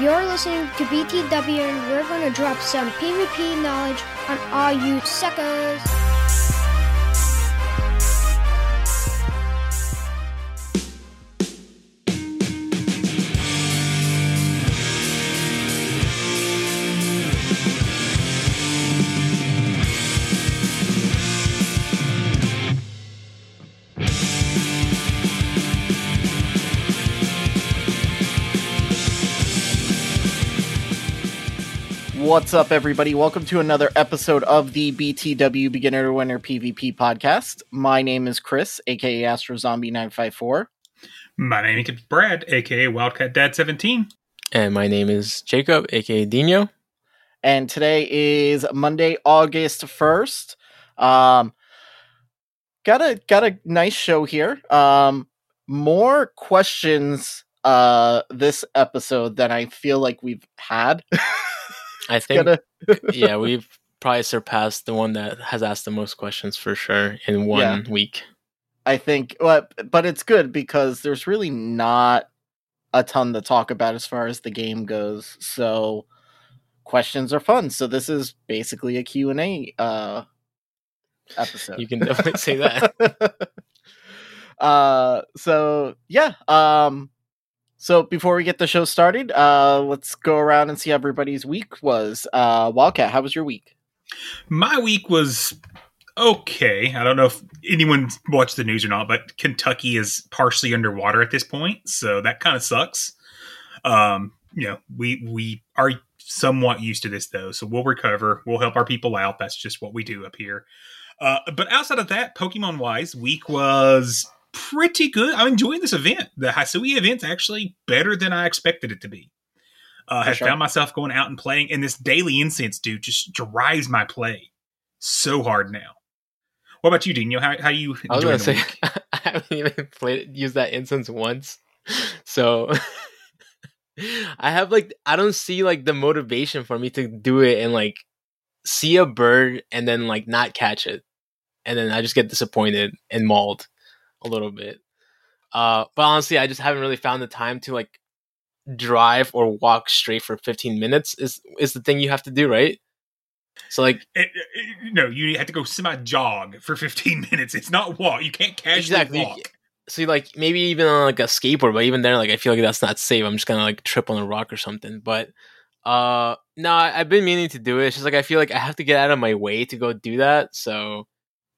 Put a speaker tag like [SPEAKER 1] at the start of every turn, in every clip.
[SPEAKER 1] You're listening to BTW, and we're going to drop some PvP knowledge on all you suckers.
[SPEAKER 2] What's up, everybody? Welcome to another episode of the BTW Beginner to Winner PvP podcast. My name is Chris, aka Astro Zombie 954.
[SPEAKER 3] My name is Brad, aka Wildcat Dad 17.
[SPEAKER 4] And my name is Jacob, aka Dino.
[SPEAKER 2] And today is Monday, August 1st. Um, got a got a nice show here. Um, more questions uh this episode than I feel like we've had.
[SPEAKER 4] I think,
[SPEAKER 2] Gotta-
[SPEAKER 4] yeah, we've probably surpassed the one that has asked the most questions for sure in one
[SPEAKER 2] Yeah.
[SPEAKER 4] week.
[SPEAKER 2] I think, but but it's good because there's really not a ton to talk about as far as the game goes. So questions are fun. So this is basically a Q and A uh, episode.
[SPEAKER 4] You can definitely say that.
[SPEAKER 2] uh, so yeah. Um, so before we get the show started, uh, let's go around and see how everybody's week was. Uh, Wildcat, how was your week?
[SPEAKER 3] My week was okay. I don't know if anyone watched the news or not, but Kentucky is partially underwater at this point, so that kind of sucks. Um, you know, we we are somewhat used to this though, so we'll recover. We'll help our people out. That's just what we do up here. Uh, but outside of that, Pokemon wise, week was pretty good. I'm enjoying this event. The Hisui event's actually better than I expected it to be. Uh, have
[SPEAKER 2] sure.
[SPEAKER 3] found myself going out and playing, and this daily incense dude just drives my play so hard now. What about you, Dino? How how you
[SPEAKER 4] I was gonna say
[SPEAKER 3] week?
[SPEAKER 4] I haven't even played used that incense once, so I have like I don't see like the motivation for me to do it and like see a bird and then like not catch it, and then I just get disappointed and mauled a little bit. Uh, but honestly, I just haven't really found the time to like drive or walk straight for 15 minutes. Is is the thing you have to do, right? So like
[SPEAKER 3] It- it- no, you have to go semi jog for 15 minutes. It's not walk. You can't casually
[SPEAKER 4] Exactly.
[SPEAKER 3] walk.
[SPEAKER 4] so like maybe even on like a skateboard, but even there, like I feel like that's not safe. I'm just gonna like trip on a rock or something. But uh no, I, I've been meaning to do it. It's just like I feel like I have to get out of my way to go do that. So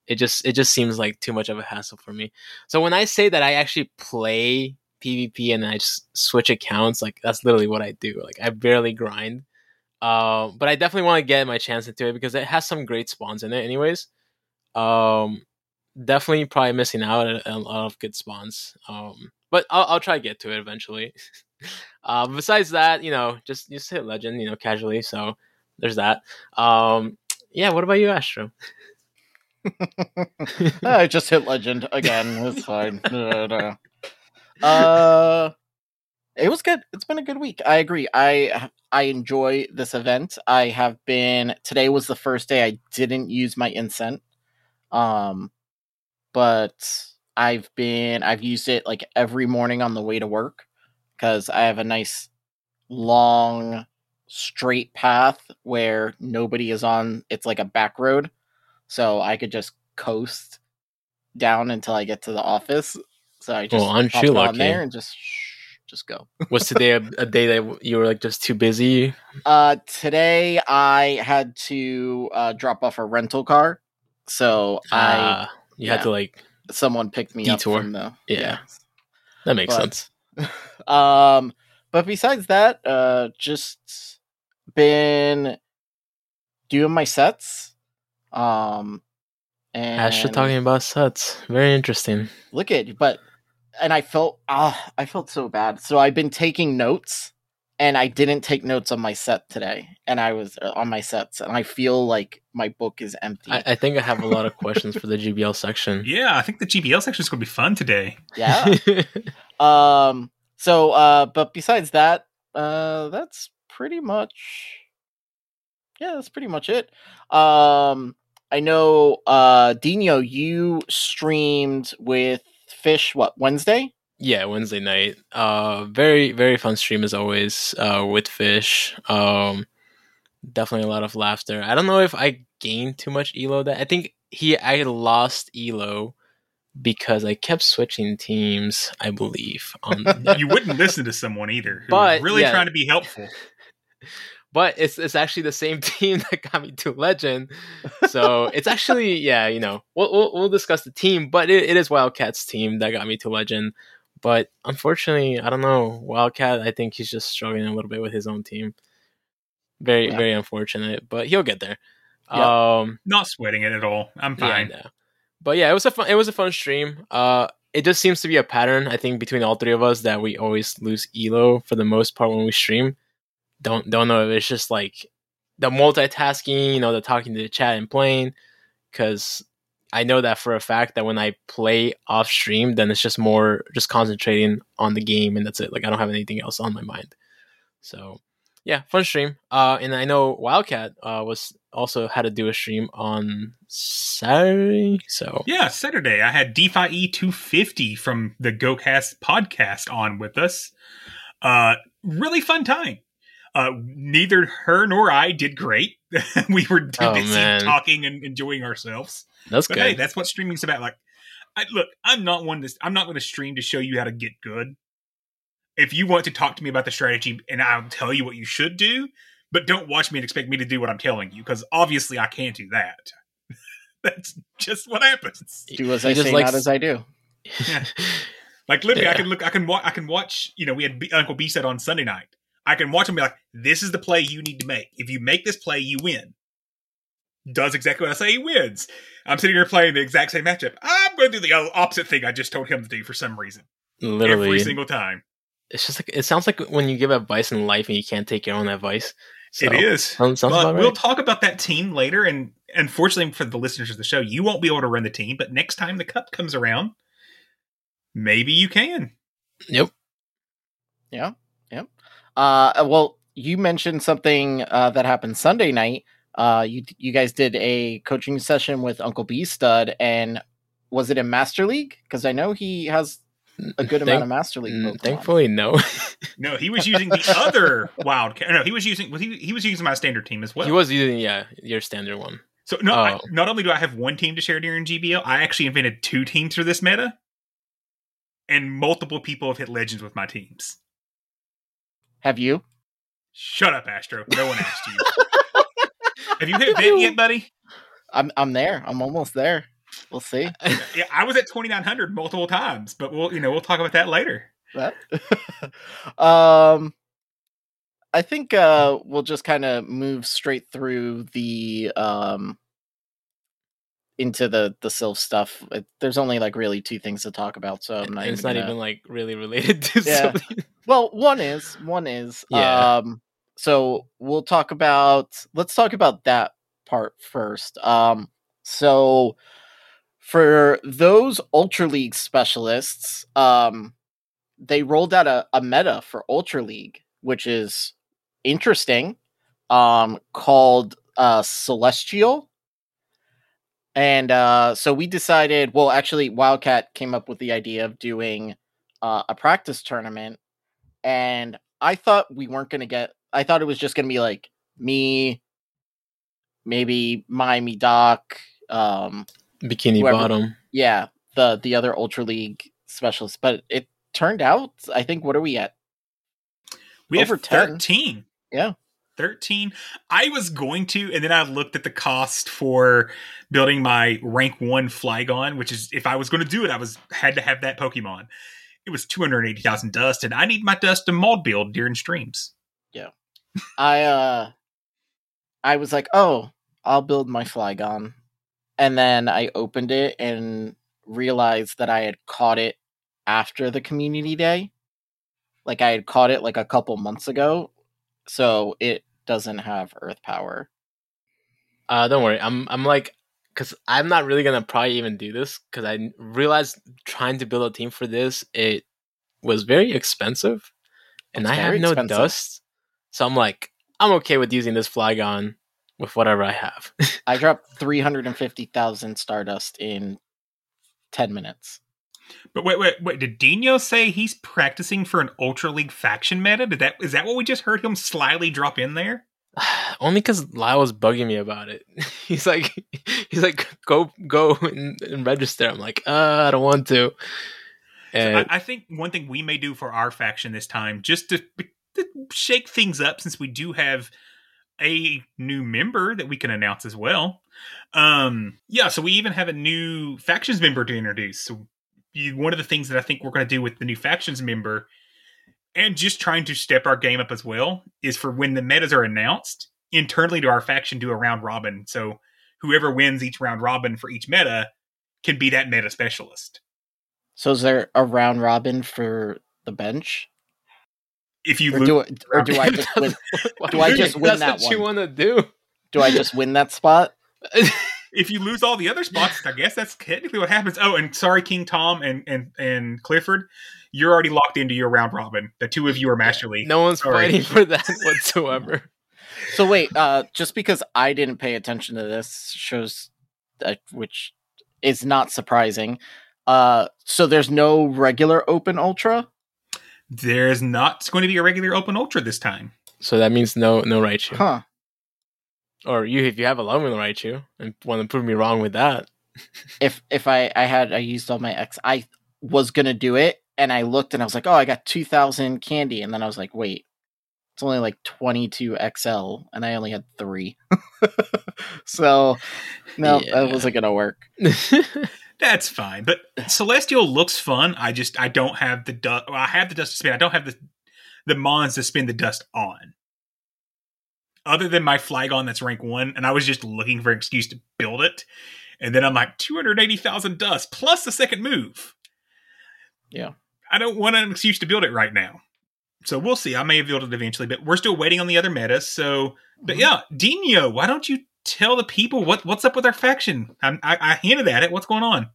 [SPEAKER 4] it just it just seems like too much of a hassle for me. So when I say that I actually play PvP and I just switch accounts, like that's literally what I do. Like I barely grind. Uh, but I definitely want to get my chance into it because it has some great spawns in it, anyways. Um, definitely probably missing out on a lot of good spawns. Um, but I'll, I'll try to get to it eventually. uh, besides that, you know, just just hit legend, you know, casually. So there's that. Um, yeah. What about you, Astro?
[SPEAKER 2] I just hit legend again. It's fine. No, no. Uh, it was good. It's been a good week. I agree. I I enjoy this event. I have been. Today was the first day I didn't use my incent. Um, but I've been. I've used it like every morning on the way to work because I have a nice long straight path where nobody is on. It's like a back road, so I could just coast down until I get to the office. So I just
[SPEAKER 4] Well, aren't
[SPEAKER 2] pop
[SPEAKER 4] you
[SPEAKER 2] on
[SPEAKER 4] lucky?
[SPEAKER 2] there and just just go.
[SPEAKER 4] Was today a, a day that you were like just too busy?
[SPEAKER 2] Uh, today I had to uh, drop off a rental car, so I
[SPEAKER 4] Ah, you
[SPEAKER 2] yeah.
[SPEAKER 4] had to like
[SPEAKER 2] someone picked me
[SPEAKER 4] Detour.
[SPEAKER 2] up from the
[SPEAKER 4] Yeah. that makes
[SPEAKER 2] But-
[SPEAKER 4] sense.
[SPEAKER 2] um but besides that uh just been doing my sets um and
[SPEAKER 4] Asher talking about sets. Very interesting.
[SPEAKER 2] look at but and i felt ah i felt so bad so i've been taking notes and i didn't take notes on my set today and i was uh, on my sets and i feel like my book is empty
[SPEAKER 4] I, I think I have a lot of questions for the GBL section.
[SPEAKER 3] Yeah, I think the GBL section is going to be fun today.
[SPEAKER 2] yeah Um. So, uh, but besides that, uh, that's pretty much. Yeah, that's pretty much it. Um, I know, uh, Dino, you streamed with Fish what Wednesday?
[SPEAKER 4] Yeah, Wednesday night. Uh very very fun stream as always. Uh with fish. Um definitely a lot of laughter. I don't know if I gained too much elo that I think he I lost elo because I kept switching teams, I believe. On
[SPEAKER 3] You wouldn't listen to someone either who
[SPEAKER 4] But,
[SPEAKER 3] was really
[SPEAKER 4] yeah.
[SPEAKER 3] trying to be helpful.
[SPEAKER 4] but it's it's actually the same team that got me to legend. So it's actually yeah, you know, we'll we'll, we'll discuss the team, but it, it is Wildcat's team that got me to legend. But unfortunately, I don't know Wildcat. I think he's just struggling a little bit with his own team. Very
[SPEAKER 2] Yeah.
[SPEAKER 4] very unfortunate, but he'll get there.
[SPEAKER 2] Yeah.
[SPEAKER 4] Um,
[SPEAKER 3] Not sweating it at all. I'm
[SPEAKER 4] yeah,
[SPEAKER 3] fine.
[SPEAKER 4] no. But yeah, it was a fun it was a fun stream. Uh, it just seems to be a pattern I think between all three of us that we always lose elo for the most part when we stream. Don't don't know if it's just like the multitasking, you know, the talking to the chat and playing. Because I know that for a fact that when I play off stream, then it's just more just concentrating on the game and that's it. Like I don't have anything else on my mind. So yeah, fun stream. Uh, and I know Wildcat uh, was also had to do a stream on Saturday. So
[SPEAKER 3] Yeah, Saturday I had DeFi E250 from the GoCast podcast on with us. Uh, really fun time. Uh, neither her nor I did great. we were too
[SPEAKER 4] Oh,
[SPEAKER 3] busy
[SPEAKER 4] man.
[SPEAKER 3] talking and enjoying ourselves.
[SPEAKER 4] that's
[SPEAKER 3] But
[SPEAKER 4] good.
[SPEAKER 3] hey, that's what streaming's about. Like, I, look, I'm not one to. I'm not going to stream to show you how to get good. If you want to talk to me about the strategy, and I'll tell you what you should do, but don't watch me and expect me to do what I'm telling you, because obviously I can't do that. That's just what happens.
[SPEAKER 2] Do as I
[SPEAKER 4] just
[SPEAKER 2] say,
[SPEAKER 4] likes-
[SPEAKER 2] not as I do.
[SPEAKER 3] Like literally, I can look. I can. Wa- I can watch. You know, we had B- Uncle B said on Sunday night. I can watch him be like, "This is the play you need to make. If you make this play, you win." Does exactly what I say. He wins. I'm sitting here playing the exact same matchup. I'm going to do the opposite thing I just told him to do for some reason.
[SPEAKER 4] Literally,
[SPEAKER 3] Every single time.
[SPEAKER 4] it's just like it sounds like when you give advice in life and you can't take your own advice. So,
[SPEAKER 3] it is.
[SPEAKER 4] Sounds, sounds
[SPEAKER 3] but
[SPEAKER 4] about
[SPEAKER 3] we'll talk about that team later. And unfortunately for the listeners of the show, you won't be able to run the team. But next time the cup comes around, maybe you can.
[SPEAKER 4] Yep.
[SPEAKER 2] Yeah, yeah. Uh, well, you mentioned something uh, that happened Sunday night. Uh, you you guys did a coaching session with Uncle B Stud, and was it in Master League? Because I know he has a good amount of Master League.
[SPEAKER 4] Mm,
[SPEAKER 2] Pokemon.
[SPEAKER 4] Thankfully, no.
[SPEAKER 3] No, he was using the other Wildcat. No, he was using. Was he? He was using my standard team as well.
[SPEAKER 4] he was using yeah your standard one.
[SPEAKER 3] So no, I,
[SPEAKER 4] Oh.
[SPEAKER 3] not only do I have one team to share during GBL, I actually invented two teams for this meta, and multiple people have hit legends with my teams.
[SPEAKER 2] Have you?
[SPEAKER 3] Shut up, Astro. No one asked you. have you hit Vent yet, buddy?
[SPEAKER 2] I'm I'm there. I'm almost there. We'll see.
[SPEAKER 3] Yeah, I was at twenty nine hundred multiple times, but we'll you know we'll talk about that later.
[SPEAKER 2] That. um, I think uh, we'll just kind of move straight through the um into the the Silph stuff. It, there's only like really two things to talk about, so I'm not.
[SPEAKER 4] It's
[SPEAKER 2] even
[SPEAKER 4] not
[SPEAKER 2] gonna-
[SPEAKER 4] even like really related to
[SPEAKER 2] Yeah.
[SPEAKER 4] something.
[SPEAKER 2] Well, one is one is
[SPEAKER 4] Yeah.
[SPEAKER 2] um. So we'll talk about let's talk about that part first. Um. So for those Ultra League specialists, um, they rolled out a, a meta for Ultra League, which is interesting. Um, called uh Celestial. And uh, so we decided. Well, actually, Wildcat came up with the idea of doing uh, a practice tournament, and I thought we weren't going to get. I thought it was just going to be like me, maybe Miami Doc, um,
[SPEAKER 4] Bikini
[SPEAKER 2] Whoever-
[SPEAKER 4] Bottom.
[SPEAKER 2] yeah, the the other Ultra League specialists. But it turned out, I think, what are we at?
[SPEAKER 3] We
[SPEAKER 2] Over
[SPEAKER 3] have
[SPEAKER 2] 10.
[SPEAKER 3] 13.
[SPEAKER 2] Yeah.
[SPEAKER 3] 13. I was going to, and then I looked at the cost for building my rank one Flygon, which is if I was going to do it, I was had to have that Pokemon. It was 280,000 dust, and I need my dust to mod build during streams. Yeah.
[SPEAKER 2] I uh I was like, "Oh, I'll build my Flygon." And then I opened it and realized that I had caught it after the community day. Like I had caught it like a couple months ago, so it doesn't have earth power.
[SPEAKER 4] Uh, don't worry. I'm I'm like, because I'm not really gonna probably even do this because I realized trying to build a team for this it was very expensive, and
[SPEAKER 2] It's
[SPEAKER 4] I have no
[SPEAKER 2] expensive.
[SPEAKER 4] dust. So I'm like, I'm okay with using this Flygon with whatever I have.
[SPEAKER 2] I dropped 350,000 stardust in 10 minutes.
[SPEAKER 3] But wait, wait, wait. Did Dino say he's practicing for an Ultra League faction meta? Did that is that what we just heard him slyly drop in there?
[SPEAKER 4] Only because Lyle was bugging me about it. he's like, he's like, go go and, and register. I'm like, uh, I don't want to. And
[SPEAKER 3] I, I think one thing we may do for our faction this time, just to, to shake things up, since we do have a new member that we can announce as well. Um, yeah, so we even have a new factions member to introduce. So one of the things that I think we're going to do with the new factions member, and just trying to step our game up as well, is for when the metas are announced internally to our faction, do a round robin. So whoever wins each round robin for each meta can be that meta specialist.
[SPEAKER 2] So is there a round robin for the bench?
[SPEAKER 3] If you
[SPEAKER 2] Or
[SPEAKER 3] lose,
[SPEAKER 2] do, it, or do I just win do I just win
[SPEAKER 4] That's
[SPEAKER 2] that
[SPEAKER 4] what you want to do?
[SPEAKER 2] do I just win that spot?
[SPEAKER 3] if you lose all the other spots, I guess that's technically what happens. Oh, and sorry, King Tom and and and Clifford, you're already locked into your round robin. The two of you are Master League.
[SPEAKER 4] no one's
[SPEAKER 3] Sorry.
[SPEAKER 4] fighting for that whatsoever.
[SPEAKER 2] So wait, uh just because I didn't pay attention to this shows that which is not surprising. Uh so there's no regular open ultra?
[SPEAKER 3] There's not going to be a regular open ultra this time.
[SPEAKER 4] So that means no no Raichu.
[SPEAKER 2] Huh.
[SPEAKER 4] Or you if you have a Loving Raichu and want to prove me wrong with that.
[SPEAKER 2] If if I I had I used all my X I was going to do it and I looked and I was like, "Oh, I got 2000 candy." And then I was like, "Wait. It's only like 22 XL and I only had 3." so no,
[SPEAKER 4] Yeah.
[SPEAKER 2] that wasn't going to work.
[SPEAKER 3] That's fine. But Celestial looks fun. I just I don't have the dust. Well, I have the dust to spin. I don't have the the mons to spin the dust on. Other than my Flygon that's rank one, and I was just looking for an excuse to build it. And then I'm like, 280,000 dust plus the second move.
[SPEAKER 2] Yeah.
[SPEAKER 3] I don't want an excuse to build it right now. So we'll see. I may have built it eventually, but we're still waiting on the other metas. So, but mm-hmm. yeah, Dino, why don't you tell the people what what's up with our faction? I, I, I hinted at it. What's going on?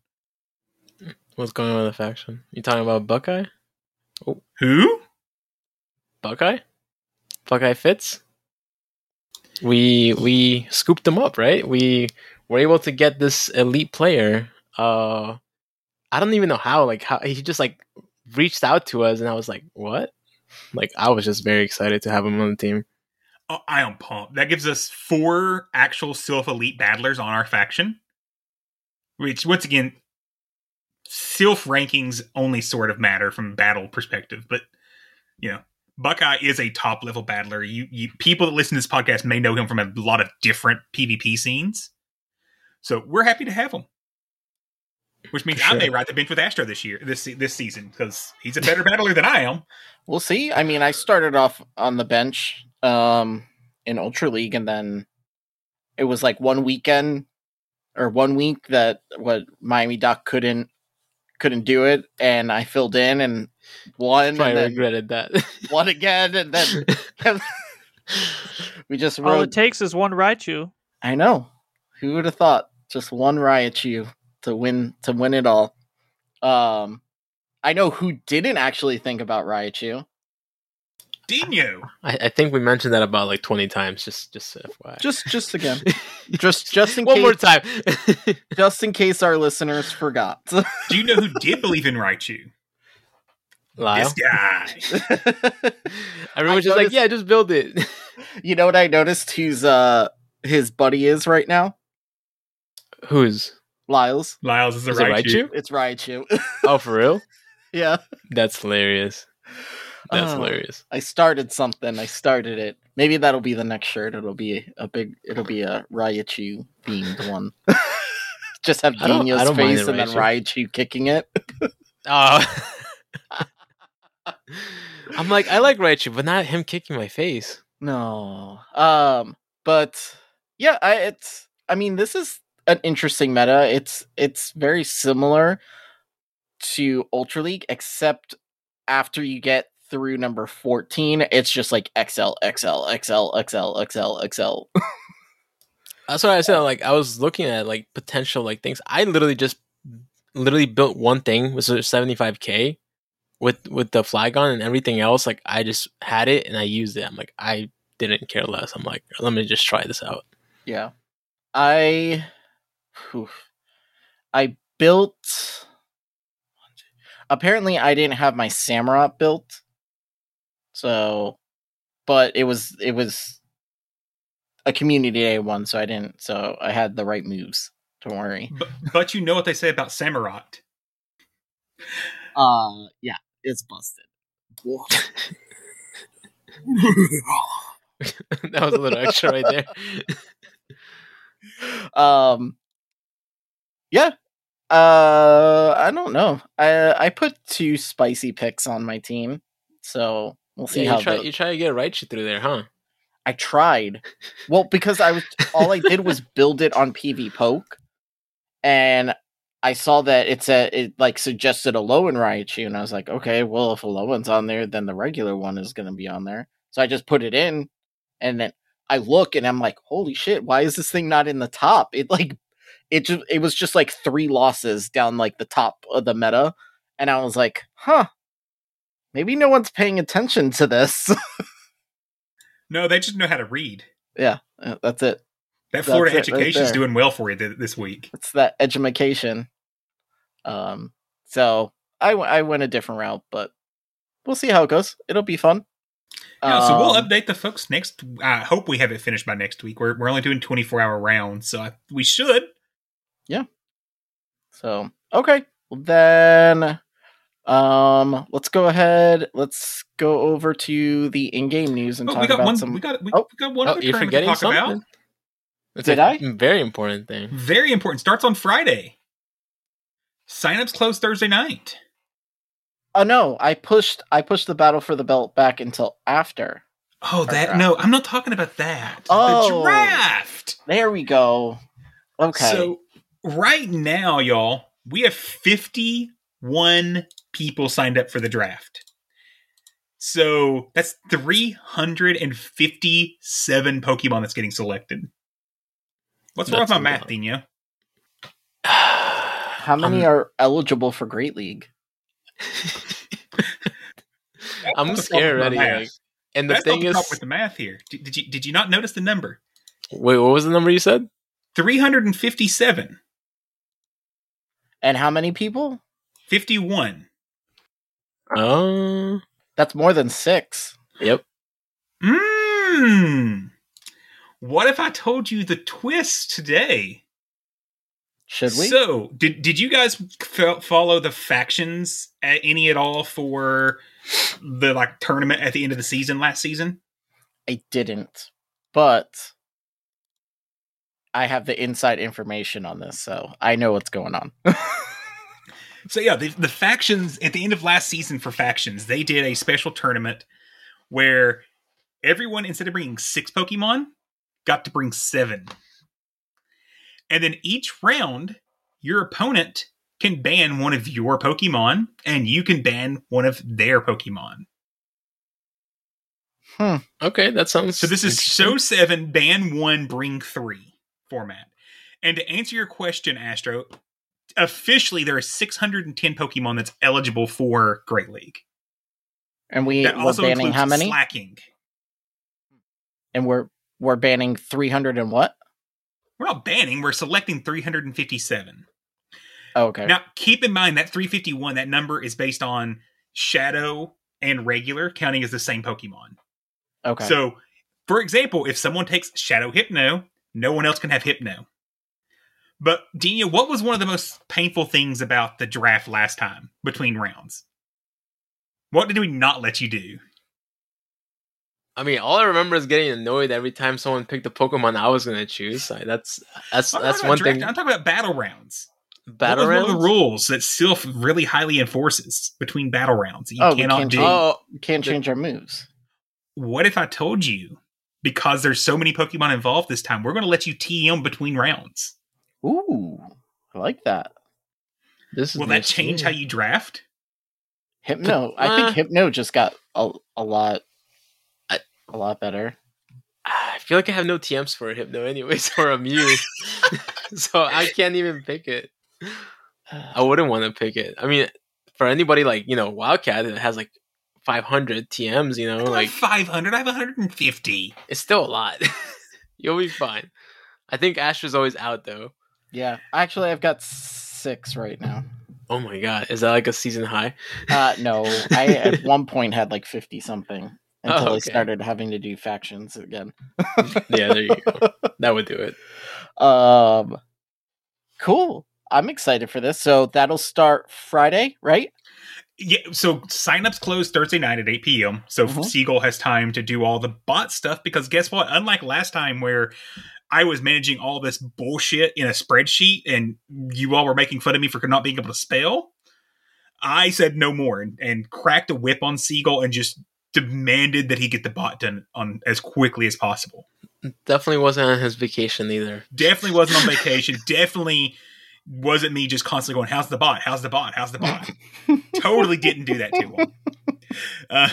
[SPEAKER 4] What's going on with the faction? You talking about Buckeye? Oh.
[SPEAKER 3] Who?
[SPEAKER 4] Buckeye? Buckeye Fitz? We we scooped them up, right? We were able to get this elite player. Uh I don't even know how, like how he just like reached out to us and I was like, What? Like I was just very excited to have him on the team.
[SPEAKER 3] Oh, I am pumped. That gives us four actual Silph Elite battlers on our faction. Which, once again, Silph rankings only sort of matter from battle perspective, but you know, Buckeye is a top level battler. You, you people that listen to this podcast may know him from a lot of different PvP scenes. So we're happy to have him. Which means I may ride the bench with Astro this year, this this season, because he's a better battler than I am.
[SPEAKER 2] We'll see. I mean, I started off on the bench um in Ultra League and then it was like one weekend or one week that what Miami Doc couldn't couldn't do it and I filled in and won I
[SPEAKER 4] regretted that.
[SPEAKER 2] won again and then we just
[SPEAKER 5] All it takes is one Raichu.
[SPEAKER 2] I know. Who would have thought? Just one Raichu to win to win it all. Um I know who didn't actually think about Raichu.
[SPEAKER 3] Dino.
[SPEAKER 4] I, I think we mentioned that about like twenty times, just just FYI.
[SPEAKER 2] Just just again. just just in
[SPEAKER 4] One
[SPEAKER 2] case
[SPEAKER 4] more time.
[SPEAKER 2] just in case our listeners forgot.
[SPEAKER 3] Do you know who did believe in Raichu?
[SPEAKER 4] Lyle.
[SPEAKER 3] This guy.
[SPEAKER 4] Everyone's
[SPEAKER 2] I
[SPEAKER 4] just like, yeah, just build it.
[SPEAKER 2] you know what I noticed who's uh his buddy is right now?
[SPEAKER 4] Who's?
[SPEAKER 2] Lyles.
[SPEAKER 3] Lyles is a
[SPEAKER 4] Is it
[SPEAKER 3] Raichu.
[SPEAKER 4] Raichu?
[SPEAKER 2] It's Raichu.
[SPEAKER 4] Oh, for real?
[SPEAKER 2] yeah.
[SPEAKER 4] That's hilarious. That's
[SPEAKER 2] Oh.
[SPEAKER 4] hilarious.
[SPEAKER 2] I started something. I started it. Maybe that'll be the next shirt. It'll be a big. It'll be a Raichu themed one. Just have Dino's face and then
[SPEAKER 4] Raichu.
[SPEAKER 2] Raichu kicking it.
[SPEAKER 4] Oh. I'm like, I like Raichu, but not him kicking my face.
[SPEAKER 2] No. Um. But yeah, I. It's. I mean, this is an interesting meta. It's. It's very similar to Ultra League, except after you get through number fourteen, it's just like XL, XL, XL, XL, XL, XL.
[SPEAKER 4] That's what I said. Like, I was looking at like potential like things. I literally just literally built one thing, was 75k with with the Flygon, and everything else. Like, I just had it and I used it. I'm like, I didn't care less. I'm like, let me just try this out.
[SPEAKER 2] Yeah. I whew. I built apparently I didn't have my Samurott built. So but it was it was a community day one, so I didn't so I had the right moves. Don't worry.
[SPEAKER 3] But, but you know what they say about Samurott.
[SPEAKER 2] Uh yeah, it's busted.
[SPEAKER 4] that was a little extra right there.
[SPEAKER 2] um yeah uh i don't know i i put two spicy picks on my team so we'll see
[SPEAKER 4] Yeah,
[SPEAKER 2] how
[SPEAKER 4] you try
[SPEAKER 2] the-
[SPEAKER 4] you try to get Raichu through there, huh?
[SPEAKER 2] i tried well because i was all i did was build it on PvPoke and i saw that it said it like suggested Alolan raichu and i was like okay well if a low one's on there then the regular one is going to be on there so i just put it in and then I look and I'm like, holy shit, why is this thing not in the top? It like it just it was just like three losses down like the top of the meta. And I was like, huh. Maybe no one's paying attention to this.
[SPEAKER 3] No, they just know how to read.
[SPEAKER 2] yeah, that's it.
[SPEAKER 3] That Florida
[SPEAKER 2] That's it right
[SPEAKER 3] education is doing well for you th- this week.
[SPEAKER 2] It's that edumacation. Um so I w- I went a different route, but we'll see how it goes. It'll be fun.
[SPEAKER 3] Yeah, so we'll
[SPEAKER 2] Um,
[SPEAKER 3] update the folks next. I hope we have it finished by next week. We're we're only doing twenty four hour rounds, so I, we should. Yeah.
[SPEAKER 2] So okay, well then, um, let's go ahead. Let's go over to the in-game news and
[SPEAKER 3] Oh,
[SPEAKER 2] talk
[SPEAKER 3] we got
[SPEAKER 2] about
[SPEAKER 3] one.
[SPEAKER 2] some.
[SPEAKER 3] We got we,
[SPEAKER 2] Oh.
[SPEAKER 3] we got one
[SPEAKER 4] Oh,
[SPEAKER 3] other
[SPEAKER 4] you're forgetting
[SPEAKER 3] to talk
[SPEAKER 4] something.
[SPEAKER 3] about.
[SPEAKER 4] That's
[SPEAKER 2] Did
[SPEAKER 4] a
[SPEAKER 2] I?
[SPEAKER 4] Very important thing.
[SPEAKER 3] Very important. Starts on Friday. Signups close Thursday night.
[SPEAKER 2] Oh no, I pushed. I pushed the battle for the belt back until after.
[SPEAKER 3] Oh, that
[SPEAKER 2] draft.
[SPEAKER 3] no, I'm not talking about that.
[SPEAKER 2] Oh.
[SPEAKER 3] The draft.
[SPEAKER 2] There we go. Okay.
[SPEAKER 3] So right now, y'all, we have 51 people signed up for the draft. So that's 357 Pokemon that's getting selected. What's wrong with my math,
[SPEAKER 4] lot.
[SPEAKER 3] Dino?
[SPEAKER 2] how many
[SPEAKER 4] I'm-
[SPEAKER 2] are eligible for Great League?
[SPEAKER 4] I'm scared
[SPEAKER 3] problem with
[SPEAKER 4] already. Like, and the
[SPEAKER 3] That's
[SPEAKER 4] thing
[SPEAKER 3] not the
[SPEAKER 4] is,
[SPEAKER 3] with the math here. Did, did you did you not notice the number?
[SPEAKER 4] wait, what was the number you said?
[SPEAKER 3] 357.
[SPEAKER 2] And how many people?
[SPEAKER 3] 51.
[SPEAKER 4] Oh,
[SPEAKER 2] That's more than six.
[SPEAKER 4] yep.
[SPEAKER 3] Mmm. What if I told you the twist today?
[SPEAKER 2] Should we?
[SPEAKER 3] So, did did you guys f- follow the factions at any at all for the like tournament at the end of the season last season?
[SPEAKER 2] I didn't, but I have the inside information on this, so I know what's going on.
[SPEAKER 3] So yeah, the, the factions at the end of last season for factions, they did a special tournament where everyone instead of bringing six Pokemon, got to bring seven, and then each round, your opponent can ban one of your Pokemon, and you can ban one of their Pokemon.
[SPEAKER 2] hmm.
[SPEAKER 4] Okay, that sounds.
[SPEAKER 3] So this is show seven, ban one, bring three format. And to answer your question, Astro, officially there are 610 Pokemon that's eligible for Great League.
[SPEAKER 2] And we
[SPEAKER 3] That
[SPEAKER 2] we're
[SPEAKER 3] also
[SPEAKER 2] banning how many?
[SPEAKER 3] slacking.
[SPEAKER 2] And we're we're banning three hundred and what?
[SPEAKER 3] We're not banning, we're selecting 357.
[SPEAKER 2] Oh, okay.
[SPEAKER 3] Now, keep in mind that 351, that number is based on Shadow and Regular counting as the same Pokemon.
[SPEAKER 2] okay.
[SPEAKER 3] So, for example, if someone takes Shadow Hypno, no one else can have Hypno. But Dino, what was one of the most painful things about the draft last time between rounds? What did we not let you do?
[SPEAKER 4] I mean, all I remember is getting annoyed every time someone picked the Pokemon I was going to choose. Like, that's that's
[SPEAKER 3] I'm
[SPEAKER 4] that's one thing.
[SPEAKER 3] I'm talking about battle rounds.
[SPEAKER 4] Battle
[SPEAKER 3] what was one of the rules that still really highly enforces between battle rounds that you
[SPEAKER 2] Oh, we
[SPEAKER 3] cannot
[SPEAKER 2] can't
[SPEAKER 3] do?
[SPEAKER 2] change-
[SPEAKER 4] Oh,
[SPEAKER 2] can't
[SPEAKER 4] The-
[SPEAKER 2] change our moves.
[SPEAKER 3] What if I told you because there's so many Pokemon involved this time, we're going to let you TM between rounds?
[SPEAKER 2] Ooh, I like that.
[SPEAKER 4] this is
[SPEAKER 3] Will that change
[SPEAKER 4] me.
[SPEAKER 3] how you draft?
[SPEAKER 2] Hypno. I
[SPEAKER 4] Uh,
[SPEAKER 2] think Hypno just got a, a lot,
[SPEAKER 4] I-
[SPEAKER 2] a lot better.
[SPEAKER 4] I feel like I have no TMs for a Hypno anyways or a Mew, so I can't even pick it. I wouldn't want to pick it. I mean, for anybody like you know Wildcat that has like 500 TMs, you know,
[SPEAKER 3] I
[SPEAKER 4] like
[SPEAKER 3] 500, I have 150.
[SPEAKER 4] it's still a lot. You'll be fine. I think Astro's always out though.
[SPEAKER 2] Yeah, actually, I've got six right now.
[SPEAKER 4] Oh my god, is that like a season high?
[SPEAKER 2] Uh, no, I at one point had like fifty something until
[SPEAKER 4] Oh,
[SPEAKER 2] I started having to do factions again.
[SPEAKER 4] yeah, there you go. That would do it.
[SPEAKER 2] Um, cool. I'm excited for this. So that'll start Friday, right?
[SPEAKER 3] Yeah, so signups close Thursday night at 8 p.m. So
[SPEAKER 2] Mhm.
[SPEAKER 3] Siegel has time to do all the bot stuff because guess what? Unlike last time where I was managing all this bullshit in a spreadsheet and you all were making fun of me for not being able to spell, I said no more and, and cracked a whip on Siegel and just demanded that he get the bot done on as quickly as possible.
[SPEAKER 4] Definitely wasn't on his vacation either.
[SPEAKER 3] Definitely wasn't on vacation. Definitely wasn't me just constantly going, "How's the bot? How's the bot? How's the bot?" totally didn't do that to him. Uh,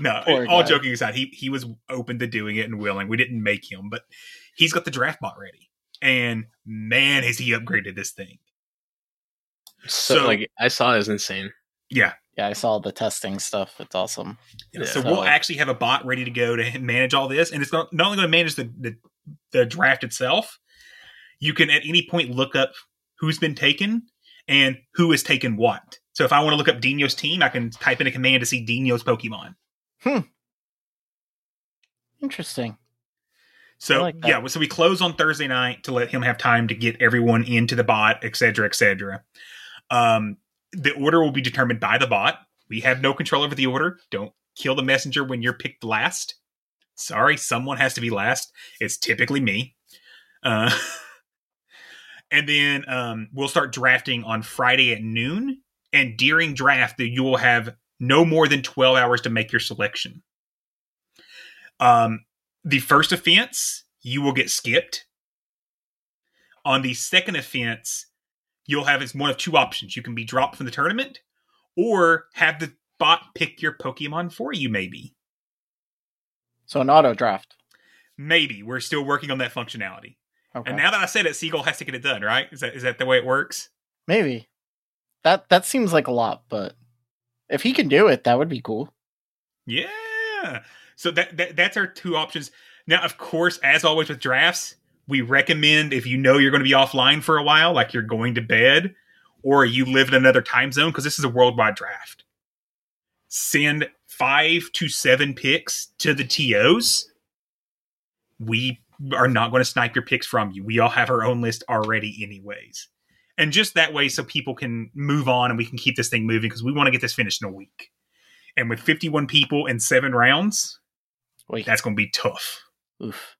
[SPEAKER 3] no,
[SPEAKER 2] Poor
[SPEAKER 3] all
[SPEAKER 2] guy.
[SPEAKER 3] joking aside, he he was open to doing it and willing. We didn't make him, but he's got the draft bot ready, and man, has he upgraded this thing.
[SPEAKER 4] So,
[SPEAKER 3] So-
[SPEAKER 4] like I saw it was insane.
[SPEAKER 3] Yeah.
[SPEAKER 2] Yeah, I saw the testing stuff. It's awesome.
[SPEAKER 4] Yeah.
[SPEAKER 3] So
[SPEAKER 2] So-
[SPEAKER 3] we'll actually have a bot ready to go to manage all this, and it's not, not only going to manage the, the the draft itself. You can at any point look up who's been taken and who has taken what. So if I want to look up Dino's team, I can type in a command to see Dino's Pokemon. Hmm.
[SPEAKER 2] Interesting.
[SPEAKER 3] So
[SPEAKER 2] like
[SPEAKER 3] yeah, so we close on Thursday night to let him have time to get everyone into the bot, et cetera, et cetera. Um, the order will be determined by the bot. We have no control over the order. Don't kill the messenger when you're picked last. Sorry, someone has to be last. It's typically me. Uh, and then um, we'll start drafting on Friday at noon. And during draft, you will have no more than 12 hours to make your selection. Um, the first offense, you will get skipped. On the second offense, you'll have one of two options. You can be dropped from the tournament, or have the bot pick your Pokemon for you, maybe.
[SPEAKER 2] So an auto draft.
[SPEAKER 3] Maybe. We're still working on that functionality.
[SPEAKER 2] Okay.
[SPEAKER 3] And now that I said it, Siegel has to get it done, right? Is that is that the way it works?
[SPEAKER 2] Maybe. That that seems like a lot, but if he can do it, that would be cool.
[SPEAKER 3] Yeah. So that, that that's our two options. Now, of course, as always with drafts, we recommend if you know you're going to be offline for a while, like you're going to bed, or you live in another time zone, because this is a worldwide draft. Send five to seven picks to the TOs. We are not going to snipe your picks from you. We all have our own list already, anyways. And just that way, so people can move on and we can keep this thing moving because we want to get this finished in a week. And with 51 people and seven rounds,
[SPEAKER 2] Wait.
[SPEAKER 3] that's going to be tough.
[SPEAKER 2] oof.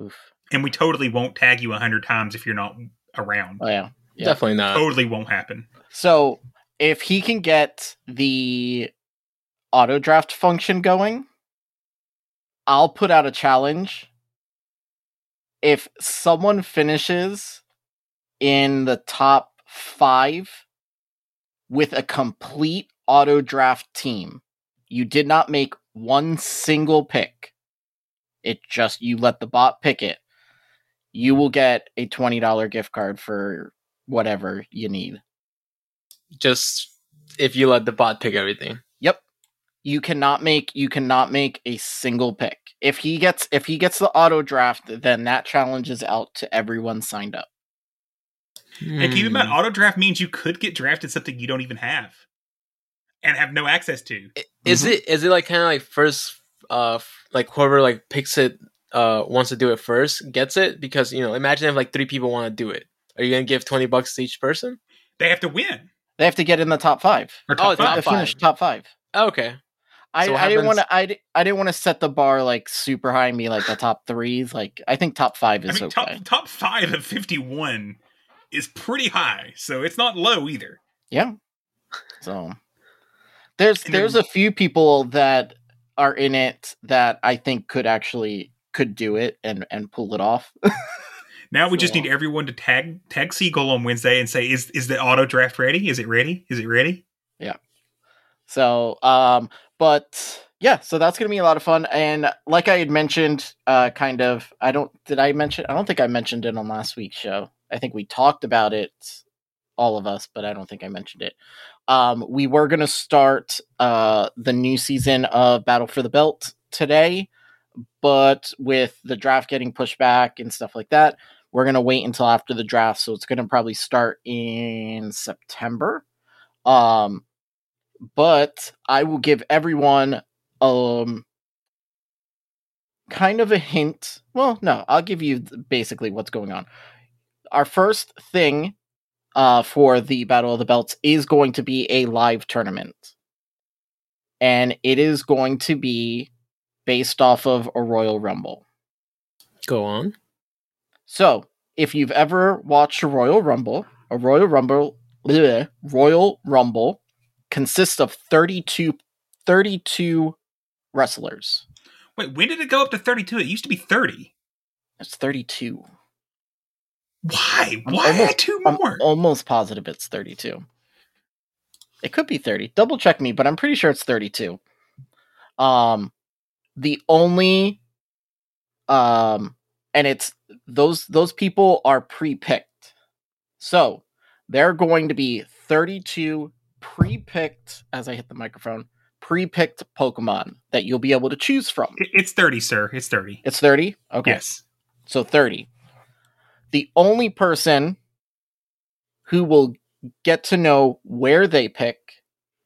[SPEAKER 2] Oof.
[SPEAKER 3] And we totally won't tag you a hundred times if you're not around.
[SPEAKER 2] Oh yeah. Yeah.
[SPEAKER 4] Definitely not.
[SPEAKER 3] Totally won't happen.
[SPEAKER 2] So if he can get the auto draft function going, I'll put out a challenge. If someone finishes in the top five with a complete auto draft team, you did not make one single pick. It just, you let the bot pick it. You will get a $20 gift card for whatever you need.
[SPEAKER 4] Just if you let the bot pick everything.
[SPEAKER 2] Yep. You cannot make you cannot make a single pick. If he gets if he gets the auto draft, then that challenge is out to everyone signed up.
[SPEAKER 3] And keep in mind,
[SPEAKER 4] Hmm.
[SPEAKER 3] auto draft means you could get drafted something you don't even have and have no access to.
[SPEAKER 4] I- Is it is it like kind of like first uh like whoever like picks it uh wants to do it first gets it because you know imagine if like three people want to do it are you gonna give 20 bucks to each person
[SPEAKER 3] They have to win.
[SPEAKER 2] They have to get in the top five.
[SPEAKER 3] Or
[SPEAKER 4] Oh,
[SPEAKER 3] top
[SPEAKER 2] They have
[SPEAKER 4] top
[SPEAKER 3] five?
[SPEAKER 2] finish
[SPEAKER 4] five.
[SPEAKER 2] top five.
[SPEAKER 4] Okay.
[SPEAKER 2] I,
[SPEAKER 4] So
[SPEAKER 2] I didn't want to. I, I didn't want to set the bar like super high and be like the top threes. Like I think top five
[SPEAKER 3] I
[SPEAKER 2] is
[SPEAKER 3] mean,
[SPEAKER 2] okay.
[SPEAKER 3] top top five of fifty one is pretty high, so it's not low either.
[SPEAKER 2] Yeah. So there's
[SPEAKER 3] And
[SPEAKER 2] there's
[SPEAKER 3] then-
[SPEAKER 2] a few people that are in it that I think could actually could do it and and pull it off.
[SPEAKER 3] Now we just need everyone to tag tag Seagull on Wednesday and say, "Is is the auto draft ready? Is it ready? Is it ready?" Yeah.
[SPEAKER 2] So, um, but yeah, so that's gonna be a lot of fun. And like I had mentioned, uh, kind of, I don't, did I mention? I don't think I mentioned it on last week's show. I think we talked about it, all of us, but I don't think I mentioned it. Um, we were gonna start uh the new season of Battle for the Belt today, but with the draft getting pushed back and stuff like that, we're gonna wait until after the draft. So it's gonna probably start in September. Um, but I will give everyone um kind of a hint. Well, no, I'll give you basically what's going on. Our first thing uh for the Battle of the Belts is going to be a live tournament. And it is going to be based off of a Royal Rumble.
[SPEAKER 4] Go on.
[SPEAKER 2] So, if you've ever watched a Royal Rumble, a Royal Rumble, bleh, Royal Rumble consists of 32, 32 wrestlers.
[SPEAKER 3] Wait, when did it go up to thirty two? It used to be thirty.
[SPEAKER 2] It's 32.
[SPEAKER 3] Why?
[SPEAKER 2] I'm
[SPEAKER 3] Why
[SPEAKER 2] almost-
[SPEAKER 3] add two
[SPEAKER 2] I'm almost positive it's 32. It could be 30. Double check me, but I'm pretty sure it's 32. Um the only um and it's those those people are pre-picked. So, they're going to be 32 pre-picked as I hit the microphone, pre-picked Pokemon that you'll be able to choose from.
[SPEAKER 3] It's thirty, sir. It's thirty.
[SPEAKER 2] It's 30? Okay.
[SPEAKER 3] Yes.
[SPEAKER 2] So 30. The only person who will get to know where they pick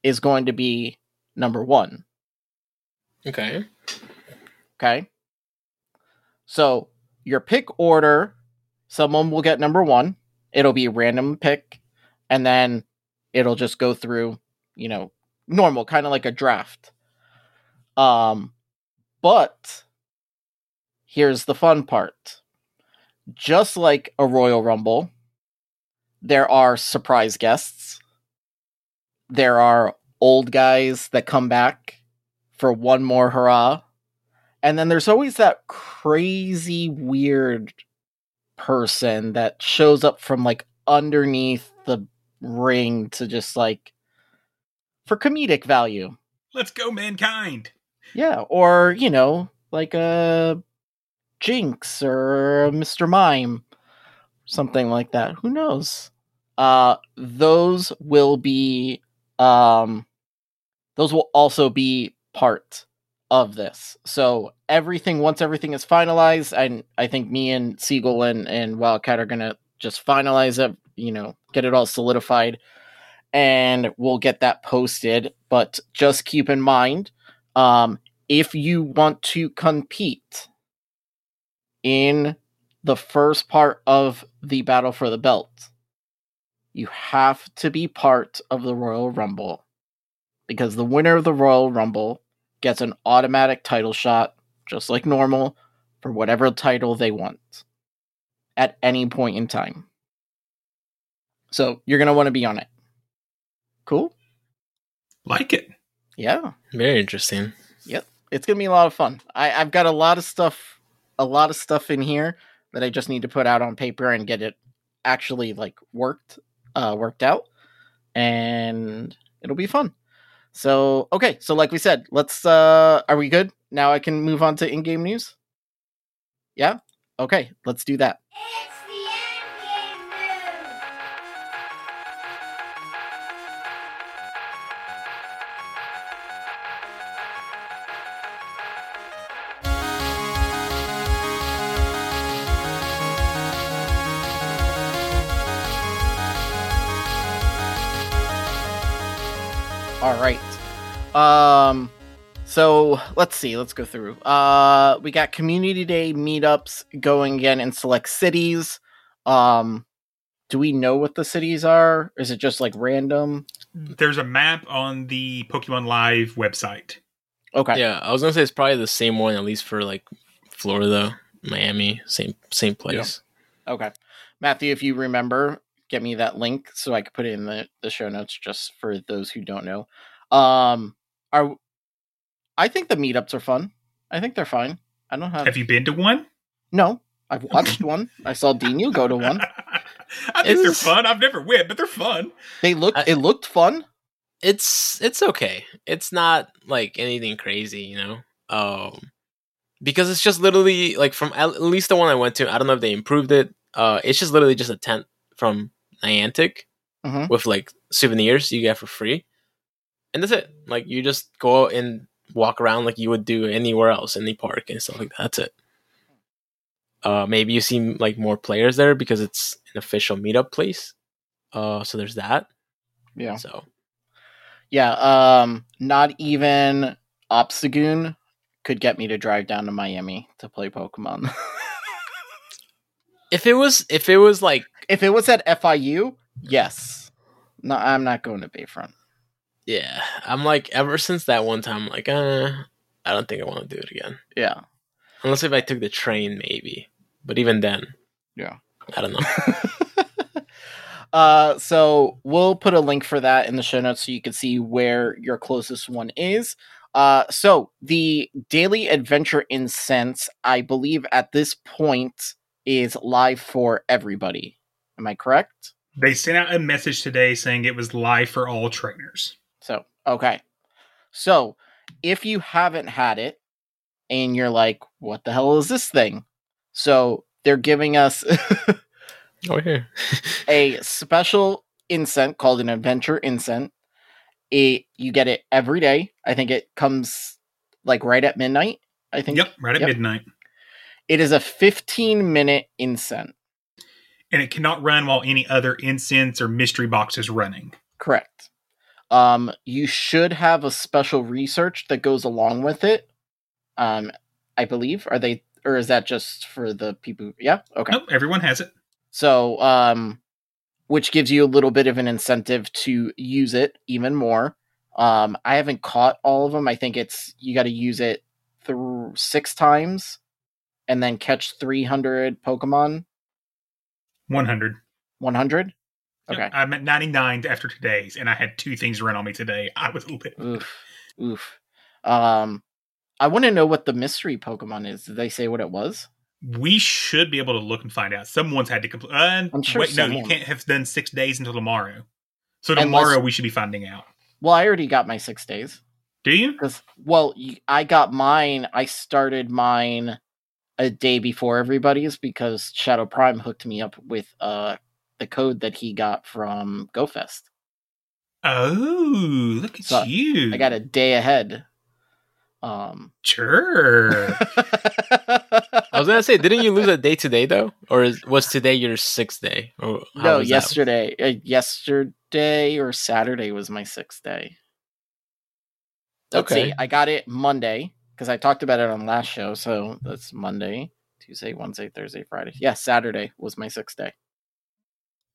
[SPEAKER 2] is going to be number one.
[SPEAKER 4] Okay.
[SPEAKER 2] Okay. So your pick order, someone will get number one. It'll be a random pick, and then it'll just go through, you know, normal, kind of like a draft. Um, but here's the fun part. Just like a Royal Rumble, there are surprise guests. There are old guys that come back for one more hurrah. And then there's always that crazy weird person that shows up from like underneath the ring to just like for comedic value.
[SPEAKER 3] Let's go, mankind.
[SPEAKER 2] Yeah, or you know, like a Jynx or Mr. Mime, something like that. Who knows? Uh, those will be um, those will also be part of this. So everything, once everything is finalized, and I think me and Siegel and and Wildcat are gonna just finalize it. You know, get it all solidified, and we'll get that posted. But just keep in mind um, if you want to compete in the first part of the battle for the belt, you have to be part of the Royal Rumble because the winner of the Royal Rumble gets an automatic title shot, just like normal, for whatever title they want at any point in time. So you're going to want to be on it. Cool?
[SPEAKER 3] Like it.
[SPEAKER 2] Yeah.
[SPEAKER 4] Very interesting. Yep.
[SPEAKER 2] It's gonna be a lot of fun. I, I've got a lot of stuff, a lot of stuff in here that I just need to put out on paper and get it actually like worked, uh, worked out, and it'll be fun. So okay, so like we said, let's. uh Are we good now? I can move on to in-game news. Yeah. Okay, let's do that. All right. Um so let's see, let's go through. Uh we got community day meetups going again in select cities. Um do we know what the cities are? Is it just like random?
[SPEAKER 3] There's a map on the Pokemon Live website.
[SPEAKER 2] Okay.
[SPEAKER 4] Yeah, I was gonna say it's probably the same one at least for like Florida, Miami, same same place.
[SPEAKER 2] Okay. Matthew, if you remember, get me that link so I could put it in the, the show notes just for those who don't know. Um are I think the meetups are fun. I think they're fine. I don't have,
[SPEAKER 3] Have you been to one?
[SPEAKER 2] No. I've watched one. I saw Dean you go to one.
[SPEAKER 3] I think they're fun. I've never went, but they're fun.
[SPEAKER 2] They looked
[SPEAKER 4] I-
[SPEAKER 2] it looked fun.
[SPEAKER 4] It's it's okay. It's not like anything crazy, you know. Um, because it's just literally like from at least the one I went to. I don't know if they improved it. Uh, it's just literally just a tent from Niantic
[SPEAKER 2] Mhm.
[SPEAKER 4] with like souvenirs you get for free, and that's it. Like you just go out and walk around like you would do anywhere else, in the park and stuff like that. That's it. Uh, maybe you see like more players there because it's an official meetup place. Uh, so there's that.
[SPEAKER 2] Yeah.
[SPEAKER 4] So
[SPEAKER 2] Yeah, um not even Obstagoon could get me to drive down to Miami to play Pokemon.
[SPEAKER 4] if it was if it was like
[SPEAKER 2] if it was at FIU, yes. No, I'm not going to Bayfront.
[SPEAKER 4] yeah, I'm like ever since that one time, I'm like uh, I don't think I want to do it again.
[SPEAKER 2] Yeah.
[SPEAKER 4] Unless if I took the train, maybe. But even then,
[SPEAKER 2] Yeah.
[SPEAKER 4] I don't know.
[SPEAKER 2] uh so we'll put a link for that in the show notes so you can see where your closest one is. Uh so the daily adventure incense, I believe at this point is live for everybody. Am I correct?
[SPEAKER 3] They sent out a message today saying it was live for all trainers.
[SPEAKER 2] So, okay. So, if you haven't had it and you're like, what the hell is this thing? So, they're giving us
[SPEAKER 4] oh here,
[SPEAKER 2] a special incense called an adventure incense. It you get it every day. I think it comes like right at midnight. I think.
[SPEAKER 3] Yep, right at
[SPEAKER 2] Yep.
[SPEAKER 3] midnight.
[SPEAKER 2] It is a 15 minute incense.
[SPEAKER 3] And it cannot run while any other incense or mystery box is running.
[SPEAKER 2] Correct. Um, you should have a special research that goes along with it. Um, I believe. Are they, or is that just for the people? Yeah. Okay.
[SPEAKER 3] Nope, everyone has it.
[SPEAKER 2] So, um, which gives you a little bit of an incentive to use it even more. Um, I haven't caught all of them. I think it's you got to use it through six times, and then catch three hundred Pokemon.
[SPEAKER 3] 100.
[SPEAKER 2] One hundred.
[SPEAKER 3] Yep,
[SPEAKER 2] Okay.
[SPEAKER 3] I'm at 99 after today's, and I had two things run on me today. I was lit.
[SPEAKER 2] Oof. Oof. Um, I want to know what the mystery Pokemon is. Did they say what it was?
[SPEAKER 3] We should be able to look and find out. Someone's had to complete. Uh,
[SPEAKER 2] I'm sure
[SPEAKER 3] wait, no, you can't have done six days until tomorrow. So
[SPEAKER 2] Unless-
[SPEAKER 3] tomorrow we should be finding out.
[SPEAKER 2] Well, I already got my six days.
[SPEAKER 3] Do you?
[SPEAKER 2] Because, well, I got mine. I started mine a day before everybody's because Shadow Prime hooked me up with uh the code that he got from GoFest.
[SPEAKER 3] Oh, look at
[SPEAKER 2] So,
[SPEAKER 3] you.
[SPEAKER 2] I got a day ahead. Um,
[SPEAKER 3] Sure.
[SPEAKER 4] I was gonna say, didn't you lose a day today though, or is, was today your sixth day? Or
[SPEAKER 2] no, yesterday, uh, yesterday or Saturday was my sixth day. Let's
[SPEAKER 4] Okay.
[SPEAKER 2] see. I got it Monday because I talked about it on last show. So that's Monday, Tuesday, Wednesday, Thursday, Friday. Yeah, Saturday was my sixth day.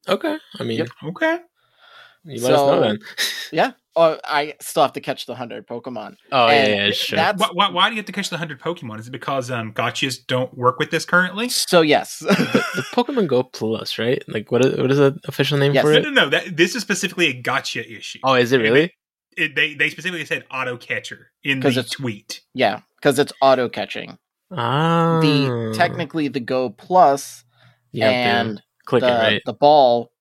[SPEAKER 4] Okay, I mean,
[SPEAKER 2] Yep.
[SPEAKER 3] okay.
[SPEAKER 4] you let us know
[SPEAKER 2] So-
[SPEAKER 4] then.
[SPEAKER 2] Yeah. Oh, I still have to catch the hundred Pokemon.
[SPEAKER 4] oh yeah,
[SPEAKER 2] and
[SPEAKER 4] yeah, sure.
[SPEAKER 2] That's
[SPEAKER 3] Why, why, why do you have to catch the 100 Pokemon? Is it because um, gotchas don't work with this currently?
[SPEAKER 2] so yes.
[SPEAKER 4] the, the Pokemon Go Plus, right? Like, what is what is the official name
[SPEAKER 2] Yes.
[SPEAKER 4] for
[SPEAKER 3] No,
[SPEAKER 4] it?
[SPEAKER 3] no, no. That, this is specifically a gotcha issue.
[SPEAKER 4] Oh, is it really?
[SPEAKER 3] It, they, they specifically said auto catcher in the
[SPEAKER 2] it's-
[SPEAKER 3] tweet.
[SPEAKER 2] yeah, because it's auto catching.
[SPEAKER 4] Ah,
[SPEAKER 2] The technically the Go Plus
[SPEAKER 4] you
[SPEAKER 2] and
[SPEAKER 4] click
[SPEAKER 2] the
[SPEAKER 4] it right.
[SPEAKER 2] the ball,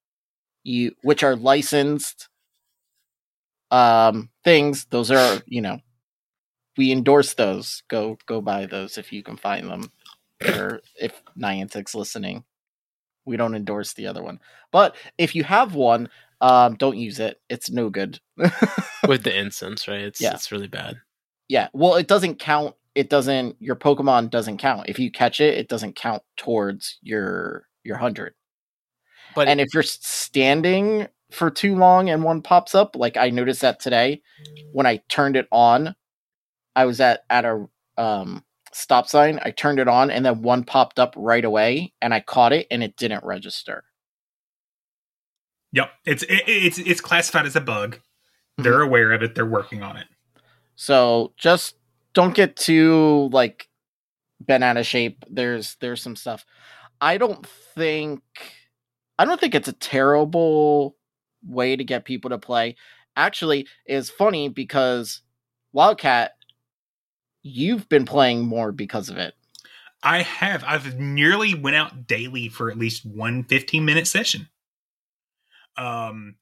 [SPEAKER 2] you which are licensed um things. Those are you know we endorse those. Go go buy those if you can find them. Or if Niantic's listening, we don't endorse the other one. But if you have one, um, don't use it. It's no good.
[SPEAKER 4] with the incense, right? It's
[SPEAKER 2] Yeah.
[SPEAKER 4] it's really bad.
[SPEAKER 2] yeah, well, it doesn't count. It doesn't. Your Pokemon doesn't count. If you catch it, it doesn't count towards your your hundred.
[SPEAKER 4] But
[SPEAKER 2] and if you're standing for too long and one pops up, like I noticed that today when I turned it on, I was at at a um stop sign. I turned it on and then one popped up right away and I caught it and it didn't register.
[SPEAKER 3] Yep, it's it, it's it's classified as a bug.
[SPEAKER 2] Mm-hmm.
[SPEAKER 3] They're aware of it. They're working on it.
[SPEAKER 2] So just don't get too like bent out of shape. There's there's some stuff. I don't think I don't think it's a terrible way to get people to play. Actually, is funny because Wildcat, you've been playing more because of it.
[SPEAKER 3] I have. I've nearly went out daily for at least one 15 minute session. Um,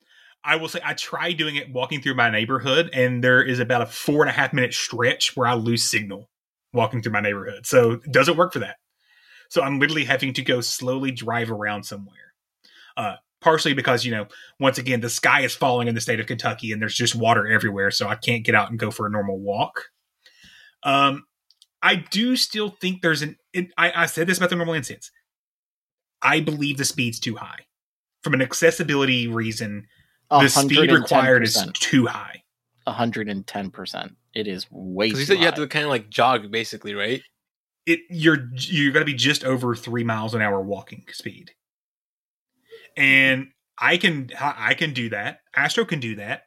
[SPEAKER 3] I will say I tried doing it walking through my neighborhood, and there is about a four and a half minute stretch where I lose signal walking through my neighborhood. So it doesn't work for that. So I'm literally having to go slowly drive around somewhere. Uh, partially because, you know, once again, the sky is falling in the state of Kentucky and there's just water everywhere. So I can't get out and go for a normal walk. Um, I do still think there's an. It, I, I said this about the normal incense. I believe the speed's too high. From an accessibility reason, the speed required is too high.
[SPEAKER 2] 110%. It is way too
[SPEAKER 4] Because you said you have to kind of like jog, basically, right?
[SPEAKER 3] It you're you're gonna be just over three miles an hour walking speed, and I can I can do that. Astro can do that.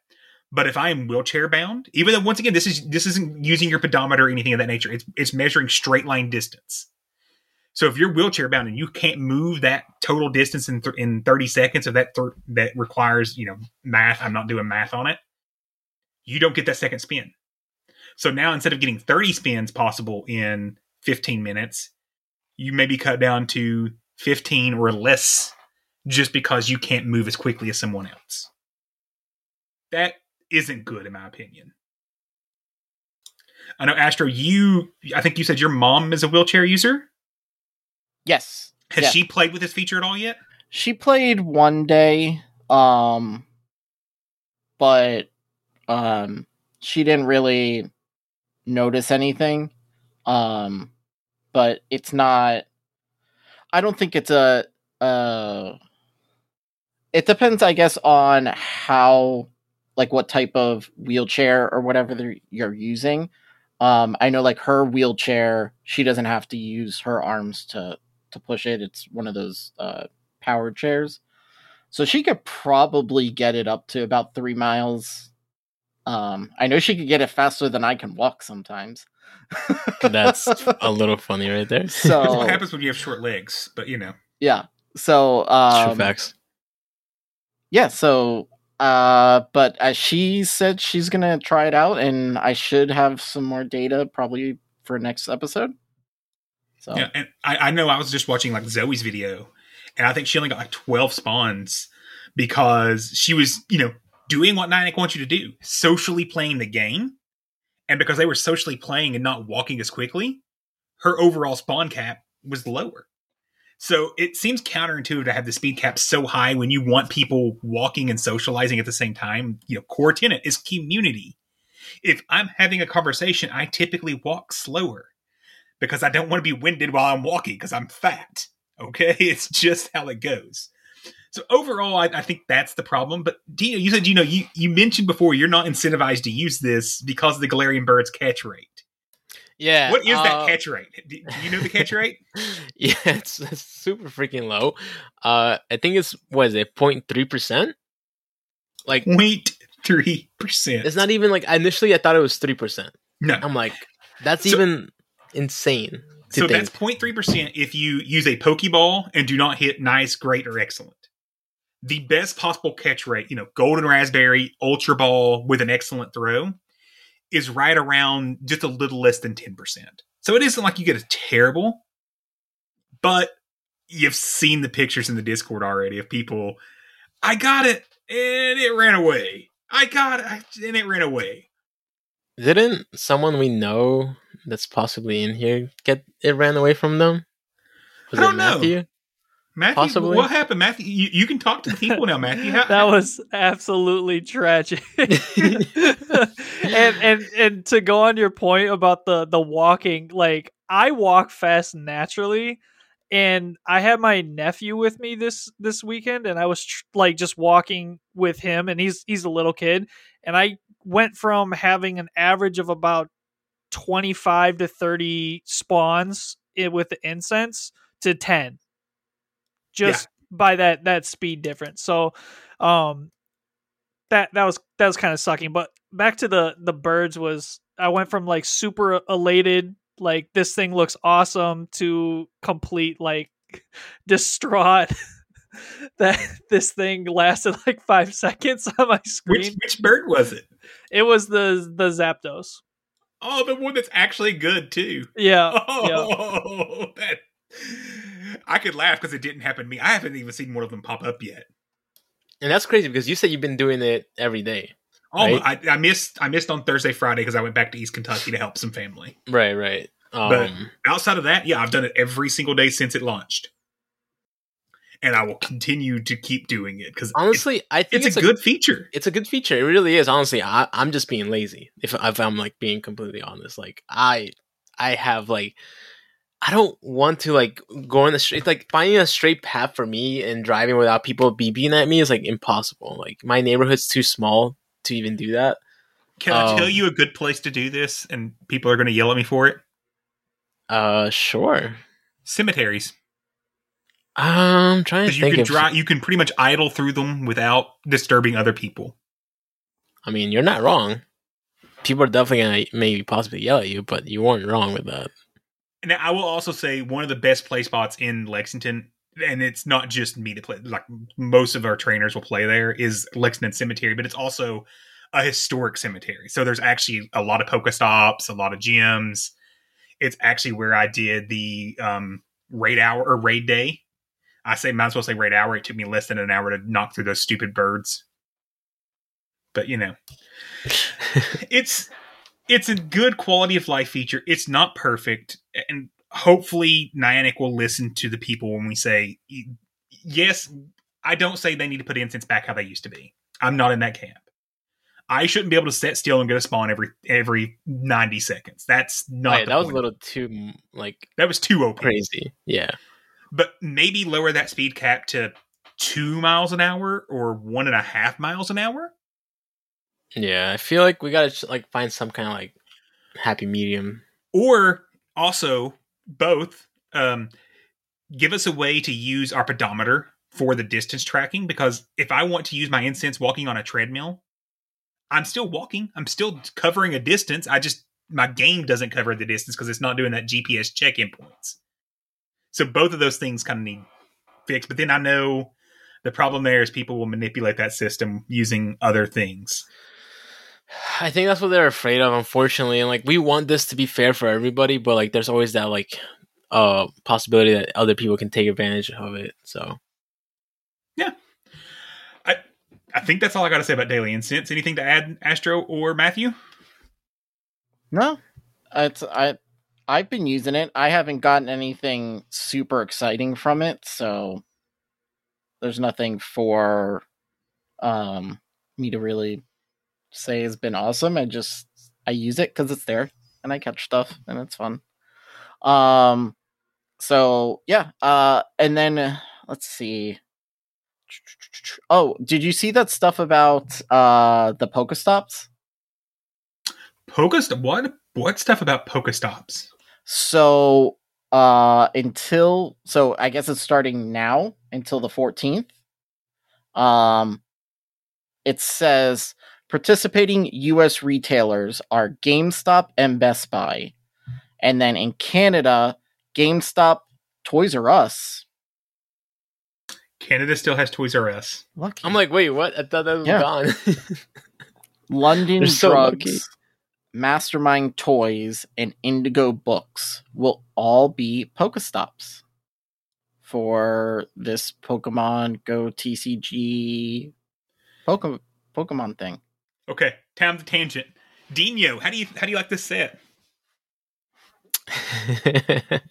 [SPEAKER 3] But if I am wheelchair bound, even though once again this is this isn't using your pedometer or anything of that nature, it's it's measuring straight line distance. So if you're wheelchair bound and you can't move that total distance in th- in 30 seconds, of that th- that requires you know math. I'm not doing math on it. You don't get that second spin. So now instead of getting 30 spins possible in 15 minutes, you maybe cut down to 15 or less just because you can't move as quickly as someone else. That isn't good in my opinion. I know Astro, you I think you said your mom is a wheelchair user.
[SPEAKER 2] Yes.
[SPEAKER 3] Has
[SPEAKER 2] Yeah.
[SPEAKER 3] she played with this feature at all yet?
[SPEAKER 2] She played one day, um, but um, she didn't really notice anything. Um, but it's not. I don't think it's a. Uh, it depends, I guess, on how, like, what type of wheelchair or whatever you're using. Um, I know, like, her wheelchair, she doesn't have to use her arms to to push it. It's one of those uh, powered chairs. So she could probably get it up to about three miles. Um, I know she could get it faster than I can walk sometimes.
[SPEAKER 4] That's a little funny right there.
[SPEAKER 3] That's
[SPEAKER 2] so
[SPEAKER 3] what happens when you have short legs, but you know.
[SPEAKER 2] yeah. So
[SPEAKER 4] True
[SPEAKER 2] um,
[SPEAKER 4] facts.
[SPEAKER 2] yeah. So uh, but uh, she said she's gonna try it out, and I should have some more data probably for next episode. So
[SPEAKER 3] Yeah, and I, I know I was just watching like Zoe's video, and I think she only got like twelve spawns because she was, you know, doing what Niantic wants you to do, socially playing the game, and because they were socially playing and not walking as quickly, her overall spawn cap was lower. So it seems counterintuitive to have the speed cap so high when you want people walking and socializing at the same time. You know, core tenant is community. If I'm having a conversation, I typically walk slower because I don't want to be winded while I'm walking because I'm fat. Okay, it's just how it goes. So overall, I, I think that's the problem. But Dino, you said you know you you mentioned before you're not incentivized to use this because of the Galarian bird's catch rate.
[SPEAKER 4] Yeah.
[SPEAKER 3] What is
[SPEAKER 4] uh,
[SPEAKER 3] that catch rate? Do, do you know the catch rate?
[SPEAKER 4] yeah, it's, it's super freaking low. Uh, I think it's what is it, 03 percent? Like wait,
[SPEAKER 3] Point three percent.
[SPEAKER 4] it's not even like initially I thought it was three percent.
[SPEAKER 3] No,
[SPEAKER 4] I'm like, that's
[SPEAKER 3] So-
[SPEAKER 4] even insane
[SPEAKER 3] so
[SPEAKER 4] think.
[SPEAKER 3] that's 0.3 percent if you use a Pokeball and do not hit nice, great, or excellent. The best possible catch rate, you know, Golden Raspberry, Ultra Ball with an excellent throw, is right around just a little less than 10%. So it isn't like you get a terrible, but you've seen the pictures in the Discord already of people. I got it and it ran away. I got it and it ran away.
[SPEAKER 4] Didn't someone we know that's possibly in here get it ran away from them? Was
[SPEAKER 3] I don't
[SPEAKER 4] it
[SPEAKER 3] know.
[SPEAKER 4] Matthew?
[SPEAKER 3] Matthew,
[SPEAKER 4] Possibly.
[SPEAKER 3] what happened, Matthew? You, you can talk to the people now, Matthew. How,
[SPEAKER 5] that was absolutely tragic. and and and to go on your point about the the walking, like I walk fast naturally, and I had my nephew with me this this weekend, and I was tr- like just walking with him, and he's he's a little kid, and I went from having an average of about twenty five to thirty spawns with the incense to ten. Just by that that speed difference. So, um, that that was that was kind of sucking. But back to the the birds was I went from like super elated, like this thing looks awesome, to complete like distraught. that this thing lasted like five seconds on my screen.
[SPEAKER 3] Which which bird was it?
[SPEAKER 5] It was the the Zapdos.
[SPEAKER 3] Oh, the one that's actually good too.
[SPEAKER 5] Yeah.
[SPEAKER 3] Oh,
[SPEAKER 5] yeah.
[SPEAKER 3] that I could laugh because it didn't happen to me. I haven't even seen one of them pop up yet.
[SPEAKER 4] And that's crazy because you said you've been doing it every day.
[SPEAKER 3] Oh,
[SPEAKER 4] Right.
[SPEAKER 3] I, I missed I missed on Thursday, Friday because I went back to East Kentucky to help some family.
[SPEAKER 4] Right, right. Um,
[SPEAKER 3] But outside of that, yeah, I've done it every single day since it launched, and I will continue to keep doing it because
[SPEAKER 4] honestly, I think
[SPEAKER 3] it's, a good feature.
[SPEAKER 4] it's a good feature. It really is. Honestly, I, I'm just being lazy. If, if I'm like being completely honest, like I, I have like, I don't want to like go on the straight. Like finding a straight path for me and driving without people beeping at me is like impossible. Like my neighborhood's too small to even do that.
[SPEAKER 3] Can I
[SPEAKER 4] Um,
[SPEAKER 3] tell you a good place to do this, and people are going to yell at me for it?
[SPEAKER 4] Uh, sure.
[SPEAKER 3] Cemeteries,
[SPEAKER 4] I'm trying to
[SPEAKER 3] you
[SPEAKER 4] think
[SPEAKER 3] can drive. You can pretty much idle through them without disturbing other people.
[SPEAKER 4] I mean, you're not wrong. People are definitely gonna maybe possibly yell at you, but you weren't wrong with that.
[SPEAKER 3] And I will also say one of the best play spots in Lexington, and it's not just me to play. Like most of our trainers will play there is Lexington Cemetery, but it's also a historic cemetery. So there's actually a lot of Pokestops, a lot of gyms. It's actually where I did the um, raid hour or raid day. I say might as well say raid hour. It took me less than an hour to knock through those stupid birds. But you know, it's it's a good quality of life feature. It's not perfect, and hopefully Niantic will listen to the people when we say yes. I don't say they need to put incense back how they used to be. I'm not in that camp. I shouldn't be able to sit still and get a spawn every every 90 seconds. That's not.
[SPEAKER 4] Oh, right,
[SPEAKER 3] the
[SPEAKER 4] that was a little too like
[SPEAKER 3] That was too OP.
[SPEAKER 4] crazy. Yeah.
[SPEAKER 3] But maybe lower that speed cap to two miles an hour or one and a half miles an hour.
[SPEAKER 4] Yeah, I feel like we gotta like find some kind of like happy medium.
[SPEAKER 3] or also both um, give us a way to use our pedometer for the distance tracking because if i want to use my incense walking on a treadmill i'm still walking i'm still covering a distance i just my game doesn't cover the distance because it's not doing that gps check-in points so both of those things kind of need fixed but then i know the problem there is people will manipulate that system using other things
[SPEAKER 4] I think that's what they're afraid of, unfortunately. And like we want this to be fair for everybody, but like there's always that like uh possibility that other people can take advantage of it. So yeah,
[SPEAKER 3] i i think that's all i got to say about daily incense anything to add astro or matthew
[SPEAKER 2] No, it's I. I've been using it. I haven't gotten anything super exciting from it, so there's nothing for um me to really say has been awesome. I just I use it because it's there and I catch stuff and it's fun. Um, so yeah. Uh, and then let's see. Oh, did you see that stuff about uh the Pokestops?
[SPEAKER 3] Pokest what what stuff about Pokestops?
[SPEAKER 2] So uh until so I guess it's starting now until the 14th. Um it says participating US retailers are GameStop and Best Buy. And then in Canada, GameStop, Toys R Us.
[SPEAKER 3] Canada still has Toys R Us.
[SPEAKER 2] Lucky.
[SPEAKER 4] I'm like, wait, what? I thought that was
[SPEAKER 2] Yeah.
[SPEAKER 4] gone.
[SPEAKER 2] London
[SPEAKER 4] They're so
[SPEAKER 2] Drugs,
[SPEAKER 4] lucky.
[SPEAKER 2] Mastermind Toys, and Indigo Books will all be Pokestops for this Pokemon Go TCG Poke- Pokemon thing.
[SPEAKER 3] Okay, time to tangent. Dino, how do you how do you like this set?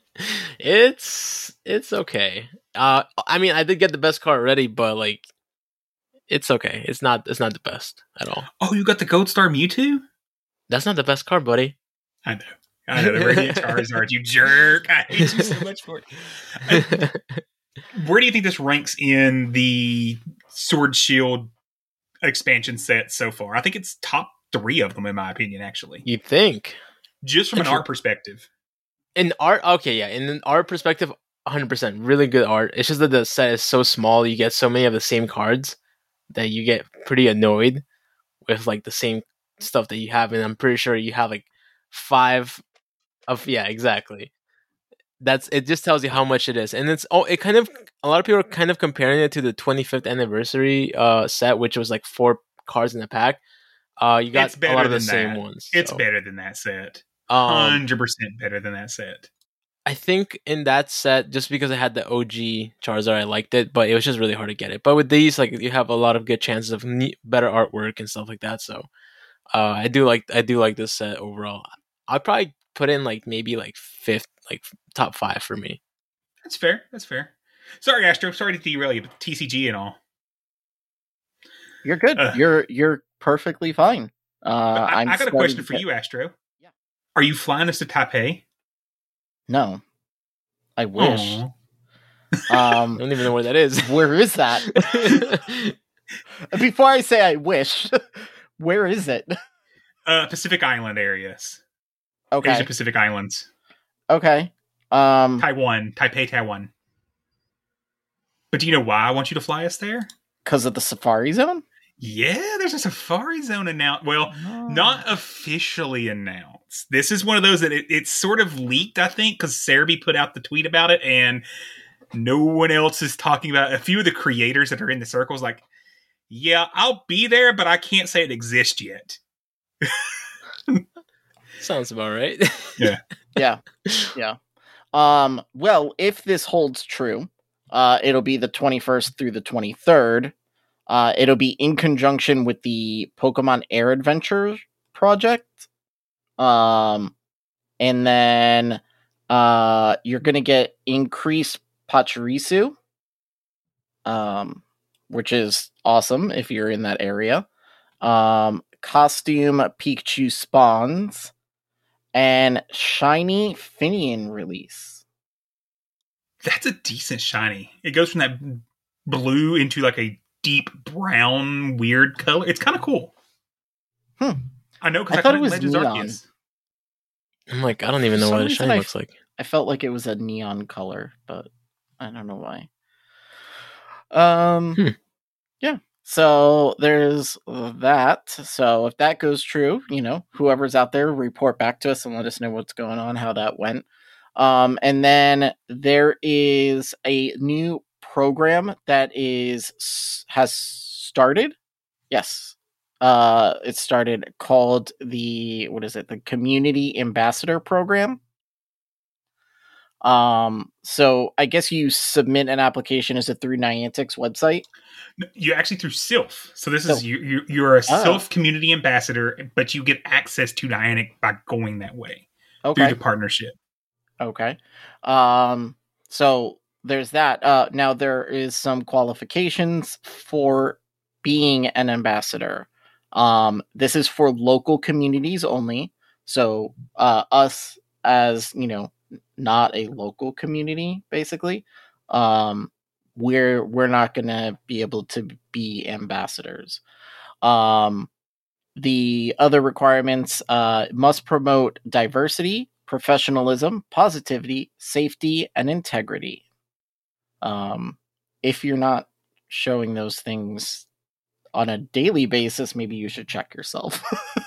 [SPEAKER 4] it's it's okay. Uh, I mean, I did get the best card already, but like, it's okay. It's not it's not the best at all.
[SPEAKER 3] Oh, you got the Gold Star Mewtwo?
[SPEAKER 4] That's not the best card, buddy.
[SPEAKER 3] I know. I know the Radiant Charizard, you jerk. I hate you so much for it. I- Where do you think this ranks in the Sword Shield expansion set so far? I think it's top three of them, in my opinion, actually.
[SPEAKER 4] you think?
[SPEAKER 3] Just from an art perspective.
[SPEAKER 4] in art okay yeah in an art perspective 100% really good art. It's just that the set is so small, you get so many of the same cards that you get pretty annoyed with like the same stuff that you have and I'm pretty sure you have like 5 of yeah, exactly. That's it just tells you how much it is. And it's oh it kind of a lot of people are kind of comparing it to the 25th anniversary uh set which was like four cards in a pack. Uh you got a lot of the same
[SPEAKER 3] that.
[SPEAKER 4] ones.
[SPEAKER 3] It's better than that set.
[SPEAKER 4] Um,
[SPEAKER 3] Hundred percent better than that set.
[SPEAKER 4] I think in that set, just because I had the OG Charizard, I liked it, but it was just really hard to get it. But with these, like you have a lot of good chances of neat, better artwork and stuff like that. So uh, I do like I do like this set overall. I'd probably put in like maybe like fifth, like top five for me.
[SPEAKER 3] That's fair. That's fair. Sorry, Astro. Sorry to derail you, but TCG and all.
[SPEAKER 2] You're good.
[SPEAKER 3] Uh.
[SPEAKER 2] you're you're perfectly fine. Uh,
[SPEAKER 3] I,
[SPEAKER 2] I'm
[SPEAKER 3] I got a question for you, Astro.
[SPEAKER 2] Yeah.
[SPEAKER 3] Are you flying us to Taipei?
[SPEAKER 2] No, I wish.
[SPEAKER 3] Aw.
[SPEAKER 4] I
[SPEAKER 2] Um,
[SPEAKER 4] don't even know where that is.
[SPEAKER 2] where is that? Before I say I wish, where is it?
[SPEAKER 3] Uh, Pacific Island areas.
[SPEAKER 2] Okay,
[SPEAKER 3] Asia Pacific Islands.
[SPEAKER 2] okay. Um,
[SPEAKER 3] Taiwan. Taipei, Taiwan. But do you know why I want you to fly us there?
[SPEAKER 2] because of the safari zone.
[SPEAKER 3] Yeah, there's a safari zone announced. Well,
[SPEAKER 2] Oh.
[SPEAKER 3] not officially announced. This is one of those that it, it's sort of leaked, I think, because Serebii put out the tweet about it, and no one else is talking about. it. A few of the creators that are in the circles, like, yeah, I'll be there, but I can't say it exists yet.
[SPEAKER 4] Sounds about right.
[SPEAKER 2] yeah. Yeah. Um well if this holds true uh it'll be the 21st through the 23rd uh it'll be in conjunction with the pokemon air adventure project. Um and then uh you're gonna get increased pachirisu. Um which is awesome if you're in that area um costume pikachu spawns and shiny Finneon release.
[SPEAKER 3] That's a decent shiny. It goes from that blue into like a deep brown, weird color. It's kind of cool.
[SPEAKER 2] Hmm.
[SPEAKER 3] I know
[SPEAKER 2] I
[SPEAKER 3] because I,
[SPEAKER 2] thought
[SPEAKER 3] thought
[SPEAKER 2] it was
[SPEAKER 3] Legends
[SPEAKER 2] neon.
[SPEAKER 3] Arceus.
[SPEAKER 4] I'm like, I don't even know
[SPEAKER 2] some
[SPEAKER 4] what a
[SPEAKER 2] reason
[SPEAKER 4] shiny
[SPEAKER 2] I
[SPEAKER 4] looks like.
[SPEAKER 2] I felt like it was a neon color, but I don't know why. Um
[SPEAKER 4] Hmm.
[SPEAKER 2] yeah. So there's that. So if that goes true, you know, whoever's out there report back to us and let us know what's going on, how that went. Um and then there is a new program that is has started. Yes. Uh it started called the what is it? The Community Ambassador Program. Um, so I guess you submit an application. Is it through Niantic's website?
[SPEAKER 3] You actually through Silph. So this
[SPEAKER 2] Silph.
[SPEAKER 3] is you. you you're a
[SPEAKER 2] Oh.
[SPEAKER 3] Silph community ambassador, but you get access to Niantic by going that way through
[SPEAKER 2] Okay.
[SPEAKER 3] the partnership.
[SPEAKER 2] Okay. Um, so there's that. Uh, now there is some qualifications for being an ambassador. Um, this is for local communities only. So, uh, us as, you know, not a local community, basically, um, we're, we're not going to be able to be ambassadors. Um, the other requirements, uh, must promote diversity, professionalism, positivity, safety, and integrity. Um, if you're not showing those things on a daily basis, maybe you should check yourself.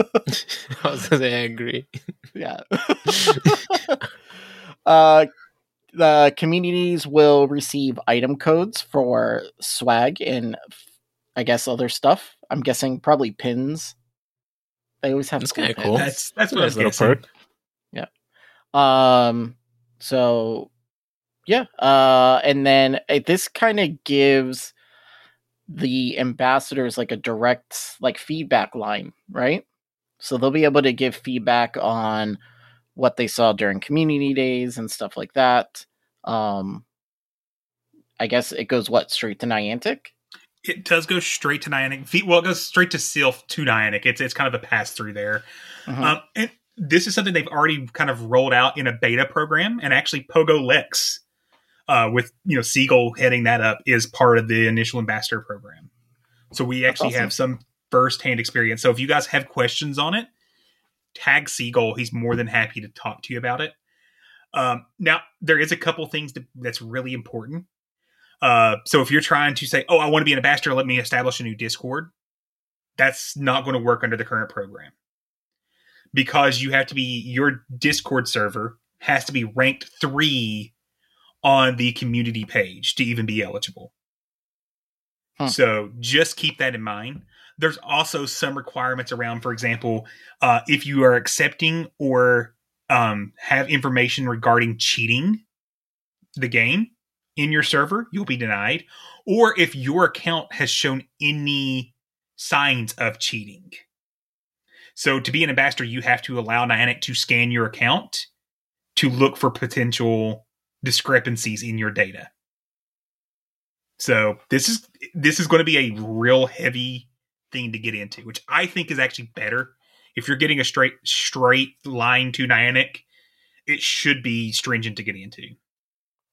[SPEAKER 4] I was gonna say I agree.
[SPEAKER 2] yeah. uh, the communities will receive item codes for swag and I guess other stuff. I'm guessing probably pins. They always have
[SPEAKER 4] That's
[SPEAKER 2] cool
[SPEAKER 4] kinda cool.
[SPEAKER 3] That's that's
[SPEAKER 4] a
[SPEAKER 3] what I was
[SPEAKER 4] nice little
[SPEAKER 3] guessing.
[SPEAKER 4] Yeah.
[SPEAKER 2] Um. So, yeah. Uh, and then uh, this kind of gives the ambassadors like a direct like feedback line, right? So they'll be able to give feedback on what they saw during community days and stuff like that. Um, I guess it goes what straight to Niantic.
[SPEAKER 3] It does go straight to Niantic. Well, it goes straight to Seal to Niantic. It's it's kind of a pass through there.
[SPEAKER 2] Mhm.
[SPEAKER 3] Um, and this is something they've already kind of rolled out in a beta program, and actually Pogo Lex, uh, with you know Siegel heading that up, is part of the initial ambassador program. So we actually
[SPEAKER 2] awesome.
[SPEAKER 3] have some firsthand experience. So if you guys have questions on it, tag Seagull. He's more than happy to talk to you about it. Um, now there is a couple things that, that's really important. Uh, so if you're trying to say, "Oh, I want to be an ambassador, let me establish a new Discord," that's not going to work under the current program because you have to be your Discord server has to be ranked three on the community page to even be eligible.
[SPEAKER 2] Huh.
[SPEAKER 3] So just keep that in mind. There's also some requirements around, for example, uh, if you are accepting or um, have information regarding cheating the game in your server, you'll be denied. Or if your account has shown any signs of cheating. So to be an ambassador, you have to allow Niantic to scan your account to look for potential discrepancies in your data. So this is this is going to be a real heavy thing to get into, which I think is actually better. If you're getting a straight straight line to Niantic, it should be stringent to get into.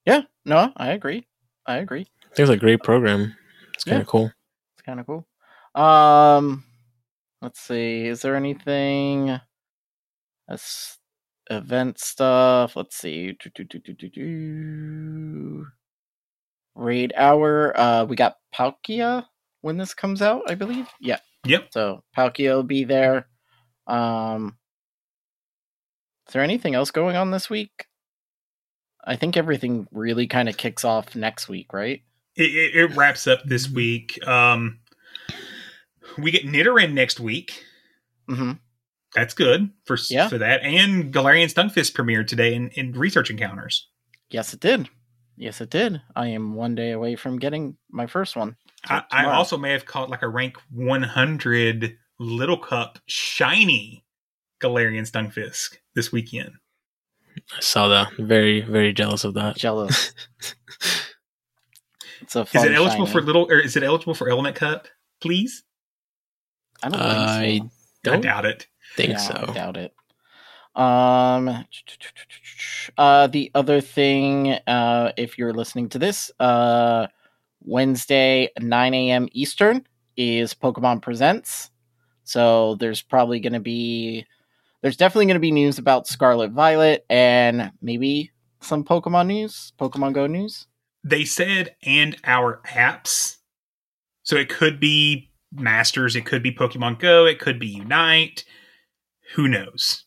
[SPEAKER 2] Yeah, no, I agree. I agree.
[SPEAKER 4] I think it's a great program. It's kind
[SPEAKER 2] Yeah.
[SPEAKER 4] of cool.
[SPEAKER 2] It's kind of cool. Um, let's see. Is there anything? That's event stuff. Let's see. Do, do, do, do, do, do. Raid hour. Uh, we got Palkia when this comes out, I believe. Yeah.
[SPEAKER 3] Yep.
[SPEAKER 2] So Palkia will be there. Um, is there anything else going on this week? I think everything really kind of kicks off next week, right?
[SPEAKER 3] It, it, it wraps up this week. Um, we get Nidoran next week.
[SPEAKER 2] Mm-hmm.
[SPEAKER 3] That's good for
[SPEAKER 2] Yeah.
[SPEAKER 3] for that. And Galarian Stunfisk premiered today in, in research encounters.
[SPEAKER 2] Yes, it did. Yes, it did. I am one day away from getting my first one.
[SPEAKER 3] I, I also may have caught like a rank 100 Little Cup shiny Galarian Stunfisk this weekend.
[SPEAKER 4] I saw that. Very, very jealous of that.
[SPEAKER 2] Jealous. it's a
[SPEAKER 3] Is it eligible
[SPEAKER 2] shiny.
[SPEAKER 3] for little or is it eligible for Element Cup? Please?
[SPEAKER 2] I don't
[SPEAKER 4] I
[SPEAKER 2] think so.
[SPEAKER 3] I
[SPEAKER 4] don't
[SPEAKER 3] doubt it.
[SPEAKER 4] think
[SPEAKER 2] Yeah,
[SPEAKER 4] so.
[SPEAKER 2] I doubt it. Um, uh, the other thing, uh, if you're listening to this, uh, Wednesday, 9 a.m. Eastern is Pokemon Presents. So there's probably going to be, there's definitely going to be news about Scarlet Violet and maybe some Pokemon news, Pokemon Go news.
[SPEAKER 3] They said and our apps. So it could be Masters, it could be Pokemon Go, it could be Unite. Who knows?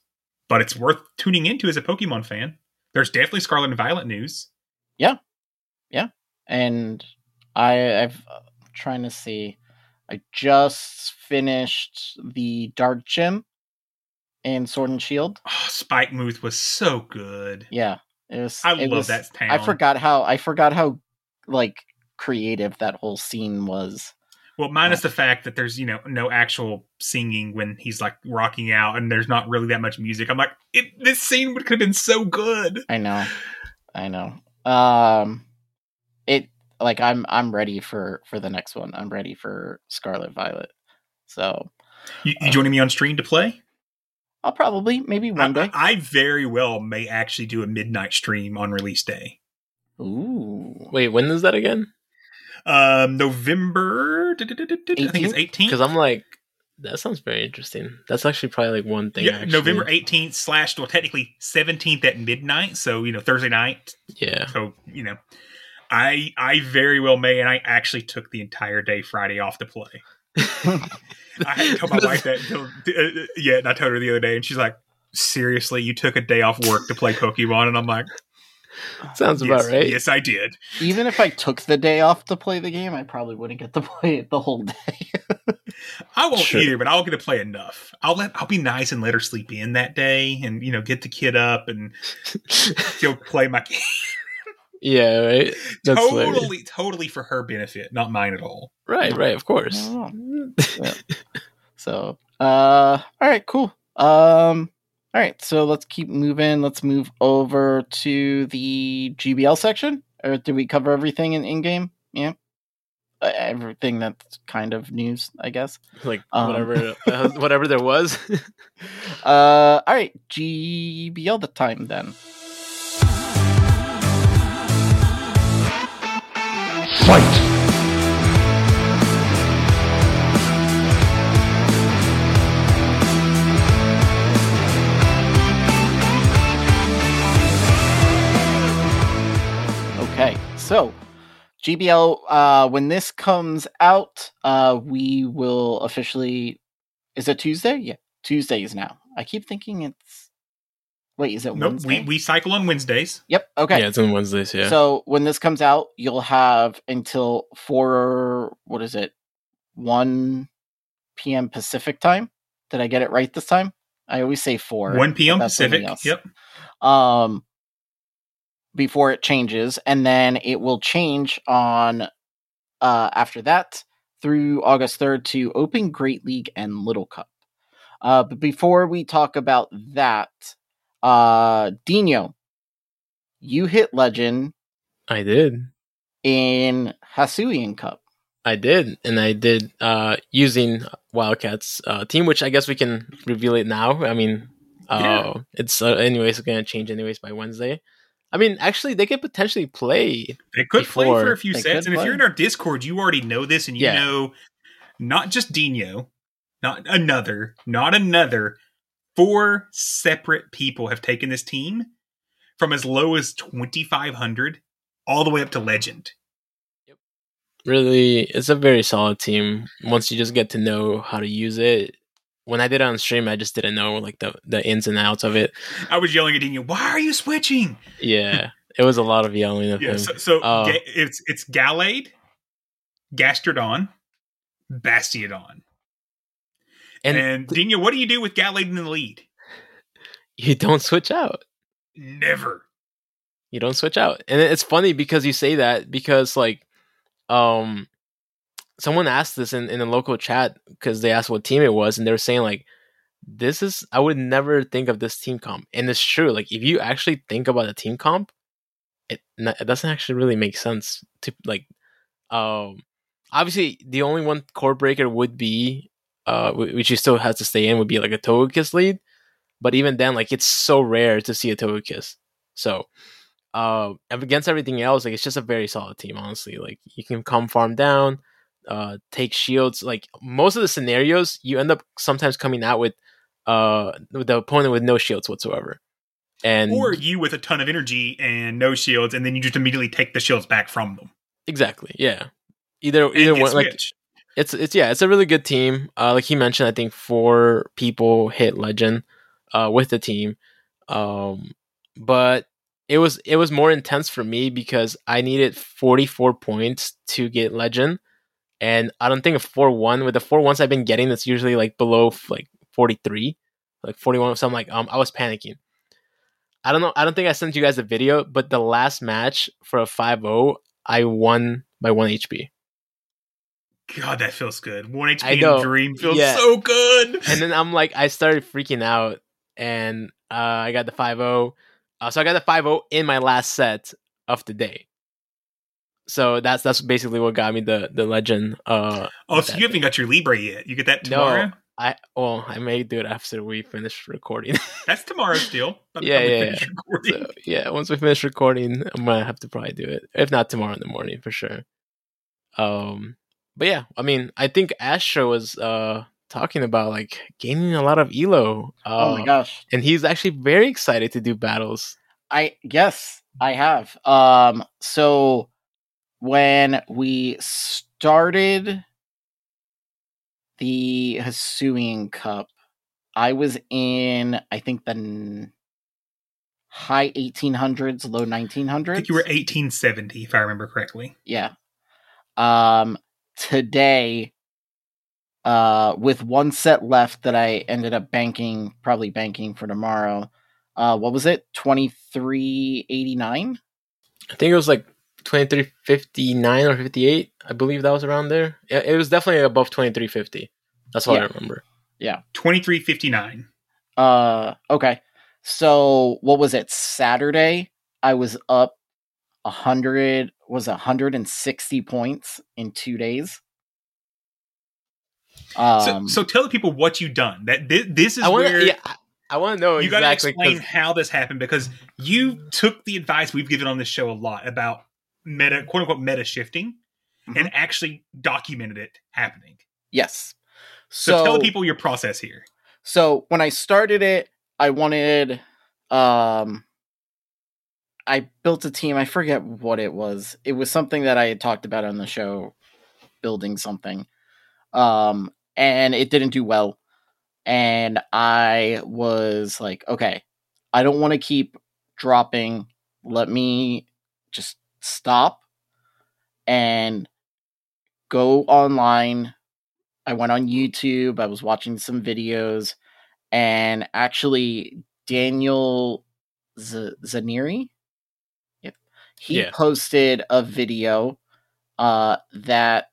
[SPEAKER 3] But it's worth tuning into as a Pokemon fan. There's definitely Scarlet and Violet news. Yeah. Yeah.
[SPEAKER 2] And I, I've uh, trying to see. I just finished the Dark Gym in Sword and Shield.
[SPEAKER 3] Oh, Spikemuth was so good.
[SPEAKER 2] Yeah, it was.
[SPEAKER 3] I
[SPEAKER 2] it
[SPEAKER 3] love
[SPEAKER 2] was-
[SPEAKER 3] that town.
[SPEAKER 2] I forgot how I forgot how like creative that whole scene was.
[SPEAKER 3] Well, minus the fact that there's you know no actual singing when he's like rocking out, and there's not really that much music. I'm like, it, this scene would could have been so good.
[SPEAKER 2] I know, I know. Um, like I'm I'm ready for for the next one. I'm ready for Scarlet Violet. So
[SPEAKER 3] You, you joining me on stream to play?
[SPEAKER 2] I'll probably maybe
[SPEAKER 3] I,
[SPEAKER 2] one day.
[SPEAKER 3] I very well may actually do a midnight stream on release day.
[SPEAKER 2] Ooh,
[SPEAKER 4] Wait, when is that again?
[SPEAKER 3] Um, November. I think it's 18th.
[SPEAKER 4] Because I'm like, that sounds very interesting. That's actually probably like one thing.
[SPEAKER 3] yeah,
[SPEAKER 4] actually.
[SPEAKER 3] November 18th slash well, technically 17th at midnight. So you know Thursday night.
[SPEAKER 4] Yeah.
[SPEAKER 3] So you know, I I very well may, and I actually took the entire day Friday off to play. I had to tell my wife that. until- uh, yeah, and I told her the other day, and she's like, "Seriously, you took a day off work to play Pokemon?" And I'm like,
[SPEAKER 4] Sounds
[SPEAKER 3] yes,
[SPEAKER 4] about right.
[SPEAKER 3] Yes, I did.
[SPEAKER 2] even if I took the day off to play the game, I probably wouldn't get to play it the whole day.
[SPEAKER 3] I won't
[SPEAKER 4] Sure.
[SPEAKER 3] either, but I'll get to play enough. I'll let I'll be nice and let her sleep in that day, and you know, get the kid up and she'll play my game.
[SPEAKER 4] Yeah, right. That's hilarious.
[SPEAKER 3] totally, totally for her benefit, not mine at all.
[SPEAKER 4] Right, right. Of course.
[SPEAKER 2] Yeah. so, uh, all right, cool. Um, all right, so let's keep moving. Let's move over to the GBL section. Or did we cover everything in in game? Yeah, uh, everything that's kind of news, I guess.
[SPEAKER 4] like
[SPEAKER 2] Um.
[SPEAKER 4] whatever, uh, whatever there was.
[SPEAKER 2] Uh, all right, GBL the time then.
[SPEAKER 6] plight.
[SPEAKER 2] Okay, so GBL, uh, when this comes out, uh, we will officially. Is it Tuesday? Yeah, Tuesday is now. I keep thinking it's Wait, is it
[SPEAKER 3] Nope,
[SPEAKER 2] Wednesday?
[SPEAKER 3] we, we cycle on Wednesdays.
[SPEAKER 2] Yep. Okay.
[SPEAKER 4] Yeah, it's on Wednesdays. Yeah.
[SPEAKER 2] So when this comes out, you'll have until four. What is it? One p.m. Pacific time. Did I get it right this time? I always say four.
[SPEAKER 3] 1 p.m.
[SPEAKER 2] but that's something
[SPEAKER 3] Pacific.
[SPEAKER 2] else.
[SPEAKER 3] Yep.
[SPEAKER 2] Um, before it changes, and then it will change on uh after that through August third to Open Great League and Little Cup. Uh, but before we talk about that, uh, Dino, you hit legend
[SPEAKER 4] I did.
[SPEAKER 2] in Hisuian Cup.
[SPEAKER 4] I did, and I did uh, using Wildcats uh, team, which I guess we can reveal it now. I mean, uh,
[SPEAKER 3] Yeah.
[SPEAKER 4] it's uh, anyways going to change anyways by Wednesday. I mean, actually, they could potentially play.
[SPEAKER 3] They could play for a few
[SPEAKER 2] they
[SPEAKER 3] sets,
[SPEAKER 2] could
[SPEAKER 3] and if you're in our Discord, you already know this, and you
[SPEAKER 4] Yeah.
[SPEAKER 3] know not just Dino, not another, not another. Four separate people have taken this team from as low as 2,500 all the way up to legend. yep.
[SPEAKER 4] Really, it's a very solid team. Once you just get to know how to use it. When I did it on stream, I just didn't know like the the ins and outs of it.
[SPEAKER 3] I was yelling at Dino, "Why are you switching?"
[SPEAKER 4] Yeah, it was a lot of yelling of
[SPEAKER 3] Yeah,
[SPEAKER 4] him.
[SPEAKER 3] so, so
[SPEAKER 4] Uh,
[SPEAKER 3] Ga- it's it's Gallade, Gastrodon, Bastiodon,
[SPEAKER 4] and
[SPEAKER 3] and, Dino. What do you do with Gallade in the lead?
[SPEAKER 4] you don't switch out.
[SPEAKER 3] Never.
[SPEAKER 4] you don't switch out and it's funny because you say that because like um someone asked this in, in a local chat because they asked what team it was and they were saying like this is i would never think of this team comp and it's true like if you actually think about a team comp it, it doesn't actually really make sense to like um obviously the only one core breaker would be uh which he still has to stay in would be like a Togekiss lead. But even then like it's so rare to see a Togekiss. So uh against everything else like it's just a very solid team honestly. Like you can come farm down uh take shields. Like most of the scenarios you end up sometimes coming out with uh with the opponent with no shields whatsoever. And
[SPEAKER 3] or you with a ton of energy and no shields, and then you just immediately take the shields back from them.
[SPEAKER 4] exactly yeah. Either
[SPEAKER 3] And
[SPEAKER 4] either one like
[SPEAKER 3] switched.
[SPEAKER 4] It's it's yeah it's a really good team. Uh like he mentioned i think four people hit legend uh with the team. Um but it was it was more intense for me because i needed 44 points to get legend. And i don't think a 4-1 with the 4-1s i've been getting it's usually like below like 43 like 41 so i'm like um i was panicking. I don't know i don't think i sent you guys a video but the last match for a 5-0 i won by 1 hp
[SPEAKER 3] God, that feels good. One HP
[SPEAKER 4] know.
[SPEAKER 3] Dream feels
[SPEAKER 4] Yeah.
[SPEAKER 3] so good.
[SPEAKER 4] and then I'm like, I started freaking out, and uh, I got the 5-0. Uh, so I got the 5-0 in my last set of the day. So that's that's basically what got me the the legend. Uh,
[SPEAKER 3] oh, so you haven't got your Libre yet. You get that tomorrow?
[SPEAKER 4] no, I well, I may do it after we finish recording.
[SPEAKER 3] That's tomorrow's deal.
[SPEAKER 4] Yeah, yeah, yeah. so yeah, once we finish recording, I'm gonna have to probably do it. If not tomorrow in the morning, for sure. Um, but yeah, I mean, I think Astro was uh talking about like gaining a lot of elo. Uh,
[SPEAKER 2] oh my gosh.
[SPEAKER 4] and he's actually very excited to do battles.
[SPEAKER 2] I yes, I have. Um so when we started the Hisuian Cup, I was in I think the n- high 1800s, low 1900s.
[SPEAKER 3] I think you were 1870, if I remember correctly.
[SPEAKER 2] Yeah. Um today uh with one set left that I ended up banking probably banking for tomorrow. Uh what was it? 2389?
[SPEAKER 4] I think it was like twenty three fifty nine or fifty eight. I believe that was around there. It, it was definitely above twenty three fifty. That's what I remember. Yeah.
[SPEAKER 3] 2359.
[SPEAKER 2] Uh okay. So what was it? Saturday I was up a hundred was a hundred and sixty points in two days. Um
[SPEAKER 3] so, so tell the people what you've done. That thi- this is
[SPEAKER 4] I want
[SPEAKER 3] where
[SPEAKER 4] to. Yeah, I- I want to know
[SPEAKER 3] you got to
[SPEAKER 4] exactly.
[SPEAKER 3] explain
[SPEAKER 4] 'cause-
[SPEAKER 3] how this happened because you took the advice we've given on this show a lot about meta, quote unquote, meta shifting,
[SPEAKER 2] Mhm.
[SPEAKER 3] and actually documented it happening.
[SPEAKER 2] yes.
[SPEAKER 3] So, tell the people your process here.
[SPEAKER 2] So when I started it, I wanted um I built a team. I forget what it was. It was something that I had talked about on the show, building something. Um, and it didn't do well. And I was like, okay, I don't want to keep dropping. Let me just stop and go online. I went on YouTube. I was watching some videos, and actually, Daniel Z- Zaneri, yep, he
[SPEAKER 4] Yeah.
[SPEAKER 2] posted a video uh, that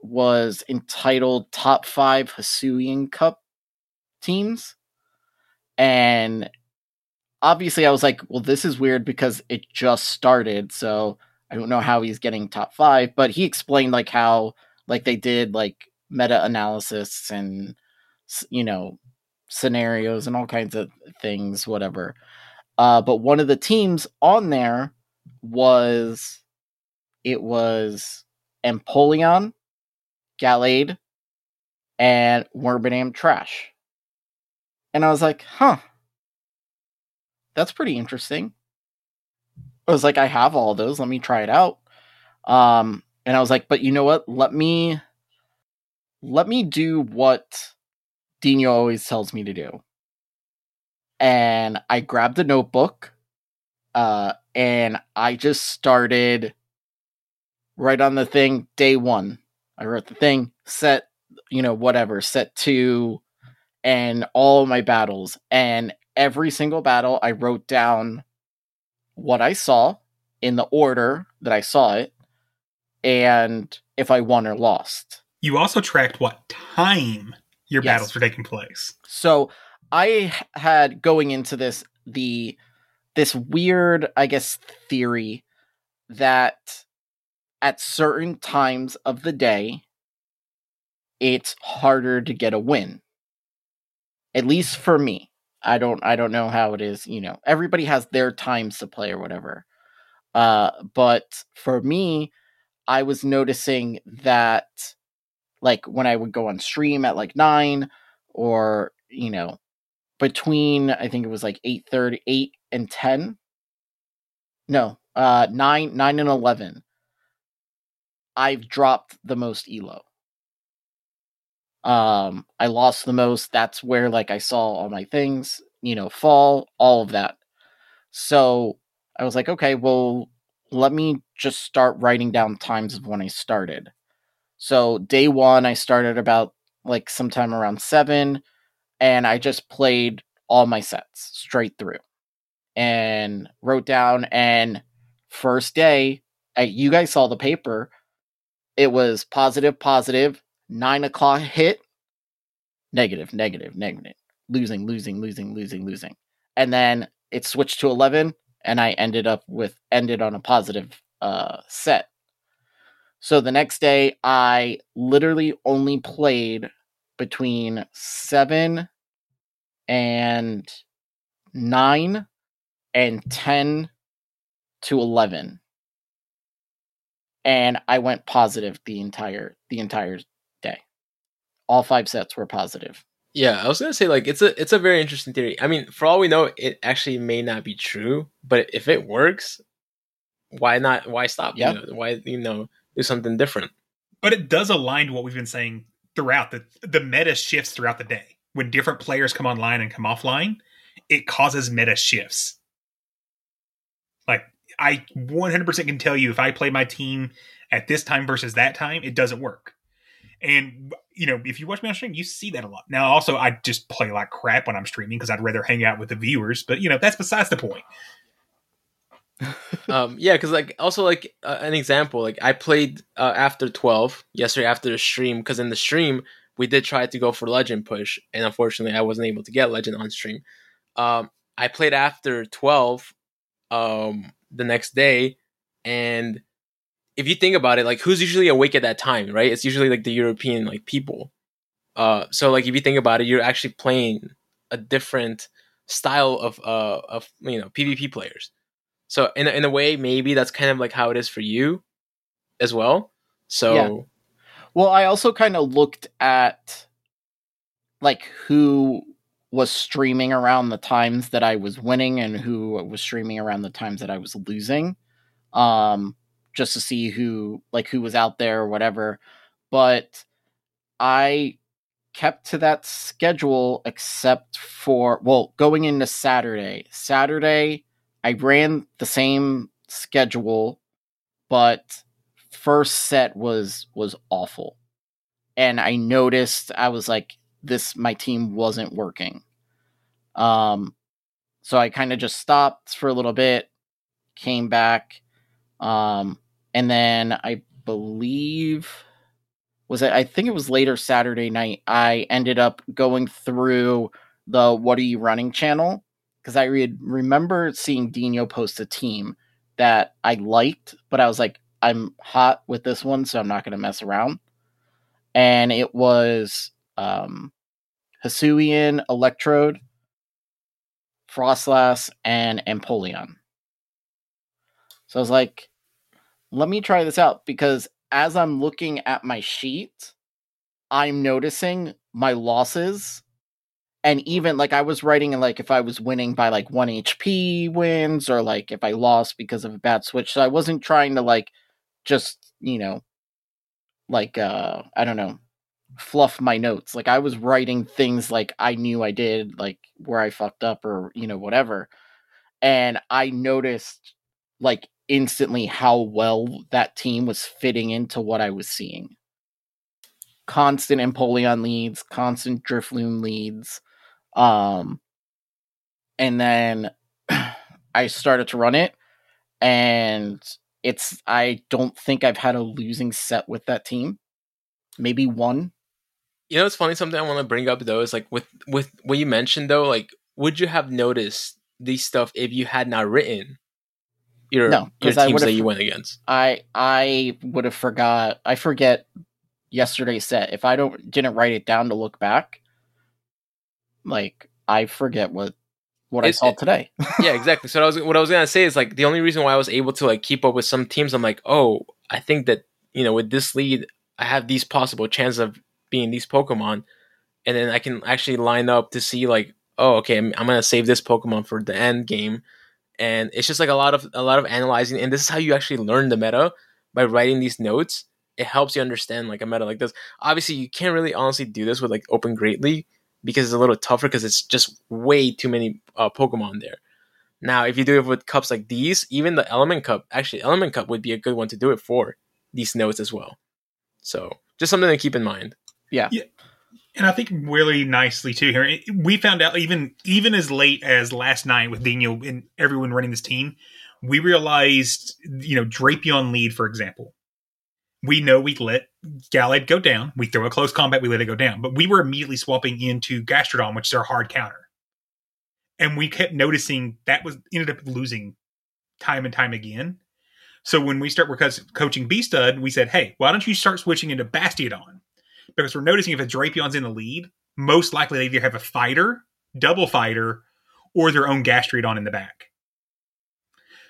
[SPEAKER 2] was entitled "Top Five Hisuian Cup Teams," and obviously, I was like, "Well, this is weird because it just started, so." I don't know how he's getting top five, but he explained like how like they did like meta analysis and you know scenarios and all kinds of things, whatever. Uh, but one of the teams on there was it was Empoleon, Gallade, and Wormadam Trash. And I was like, huh. That's pretty interesting. I was like, I have all those. Let me try it out. Um, and I was like, but you know what? Let me let me do what Dino always tells me to do. And I grabbed a notebook, uh, and I just started right on the thing day one. I wrote the thing, set, you know, whatever, set two, and all my battles. And every single battle, I wrote down what I saw in the order that I saw it, and if I won or lost.
[SPEAKER 3] You also tracked what time your
[SPEAKER 2] Yes.
[SPEAKER 3] battles were taking place.
[SPEAKER 2] So I had going into this the this weird, I guess, theory that at certain times of the day it's harder to get a win. At least for me. I don't I don't know how it is, you know. Everybody has their times to play or whatever. Uh but for me, I was noticing that like when I would go on stream at like 9 or, you know, between I think it was like 8:30 8 and 10. No, uh 9 9 and 11. I've dropped the most elo. Um I lost the most. That's where like I saw all my things, you know, fall, all of that. So I was like, okay, well, let me just start writing down times of when I started. So day 1 I started about like sometime around 7 and I just played all my sets straight through and wrote down. And first day, I, you guys saw the paper. It was positive, positive, nine o'clock hit, negative, negative, negative, losing, losing, losing, losing, losing. And then it switched to 11, and I ended up with ended on a positive uh, set. So the next day, I literally only played between seven and nine and 10 to 11 and i went positive the entire the entire day all five sets were positive
[SPEAKER 4] Yeah, I was gonna say like it's a it's a very interesting theory. I mean, for all we know, it actually may not be true, but if it works, why not? Why stop?
[SPEAKER 2] Yeah.
[SPEAKER 4] You know, why you know do something different?
[SPEAKER 3] But it does align to what we've been saying throughout. The the meta shifts throughout the day. When different players come online and come offline, it causes meta shifts. Like I 100% can tell you if I play my team at this time versus that time, it doesn't work. And you know, if you watch me on stream, you see that a lot. Now, also, I just play like crap when I'm streaming because I'd rather hang out with the viewers. But you know, that's besides the point.
[SPEAKER 4] um yeah because like also like uh, an example like i played uh, after 12 yesterday after the stream because in the stream we did try to go for legend push and unfortunately i wasn't able to get legend on stream um i played after 12 um the next day and if you think about it like who's usually awake at that time right it's usually like the european like people uh so like if you think about it you're actually playing a different style of uh of you know pvp players so in in a way, maybe that's kind of like how it is for you as well. So.
[SPEAKER 2] Well, I also kind of looked at like who was streaming around the times that I was winning and who was streaming around the times that I was losing. Um, just to see who like who was out there or whatever. But I kept to that schedule except for well, going into Saturday. Saturday I ran the same schedule, but first set was was awful. And I noticed I was like this my team wasn't working. Um so I kind of just stopped for a little bit, came back um and then I believe was it I think it was later Saturday night I ended up going through the what are you running channel because I re- remember seeing Dino post a team that I liked, but I was like, I'm hot with this one, so I'm not going to mess around. And it was um, Hisuian, Electrode, Froslass, and Empoleon. So I was like, let me try this out because as I'm looking at my sheet, I'm noticing my losses. And even like I was writing like if I was winning by like one HP wins or like if I lost because of a bad switch. So I wasn't trying to like just, you know, like uh I don't know, fluff my notes. Like I was writing things like I knew I did, like where I fucked up or, you know, whatever. And I noticed like instantly how well that team was fitting into what I was seeing. Constant Empoleon leads, constant Drifloon leads. Um, and then I started to run it, and it's I don't think I've had a losing set with that team. Maybe one.
[SPEAKER 4] You know, it's funny. Something I want to bring up though is like with with what you mentioned though. Like, would you have noticed these stuff if you had not written your,
[SPEAKER 2] No,
[SPEAKER 4] your teams that you went against?
[SPEAKER 2] I I would have forgot. I forget yesterday's set if I don't didn't write it down to look back. Like I forget what what I saw
[SPEAKER 4] it-
[SPEAKER 2] today.
[SPEAKER 4] yeah, exactly. So what I was what I was gonna say is like the only reason why I was able to like keep up with some teams, I'm like, oh, I think that you know with this lead, I have these possible chances of being these Pokemon, and then I can actually line up to see like, oh, okay, I'm, I'm gonna save this Pokemon for the end game, and it's just like a lot of a lot of analyzing, and this is how you actually learn the meta by writing these notes. It helps you understand like a meta like this. Obviously, you can't really honestly do this with like Open Great League because it's a little tougher because it's just way too many uh, Pokemon there. Now, if you do it with cups like these, even the Element Cup, actually, Element Cup would be a good one to do it for these notes as well. So, just something to keep in mind. Yeah. yeah.
[SPEAKER 3] And I think really nicely too here, we found out even even as late as last night with Daniel and everyone running this team, we realized you know Drapion lead for example. We know we let Gallade go down. We throw a close combat, we let it go down, but we were immediately swapping into Gastrodon, which is our hard counter, and we kept noticing that was ended up losing time and time again. So when we start because coaching B Stud, we said, "Hey, why don't you start switching into Bastiodon?" because we're noticing if a Drapion's in the lead, most likely they either have a fighter, double fighter, or their own Gastrodon in the back.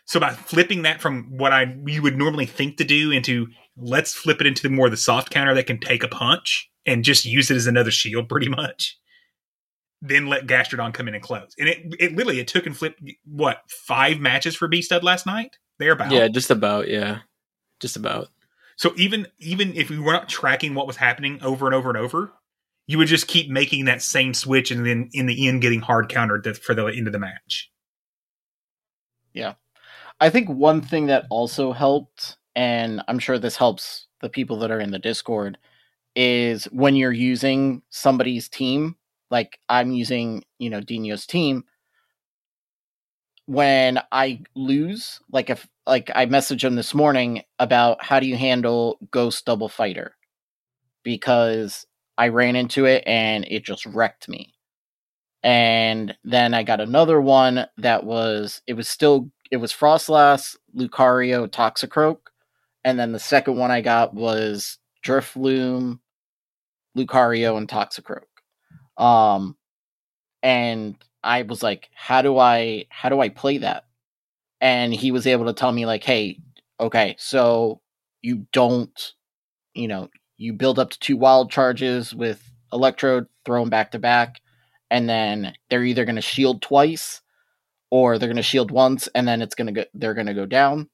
[SPEAKER 3] So by flipping that from what I you would normally think to do into let's flip it into the more of the soft counter that can take a punch and just use it as another shield pretty much. Then let Gastrodon come in and close. And it it literally it took and flipped what, five matches for B Stud last night? They're Thereabout.
[SPEAKER 4] Yeah, just about. Yeah, just about.
[SPEAKER 3] So even even if we were not tracking what was happening over and over and over, you would just keep making that same switch, and then in the end, getting hard countered for the end of the match.
[SPEAKER 2] I think one thing that also helped, and I'm sure this helps the people that are in the Discord, is when you're using somebody's team, like I'm using, you know, Dino's team, when I lose, like if like I messaged him this morning about how do you handle Ghost Double Fighter? Because I ran into it and it just wrecked me. And then I got another one that was it was still it was Froslass, Lucario, Toxicroak, and then the second one I got was Drifloom, Lucario, and Toxicroak. Um, and I was like, how do I how do I play that? And he was able to tell me like, hey, okay, so you don't, you know, you build up to two wild charges with Electrode, throw them back to back, and then they're either going to shield twice or they're going to shield once and then it's going to go they're going to go down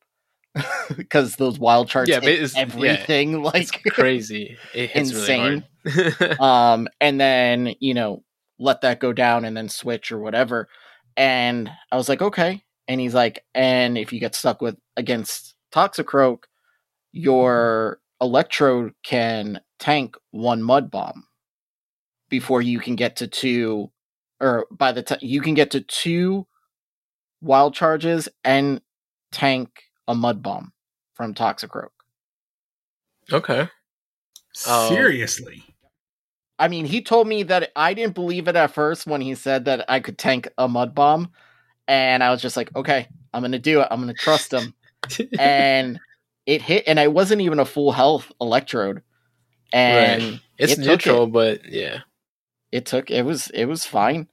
[SPEAKER 2] because those wild charges
[SPEAKER 4] Yeah, but it's- yeah,
[SPEAKER 2] everything like
[SPEAKER 4] crazy.
[SPEAKER 2] Insane.
[SPEAKER 4] really
[SPEAKER 2] um and then you know let that go down and then switch or whatever and i was like okay and he's like and if you get stuck with against toxicroak your electrode can tank one mud bomb before you can get to two or by the time you can get to two wild charges and tank a mud bomb from toxicroak
[SPEAKER 4] okay. Oh.
[SPEAKER 3] Seriously.
[SPEAKER 2] I mean, he told me that I didn't believe it at first when he said that I could tank a mud bomb, and I was just like, okay, I'm gonna do it. I'm gonna trust him, and it hit, and I wasn't even a full health electrode, and
[SPEAKER 4] Right. It's
[SPEAKER 2] it
[SPEAKER 4] neutral,
[SPEAKER 2] it.
[SPEAKER 4] but yeah.
[SPEAKER 2] it took it was it was fine.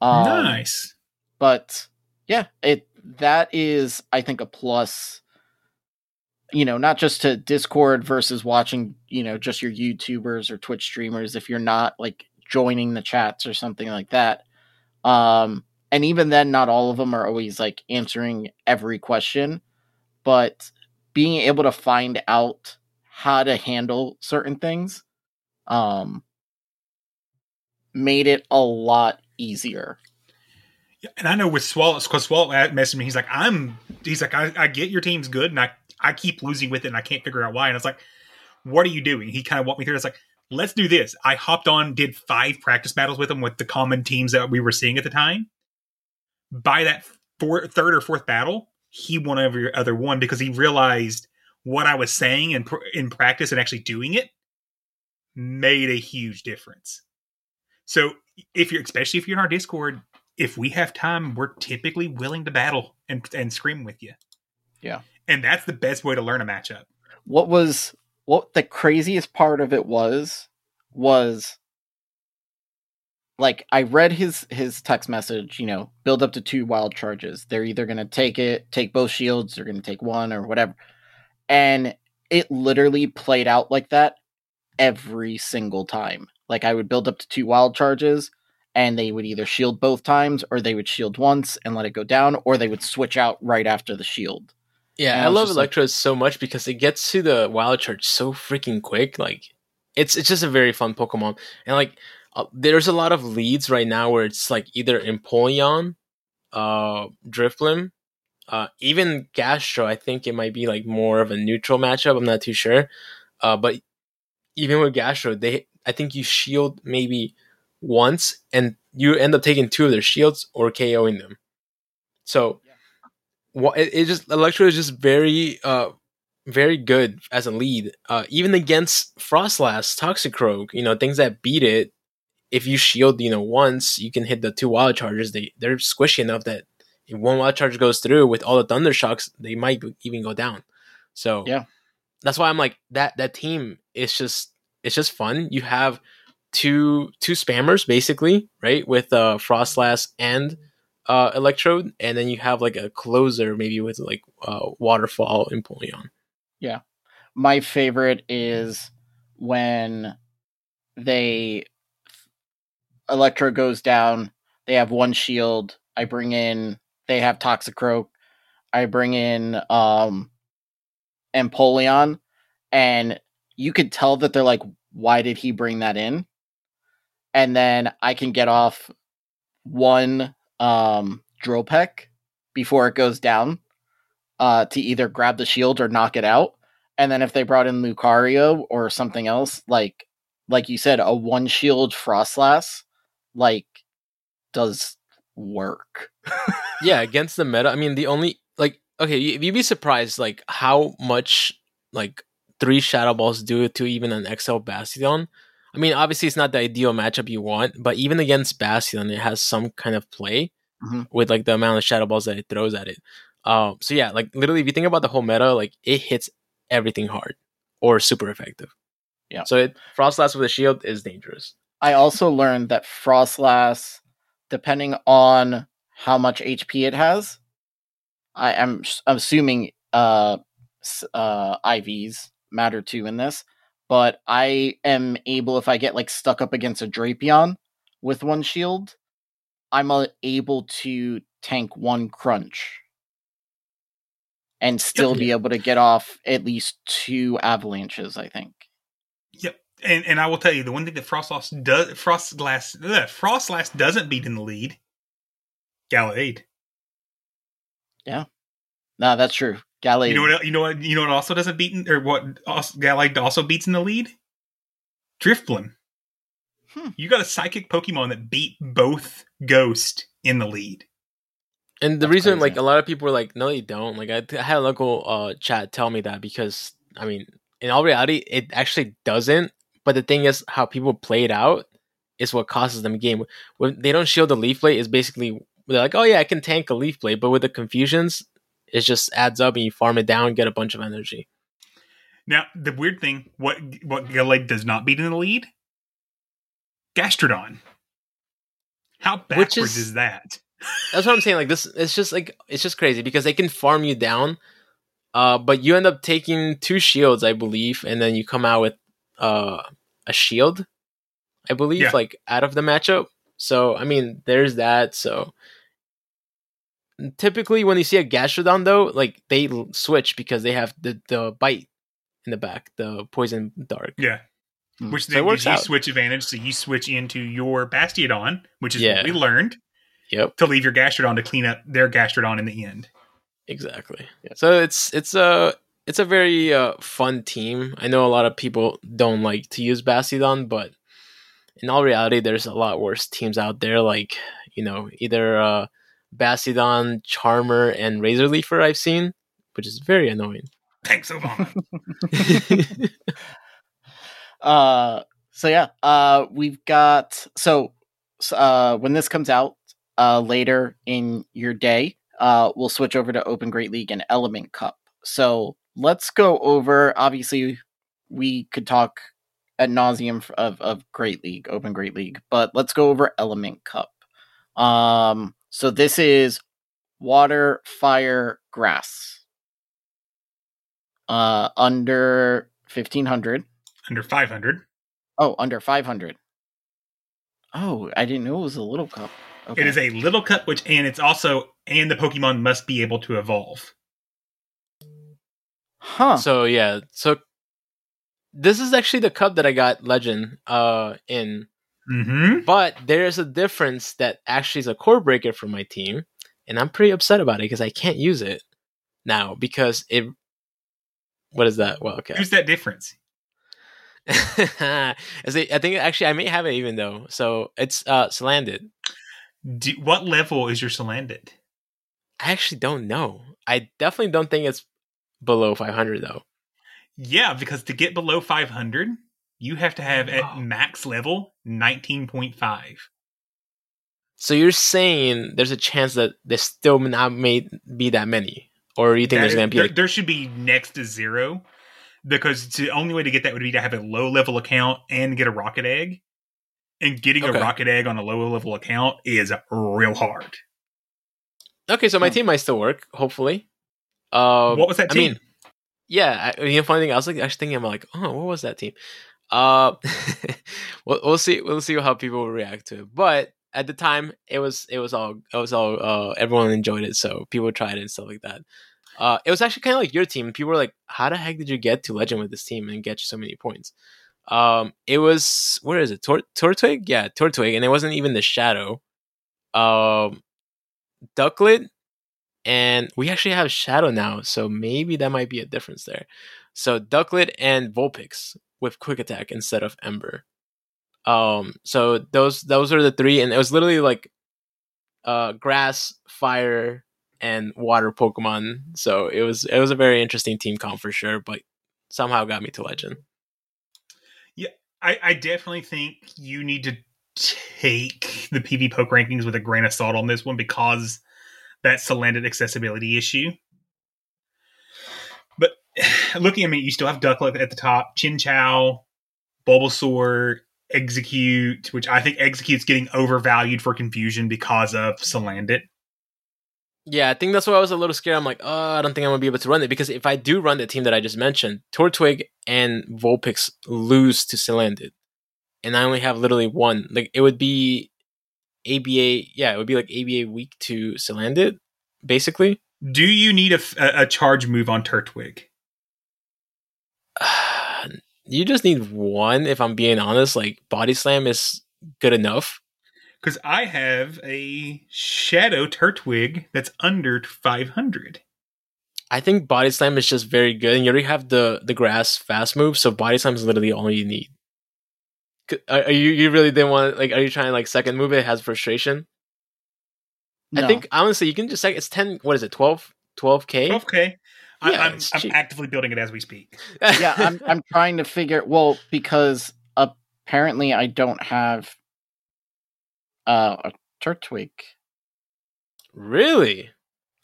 [SPEAKER 2] Um,
[SPEAKER 3] nice.
[SPEAKER 2] but yeah, it that is I think a plus. You know, not just to Discord versus watching, you know, just your YouTubers or Twitch streamers if you're not like joining the chats or something like that. Um and even then not all of them are always like answering every question, but being able to find out how to handle certain things um made it a lot easier.
[SPEAKER 3] Yeah, And I know with Swallow, because Swallow messaged me, he's like, I'm, he's like, I, I get your team's good, and I, I keep losing with it, and I can't figure out why. And it's like, what are you doing? He kind of walked me through. It's like, let's do this. I hopped on, did five practice battles with him with the common teams that we were seeing at the time. By that four, third or fourth battle, he won every other one because he realized what I was saying in in practice and actually doing it made a huge difference. So if you're, especially if you're in our Discord, if we have time, we're typically willing to battle and and scream with you.
[SPEAKER 2] Yeah.
[SPEAKER 3] And that's the best way to learn a matchup.
[SPEAKER 2] what was what the craziest part of it was was like I read his his text message, you know, build up to two wild charges. They're either going to take it, take both shields, they're going to take one or whatever. And it literally played out like that every single time. Like I would build up to two wild charges and they would either shield both times or they would shield once and let it go down or they would switch out right after the shield.
[SPEAKER 4] Yeah,
[SPEAKER 2] And
[SPEAKER 4] I
[SPEAKER 2] I
[SPEAKER 4] love
[SPEAKER 2] just like-
[SPEAKER 4] so much because it gets to the wild charge so freaking quick. Like, it's it's just a very fun Pokemon, and like, uh, there's a lot of leads right now where it's like either Empoleon, uh, Drifblim, uh, even Gastro. I think it might be like more of a neutral matchup. I'm not too sure, uh, but even with Gastro, they I think you shield maybe once, and you end up taking two of their shields or KOing them. So wha- it, it just Electro is just very uh very good as a lead. Uh even against Froslass, Toxicroak, you know, things that beat it, if you shield, you know, once, you can hit the two wild charges. They they're squishy enough that if one wild charge goes through with all the thunder shocks, they might even go down. So
[SPEAKER 2] Yeah.
[SPEAKER 4] that's why I'm like that that team is just it's just fun. You have two two spammers basically, right? With uh Froslass and uh Electrode, and then you have like a closer maybe with like uh Waterfall Empoleon.
[SPEAKER 2] Yeah, my favorite is when they Electro goes down, they have one shield, I bring in they have Toxicroak, I bring in um Empoleon, and you could tell that they're like, why did he bring that in? And then I can get off one um drill peck before it goes down uh to either grab the shield or knock it out and then if they brought in Lucario or something else, like like you said, a one shield Froslass, like does work.
[SPEAKER 4] yeah, against the meta. I mean, the only like okay, you- you'd be surprised like how much like three Shadow Balls do to even an XL Bastion. I mean, obviously it's not the ideal matchup you want, but even against Bastion, it has some kind of play
[SPEAKER 2] Mhm.
[SPEAKER 4] with like the amount of Shadow Balls that it throws at it. Um, so yeah, like literally, if you think about the whole meta, like it hits everything hard or super effective.
[SPEAKER 2] Yeah.
[SPEAKER 4] So it Froslass with a shield is dangerous.
[SPEAKER 2] I also learned that Froslass, depending on how much HP it has, I am assuming uh, uh, IVs matter too in this, but I am able if I get like stuck up against a Drapion with one shield, I'm uh, able to tank one crunch and still be able to get off at least two avalanches. I think.
[SPEAKER 3] Yep, and and I will tell you the one thing that Froslass does Froslass ugh, Froslass doesn't beat in the lead. Gallade.
[SPEAKER 2] Yeah, no, that's true. Gallade.
[SPEAKER 3] You know what? You know what? You know what also doesn't beat in, or what also, Gallade also beats in the lead. Drifblim.
[SPEAKER 2] Hmm.
[SPEAKER 3] You got a psychic Pokemon that beat both Ghost in the lead.
[SPEAKER 4] And the
[SPEAKER 2] That's
[SPEAKER 4] reason,
[SPEAKER 2] crazy.
[SPEAKER 4] like, a lot of people were like, "No, you don't." Like, I, I had a local uh, chat tell me that because, I mean, in all reality, it actually doesn't. But the thing is, how people play it out is what causes them game. When they don't shield the Leaf Blade, is basically they're like, "Oh yeah, I can tank a Leaf Blade," but with the confusions, it just adds up and you farm it down, get a bunch of energy.
[SPEAKER 3] Now, the weird thing, what what Gallade does not beat in the lead, Gastrodon. How backwards
[SPEAKER 4] is-
[SPEAKER 3] is, that?
[SPEAKER 4] That's what I'm saying. Like this, it's just like it's just crazy because they can farm you down, uh, but you end up taking two shields, I believe, and then you come out with uh, a shield, I believe,
[SPEAKER 3] Yeah.
[SPEAKER 4] like out of the matchup. So I mean, there's that. So typically, when you see a Gastrodon, though, like they switch because they have the the bite in the back, the poison dart.
[SPEAKER 3] Yeah.
[SPEAKER 2] Hmm.
[SPEAKER 3] Which
[SPEAKER 4] So
[SPEAKER 3] then
[SPEAKER 4] works
[SPEAKER 3] gives you
[SPEAKER 4] out.
[SPEAKER 3] switch advantage, so you switch into your Bastiodon, which is
[SPEAKER 4] Yeah.
[SPEAKER 3] what we learned,
[SPEAKER 4] Yep.
[SPEAKER 3] to leave your Gastrodon to clean up their Gastrodon in the end.
[SPEAKER 4] Exactly. Yeah. So it's it's a it's a very uh, fun team. I know a lot of people don't like to use Bastiodon, but in all reality, there's a lot worse teams out there. Like you know, either uh, Bastiodon, Charmer, and Razor Leafer. I've seen, which is very annoying.
[SPEAKER 3] Thanks, Obama.
[SPEAKER 2] Uh, so yeah, uh, we've got so s- uh, when this comes out uh, later in your day, uh, we'll switch over to Open Great League and Element Cup. So let's go over. Obviously, we could talk at nauseum of of Great League, Open Great League, but let's go over Element Cup. Um, so this is water, fire, grass. Uh, under fifteen hundred.
[SPEAKER 3] Under 500.
[SPEAKER 2] Oh, under 500. Oh, I didn't know it was a little cup. Okay.
[SPEAKER 3] It is a little cup, which, and it's also, and the Pokemon must be able to evolve.
[SPEAKER 2] huh.
[SPEAKER 4] So yeah, so this is actually the cup that I got Legend uh in.
[SPEAKER 3] Mm-hmm.
[SPEAKER 4] But there's a difference that actually is a core breaker for my team, and I'm pretty upset about it because I can't use it now because it. What is that? Well, okay.
[SPEAKER 3] Who's that difference?
[SPEAKER 4] I think actually I may have it even though. So it's uh Salandit.
[SPEAKER 3] Do, what level is your Salandit?
[SPEAKER 4] I actually don't know. I definitely don't think it's below 500 though.
[SPEAKER 3] Yeah, because to get below 500, you have to have at
[SPEAKER 4] Wow.
[SPEAKER 3] max level 19.5.
[SPEAKER 4] So you're saying there's a chance that there still not may be that many, or you think
[SPEAKER 3] That
[SPEAKER 4] there's
[SPEAKER 3] is-
[SPEAKER 4] gonna be
[SPEAKER 3] there,
[SPEAKER 4] like
[SPEAKER 3] there should be next to zero because the only way to get that would be to have a low level account and get a rocket egg. And getting
[SPEAKER 4] Okay.
[SPEAKER 3] a rocket egg on a low level account is real hard.
[SPEAKER 4] okay? So my
[SPEAKER 2] Hmm.
[SPEAKER 4] team might still work, hopefully. Uh,
[SPEAKER 3] what was that
[SPEAKER 4] I
[SPEAKER 3] team?
[SPEAKER 4] mean, yeah. I, you know, funny thing, I was like actually thinking, I'm like, oh, what was that team? Uh, we'll, we'll see. We'll see how people react to it. But at the time, it was it was all it was all uh, everyone enjoyed it, so people tried it and stuff like that. Uh, it was actually kind of like your team. People were like, "How the heck did you get to legend with this team and get so many points?" Um, it was where is it? Tor- Turtwig, yeah, Turtwig, and it wasn't even the shadow. Um, Ducklett, and we actually have Shadow now, so maybe that might be a difference there. So Ducklett and Vulpix with Quick Attack instead of Ember. Um, so those those are the three, and it was literally like uh, grass, fire, and water Pokemon. So it was it was a very interesting team comp for sure, but somehow got me to Legend.
[SPEAKER 3] Yeah, I, I definitely think you need to take the PvPoke rankings with a grain of salt on this one because that Salandit accessibility issue. Looking at me, you still have Ducklett at the top, Chinchou, Bulbasaur, Exeggcute, which I think Exeggcute's getting overvalued for confusion because of Salandit.
[SPEAKER 4] Yeah, I think that's why I was a little scared. I'm like, oh, I don't think I'm gonna be able to run it because if I do run the team that I just mentioned, Turtwig and Vulpix lose to Salandit, and I only have literally one. Like it would be ABA. Yeah, it would be like ABA weak to Salandit, basically.
[SPEAKER 3] Do you need a a charge move on Turtwig?
[SPEAKER 4] you just need one. If I'm being honest, like body slam is good enough.
[SPEAKER 3] Because I have a Shadow Turtwig that's under 500.
[SPEAKER 4] I think body slam is just very good, and you already have the the grass fast move, so body slam is literally all you need. Are, are you you really didn't want like? Are you trying to, like second move? It has frustration. I think honestly, you can just like it's ten. What is it? 12 k.
[SPEAKER 3] 12k. I,
[SPEAKER 4] Yeah,
[SPEAKER 3] I'm, I'm actively building it as we speak.
[SPEAKER 2] yeah, I'm I'm trying to figure well because apparently I don't have uh, a Turtwig.
[SPEAKER 4] really.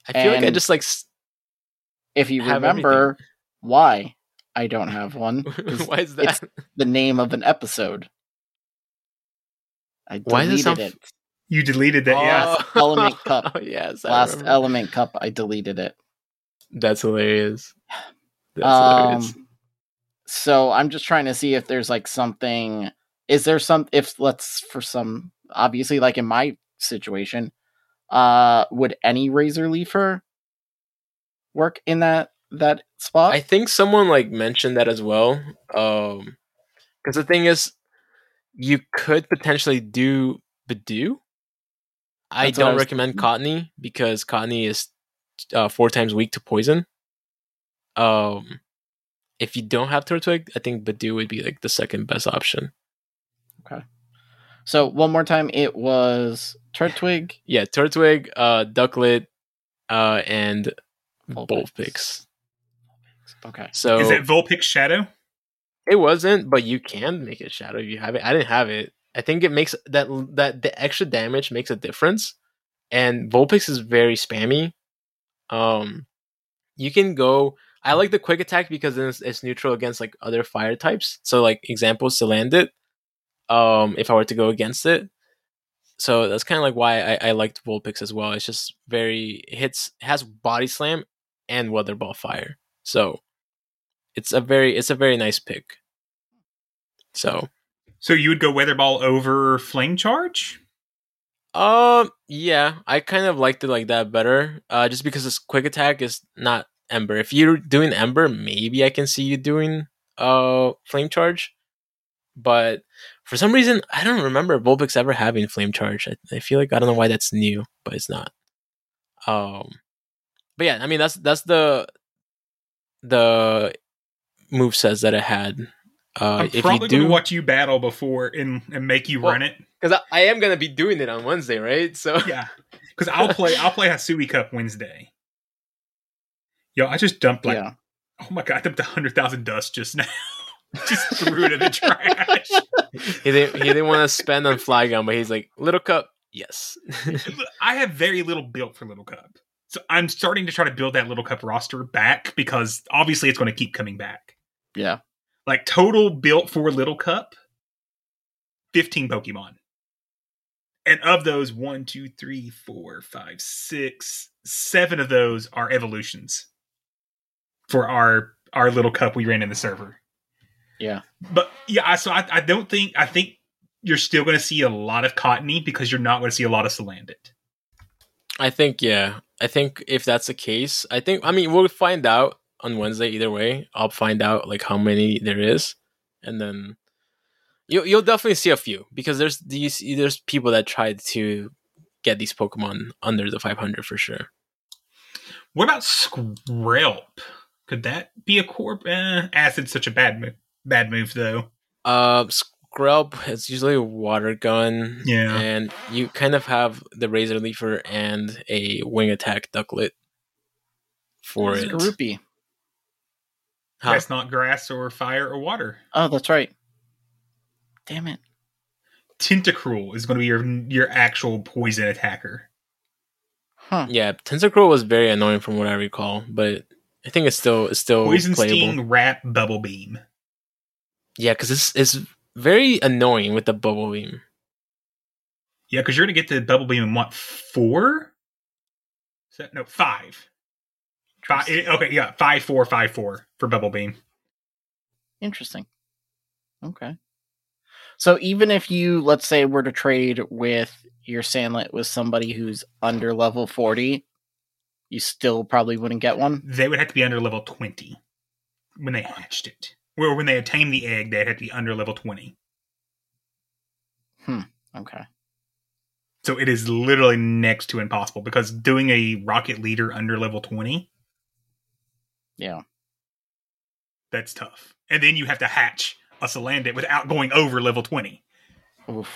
[SPEAKER 4] I feel like I just like.
[SPEAKER 2] If you
[SPEAKER 4] Have
[SPEAKER 2] remember why I don't have one,
[SPEAKER 4] Why is
[SPEAKER 2] it's
[SPEAKER 4] that?
[SPEAKER 2] the name of an episode. I
[SPEAKER 4] Why
[SPEAKER 2] deleted
[SPEAKER 4] sound
[SPEAKER 2] it.
[SPEAKER 3] You deleted that, yeah.
[SPEAKER 2] Last Element Cup.
[SPEAKER 4] Oh, yes, I
[SPEAKER 2] Last
[SPEAKER 4] remember.
[SPEAKER 2] Element Cup, I deleted it.
[SPEAKER 4] That's hilarious. That's hilarious.
[SPEAKER 2] Um, so I'm just trying to see if there's like something. Is there some? If let's for some obviously like in my situation, uh, would any razor leafer work in that that spot?
[SPEAKER 4] I think someone like mentioned that as well. Um, because the thing is, you could potentially do Budew. I don't recommend. Cottonee because Cottonee is uh, four times weak to poison. Um, if you don't have Turtwig, I think Budew would be like the second best option. Okay.
[SPEAKER 2] So one more time, it was Turtwig.
[SPEAKER 4] Yeah, Turtwig, uh, Ducklett, uh, and
[SPEAKER 2] Vulpix.
[SPEAKER 4] Vulpix.
[SPEAKER 2] Okay.
[SPEAKER 4] So
[SPEAKER 3] Is it Vulpix Shadow?
[SPEAKER 4] It wasn't, but you can make it shadow if you have it. I didn't have it. I think it makes that that the extra damage makes a difference. And Vulpix is very spammy. Um, you can go. I like the quick attack because it's, it's neutral against like other fire types. So like examples Salandit. Um, if I were to go against it, so that's kind of like why I, I liked Vulpix as well. It's just very it hits has body slam and weather ball fire. So it's a very it's a very nice pick. So
[SPEAKER 3] So you would go Weather Ball over Flame Charge?
[SPEAKER 4] Um yeah, I kind of liked it like that better. Uh just because this quick attack is not Ember. If you're doing Ember, maybe I can see you doing uh flame charge. But for some reason, I don't remember Vulpix ever having flame charge. I, I feel like I don't know why that's new, but it's not. Um but yeah, I mean that's that's the the move says that it had. Uh,
[SPEAKER 3] I'm
[SPEAKER 4] if you
[SPEAKER 3] probably going
[SPEAKER 4] do,
[SPEAKER 3] to watch you battle before and, and make you
[SPEAKER 4] Well-
[SPEAKER 3] run it.
[SPEAKER 4] because I, I am gonna be doing it on Wednesday, right? So
[SPEAKER 3] Yeah, because I'll play. I'll play Hisui Cup Wednesday. Yo, I just dumped like,
[SPEAKER 2] yeah.
[SPEAKER 3] oh my god, I dumped a hundred thousand dust just now. just threw it in the trash.
[SPEAKER 4] he didn't he didn't want to spend on Flygon, but he's like little cup, yes.
[SPEAKER 3] I have very little built for Little Cup, so I'm starting to try to build that Little Cup roster back because obviously it's going to keep coming back.
[SPEAKER 2] Yeah.
[SPEAKER 3] Like total built for Little Cup, fifteen Pokemon, and of those, one, two, three, four, five, six, seven of those are evolutions for our our Little Cup we ran in the server.
[SPEAKER 2] Yeah.
[SPEAKER 3] But yeah, so I, I don't think I think you're still going to see a lot of Cottonee because you're not going to see a lot of Salandit.
[SPEAKER 4] I think yeah. I think if that's the case, I think I mean we'll find out on Wednesday either way. I'll find out like how many there is, and then you'll you'll definitely see a few because there's these there's people that tried to get these Pokemon under the 500 for sure.
[SPEAKER 3] What about Skrelp? Could that be a core? Eh, acid's such a bad move. Bad move though.
[SPEAKER 4] Uh, Skrelp is usually a water gun.
[SPEAKER 3] Yeah.
[SPEAKER 4] and you kind of have the Razor Leafer and a Wing Attack Ducklett for it.
[SPEAKER 2] Skorupi.
[SPEAKER 4] Huh.
[SPEAKER 3] That's not grass or fire or water.
[SPEAKER 2] Oh, that's right. Damn it.
[SPEAKER 3] Tentacruel is going to be your your actual poison attacker.
[SPEAKER 2] Huh.
[SPEAKER 4] Yeah, Tentacruel was very annoying from what I recall, but I think it's still it's still
[SPEAKER 3] Poison
[SPEAKER 4] playable.
[SPEAKER 3] sting, wrap, bubble beam.
[SPEAKER 4] Yeah, because it's it's very annoying with the bubble beam.
[SPEAKER 3] Yeah, because you're going to get the bubble beam in what four? Is no, five. Five. eh, Okay, yeah, five, four, five, four for bubble beam.
[SPEAKER 2] Interesting. Okay. So even if you, let's say, were to trade with your Salandit with somebody who's under level 40, you still probably wouldn't get one.
[SPEAKER 3] They would have to be under level 20 when they hatched it. Or when they attained the egg, they'd have to be under level 20. Hmm.
[SPEAKER 2] Okay.
[SPEAKER 3] So it is literally next to impossible because doing a rocket leader under level 20,
[SPEAKER 2] Yeah.
[SPEAKER 3] that's tough. And then you have to hatch a Salandit without going over level 20.
[SPEAKER 2] Oof.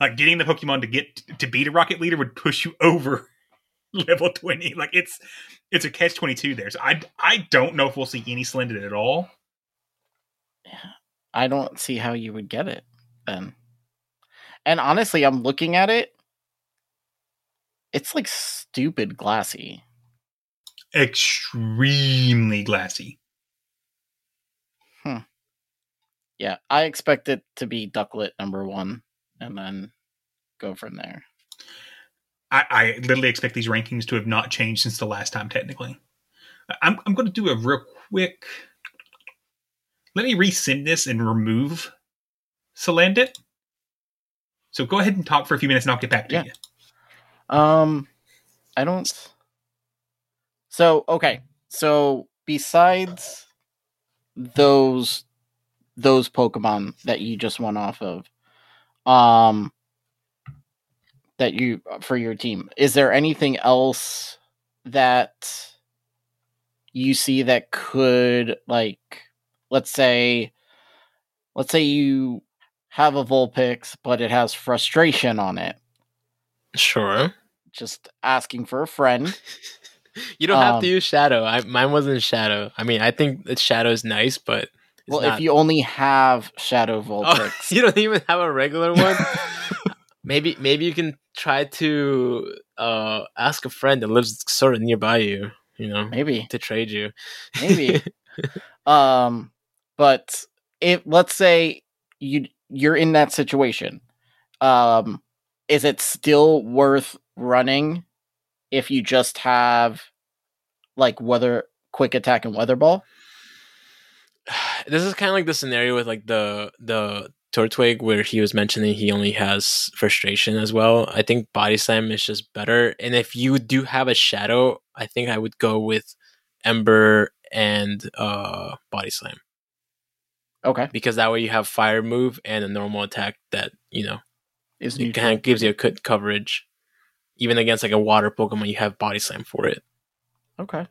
[SPEAKER 3] Like getting the Pokemon to get to beat a rocket leader would push you over level 20. Like it's it's a catch 22 there. So I I don't know if we'll see any Salandit at all.
[SPEAKER 2] I don't see how you would get it then. And honestly, I'm looking at it. It's like stupid glassy.
[SPEAKER 3] Extremely glassy. Hmm.
[SPEAKER 2] Yeah, I expect it to be Ducklett number one and then go from there.
[SPEAKER 3] I, I literally expect these rankings to have not changed since the last time, technically. I'm, I'm going to do a real quick. Let me resend this and remove Salandit. So go ahead and talk for a few minutes and I'll get back to
[SPEAKER 2] Yeah.
[SPEAKER 3] you.
[SPEAKER 2] Um, I don't. So okay, so besides those those Pokemon that you just went off of, um, that you for your team, is there anything else that you see that could like, let's say, let's say you have a Vulpix, but it has frustration on it.
[SPEAKER 4] Sure.
[SPEAKER 2] Just asking for a friend.
[SPEAKER 4] You don't have
[SPEAKER 2] Um,
[SPEAKER 4] to use shadow. I, mine wasn't shadow. I mean, I think that shadow is nice, but it's
[SPEAKER 2] well,
[SPEAKER 4] not-
[SPEAKER 2] if you only have Shadow
[SPEAKER 4] Oh, you don't even have a regular one. maybe maybe you can try to uh, ask a friend that lives sort of nearby you. You know,
[SPEAKER 2] maybe,
[SPEAKER 4] to trade you.
[SPEAKER 2] maybe. um, but if let's say you you're in that situation, um, is it still worth running if you just have like weather quick attack and weather ball?
[SPEAKER 4] this is kind of like the scenario with like the the Turtwig where he was mentioning he only has frustration as well. I think body slam is just better. And if you do have a shadow, I think I would go with Ember and uh body slam
[SPEAKER 2] Okay,
[SPEAKER 4] because that way you have fire move and a normal attack that you know
[SPEAKER 2] is
[SPEAKER 4] kind of gives you a good coverage. Even against like a water Pokemon, you have body slam for it.
[SPEAKER 2] Okay.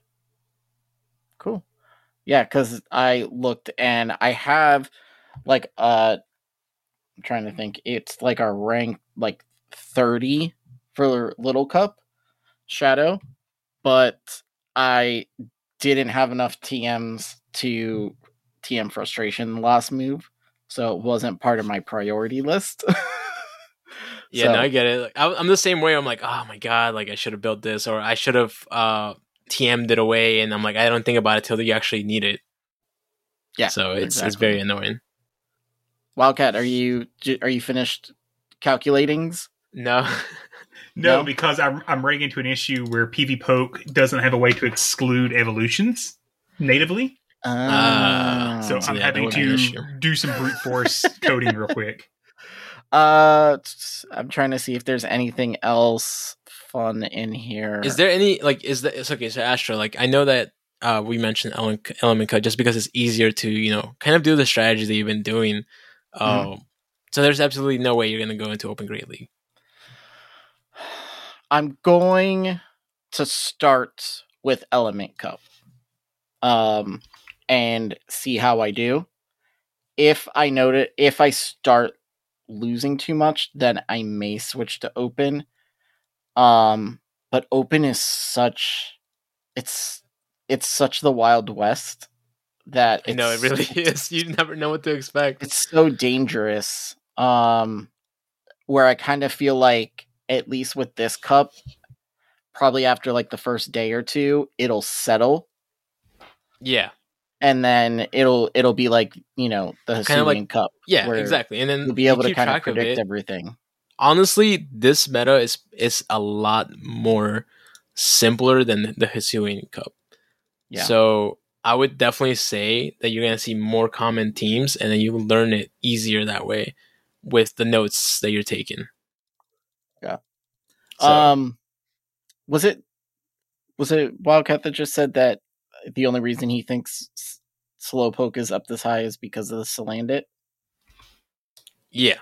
[SPEAKER 2] Cool. Yeah, because I looked and I have like uh I'm trying to think. It's like a rank like 30 for Little Cup Shadow, but I didn't have enough TMs to TM frustration last move, so it wasn't part of my priority list.
[SPEAKER 4] Yeah,
[SPEAKER 2] So-
[SPEAKER 4] no, I get it. Like, I, I'm the same way. I'm like, oh my god, like I should have built this, or I should have uh TM'd it away, and I'm like, I don't think about it till you actually need it.
[SPEAKER 2] Yeah,
[SPEAKER 4] so it's it's very annoying.
[SPEAKER 2] Wildcat, are you are you finished calculatings?
[SPEAKER 4] No,
[SPEAKER 3] No,
[SPEAKER 2] No?
[SPEAKER 3] because I'm, I'm running into an issue where PvPoke doesn't have a way to exclude evolutions natively.
[SPEAKER 4] Ah,
[SPEAKER 3] So
[SPEAKER 4] so
[SPEAKER 3] I'm
[SPEAKER 4] yeah,
[SPEAKER 3] having
[SPEAKER 4] would be an
[SPEAKER 3] to do some brute force coding real quick.
[SPEAKER 2] Uh, I'm trying to see if there's anything else fun in here.
[SPEAKER 4] is there any like is that it's okay? So Astro, like I know that uh we mentioned element, element cut just because it's easier to you know kind of do the strategy that you've been doing. Um,
[SPEAKER 2] Mhm.
[SPEAKER 4] so there's absolutely no way you're gonna go into Open Great League.
[SPEAKER 2] I'm going to start with Element Cup, um, and see how I do. If I note if I start losing too much, then I may switch to Open. Um, but Open is such, it's it's such the Wild West that
[SPEAKER 4] I know it really is. You never know what to expect.
[SPEAKER 2] it's so dangerous um where i kind of feel like at least with this cup probably after like the first day or two it'll settle
[SPEAKER 4] yeah,
[SPEAKER 2] and then it'll it'll be like you know the
[SPEAKER 4] Kinda like-
[SPEAKER 2] cup
[SPEAKER 4] yeah,
[SPEAKER 2] where
[SPEAKER 4] exactly. And then
[SPEAKER 2] you'll be able to kind of
[SPEAKER 4] track of
[SPEAKER 2] predict everything
[SPEAKER 4] honestly, this meta is is a lot more simpler than the Hisuian Cup.
[SPEAKER 2] Yeah.
[SPEAKER 4] So I would definitely say that you're gonna see more common teams, and then you learn it easier that way. with the notes that you're taking.
[SPEAKER 2] Yeah.
[SPEAKER 4] So,
[SPEAKER 2] Um, was it was it Wildcat that just said that the only reason he thinks Slowpoke is up this high is because of the Salandit?
[SPEAKER 4] yeah.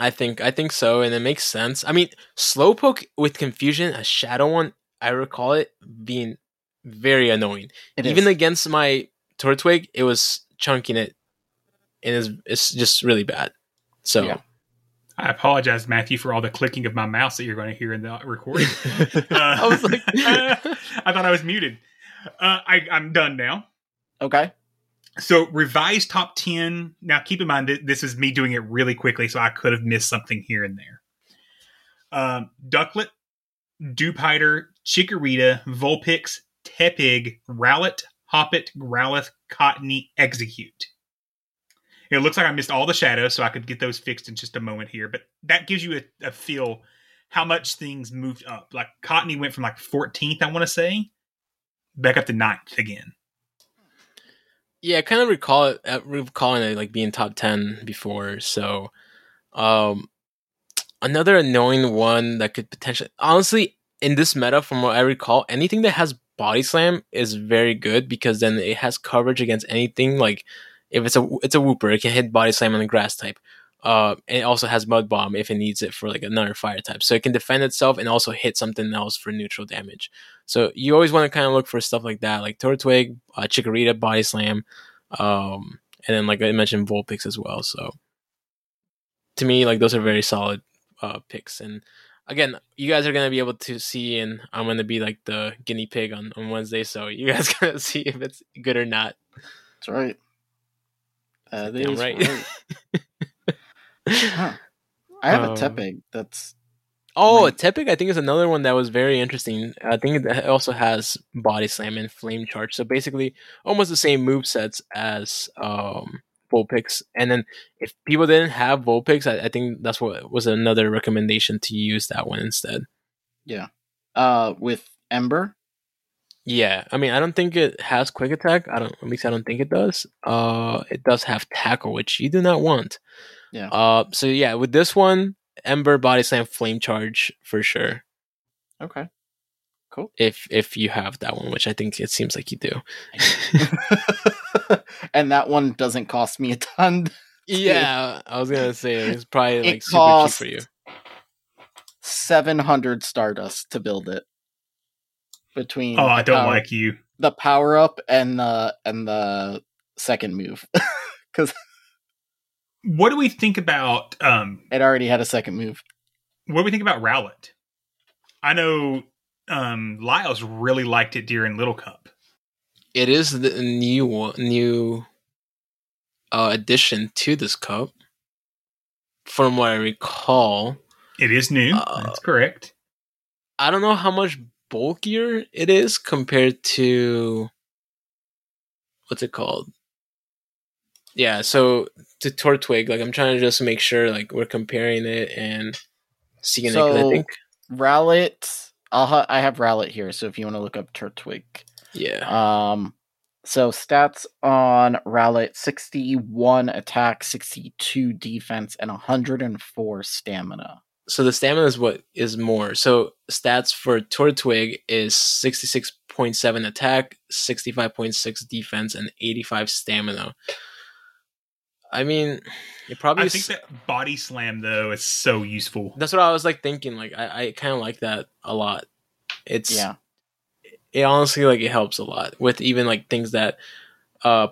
[SPEAKER 4] I think I think so, and it makes sense. I mean, Slowpoke with confusion, a shadow one, I recall it being very annoying.
[SPEAKER 2] It
[SPEAKER 4] Even
[SPEAKER 2] is.
[SPEAKER 4] against my Turtwig, it was chunking it, and it's, it's just really bad. So
[SPEAKER 2] Yeah.
[SPEAKER 3] I apologize, Matthew, for all the clicking of my mouse that you're going to hear in the recording. Uh,
[SPEAKER 4] I was like,
[SPEAKER 3] I thought I was muted. Uh, I, I'm done now.
[SPEAKER 2] okay.
[SPEAKER 3] So revised top 10. Now keep in mind that this is me doing it really quickly, so I could have missed something here and there. Um, Ducklett, Dupiter, Chikorita, Vulpix, Tepig, Rowlet, Hoppip, Growlithe, Cottonee, Exeggcute. It looks like I missed all the shadows, so I could get those fixed in just a moment here. But that gives you a, a feel how much things moved up. Like Cottonee went from like 14th, I want to say, back up to 9th again.
[SPEAKER 4] yeah, I kind of recall it, uh, recalling it like being top ten before. So, um, another annoying one that could potentially, honestly, in this meta, from what I recall, anything that has body slam is very good because then it has coverage against anything. Like if it's a it's a Wooper, it can hit body slam on the grass type. Uh, and it also has mud bomb if it needs it for like another fire type, so it can defend itself and also hit something else for neutral damage. So you always want to kind of look for stuff like that, like Turtwig, uh, Chikorita, Body Slam, um, and then like I mentioned, Vulpix as well. So to me, like those are very solid uh, picks. And again, you guys are gonna be able to see, and I'm gonna be like the guinea pig on on Wednesday, so you guys gonna see if it's good or not.
[SPEAKER 2] That's right. That
[SPEAKER 4] Damn right.
[SPEAKER 2] Huh. I have a
[SPEAKER 4] Um,
[SPEAKER 2] Tepig that's
[SPEAKER 4] Oh,
[SPEAKER 2] Right.
[SPEAKER 4] Tepig, I think is another one that was very interesting. I think it also has Body Slam and Flame Charge, so basically almost the same move sets as um, Vulpix. And then if people didn't have Vulpix, I, I think that's what was another recommendation to use that one instead. Yeah.
[SPEAKER 2] Uh with Ember.
[SPEAKER 4] Yeah, I mean, I don't think it has Quick Attack. I don't, at least I don't think it does. Uh, it does have Tackle, which you do not want.
[SPEAKER 2] Yeah.
[SPEAKER 4] Uh, so yeah, with this one, Ember, Body Slam, Flame Charge for sure.
[SPEAKER 2] Okay. Cool.
[SPEAKER 4] if if you have that one, which I think it seems like you do.
[SPEAKER 2] and that one doesn't cost me a ton.
[SPEAKER 4] yeah, I was gonna say it's probably
[SPEAKER 2] It
[SPEAKER 4] like super cheap for you.
[SPEAKER 2] 700 Stardust to build it. Between
[SPEAKER 3] Oh, I don't
[SPEAKER 2] power-
[SPEAKER 3] like you.
[SPEAKER 2] the power up and the and the second move. Cuz
[SPEAKER 3] What do we think about um
[SPEAKER 2] it already had a second move.
[SPEAKER 3] what do we think about Rowlet I know um Lyles really liked it during Little Cup.
[SPEAKER 4] It is the new one- new uh, addition to this cup, from what I recall.
[SPEAKER 3] It is new.
[SPEAKER 4] Uh,
[SPEAKER 3] That's correct.
[SPEAKER 4] I don't know how much bulkier it is compared to what's it called? Yeah, so to Turtwig, like I'm trying to just make sure like we're comparing it and seeing it 'cause I
[SPEAKER 2] So-
[SPEAKER 4] think
[SPEAKER 2] Rowlet, I'll ha- I have Rowlet here so if you want to look up Turtwig.
[SPEAKER 4] yeah.
[SPEAKER 2] Um so stats on Rowlet 61 attack, 62 defense and 104 stamina.
[SPEAKER 4] So the stamina is what is more. So stats for Turtwig is 66.7 attack, 65.6 defense, and 85 stamina. I mean, it probably
[SPEAKER 3] I
[SPEAKER 4] is-
[SPEAKER 3] think that body slam though is so useful.
[SPEAKER 4] That's what I was like thinking. Like I, I kind of like that a lot. It's
[SPEAKER 2] Yeah.
[SPEAKER 4] It honestly like it helps a lot with even like things that, uh,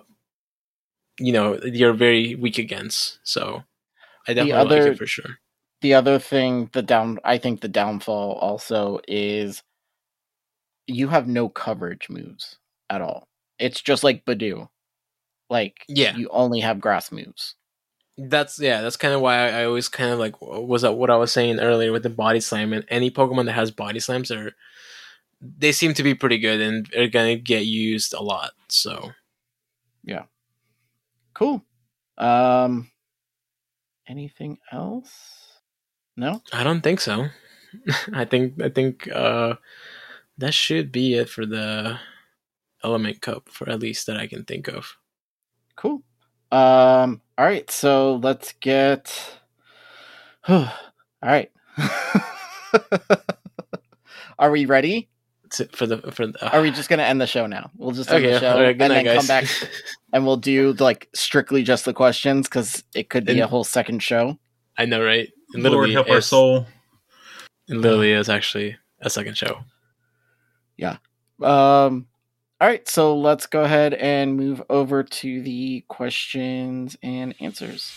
[SPEAKER 4] you know, you're very weak against. So I definitely like
[SPEAKER 2] other-
[SPEAKER 4] it for sure.
[SPEAKER 2] The other thing, the down I think the downfall also is you have no coverage moves at all. It's just like Budew. Like
[SPEAKER 4] Yeah.
[SPEAKER 2] you only have grass moves.
[SPEAKER 4] That's yeah. That's kind of why I, I always kind of like was that what I was saying earlier with the body slam and any Pokemon that has body slams are they seem to be pretty good and are gonna get used a lot. So yeah
[SPEAKER 2] Cool. Um anything else? No?
[SPEAKER 4] I don't think so. I think I think uh that should be it for the Element Cup for at least that I can think of.
[SPEAKER 2] Cool. Um all right, so let's get. All right. Are we ready?
[SPEAKER 4] For the for the,
[SPEAKER 2] Are we just gonna end the show now? We'll just end
[SPEAKER 4] okay?
[SPEAKER 2] the show
[SPEAKER 4] right,
[SPEAKER 2] and then come back and we'll do like strictly just the questions because it could be
[SPEAKER 4] And-
[SPEAKER 2] a whole second show.
[SPEAKER 4] I know, right? It
[SPEAKER 3] Lord
[SPEAKER 4] literally
[SPEAKER 3] help our soul.
[SPEAKER 4] It literally is actually a second show. Yeah.
[SPEAKER 2] Um. All right, so let's go ahead and move over to the questions and answers.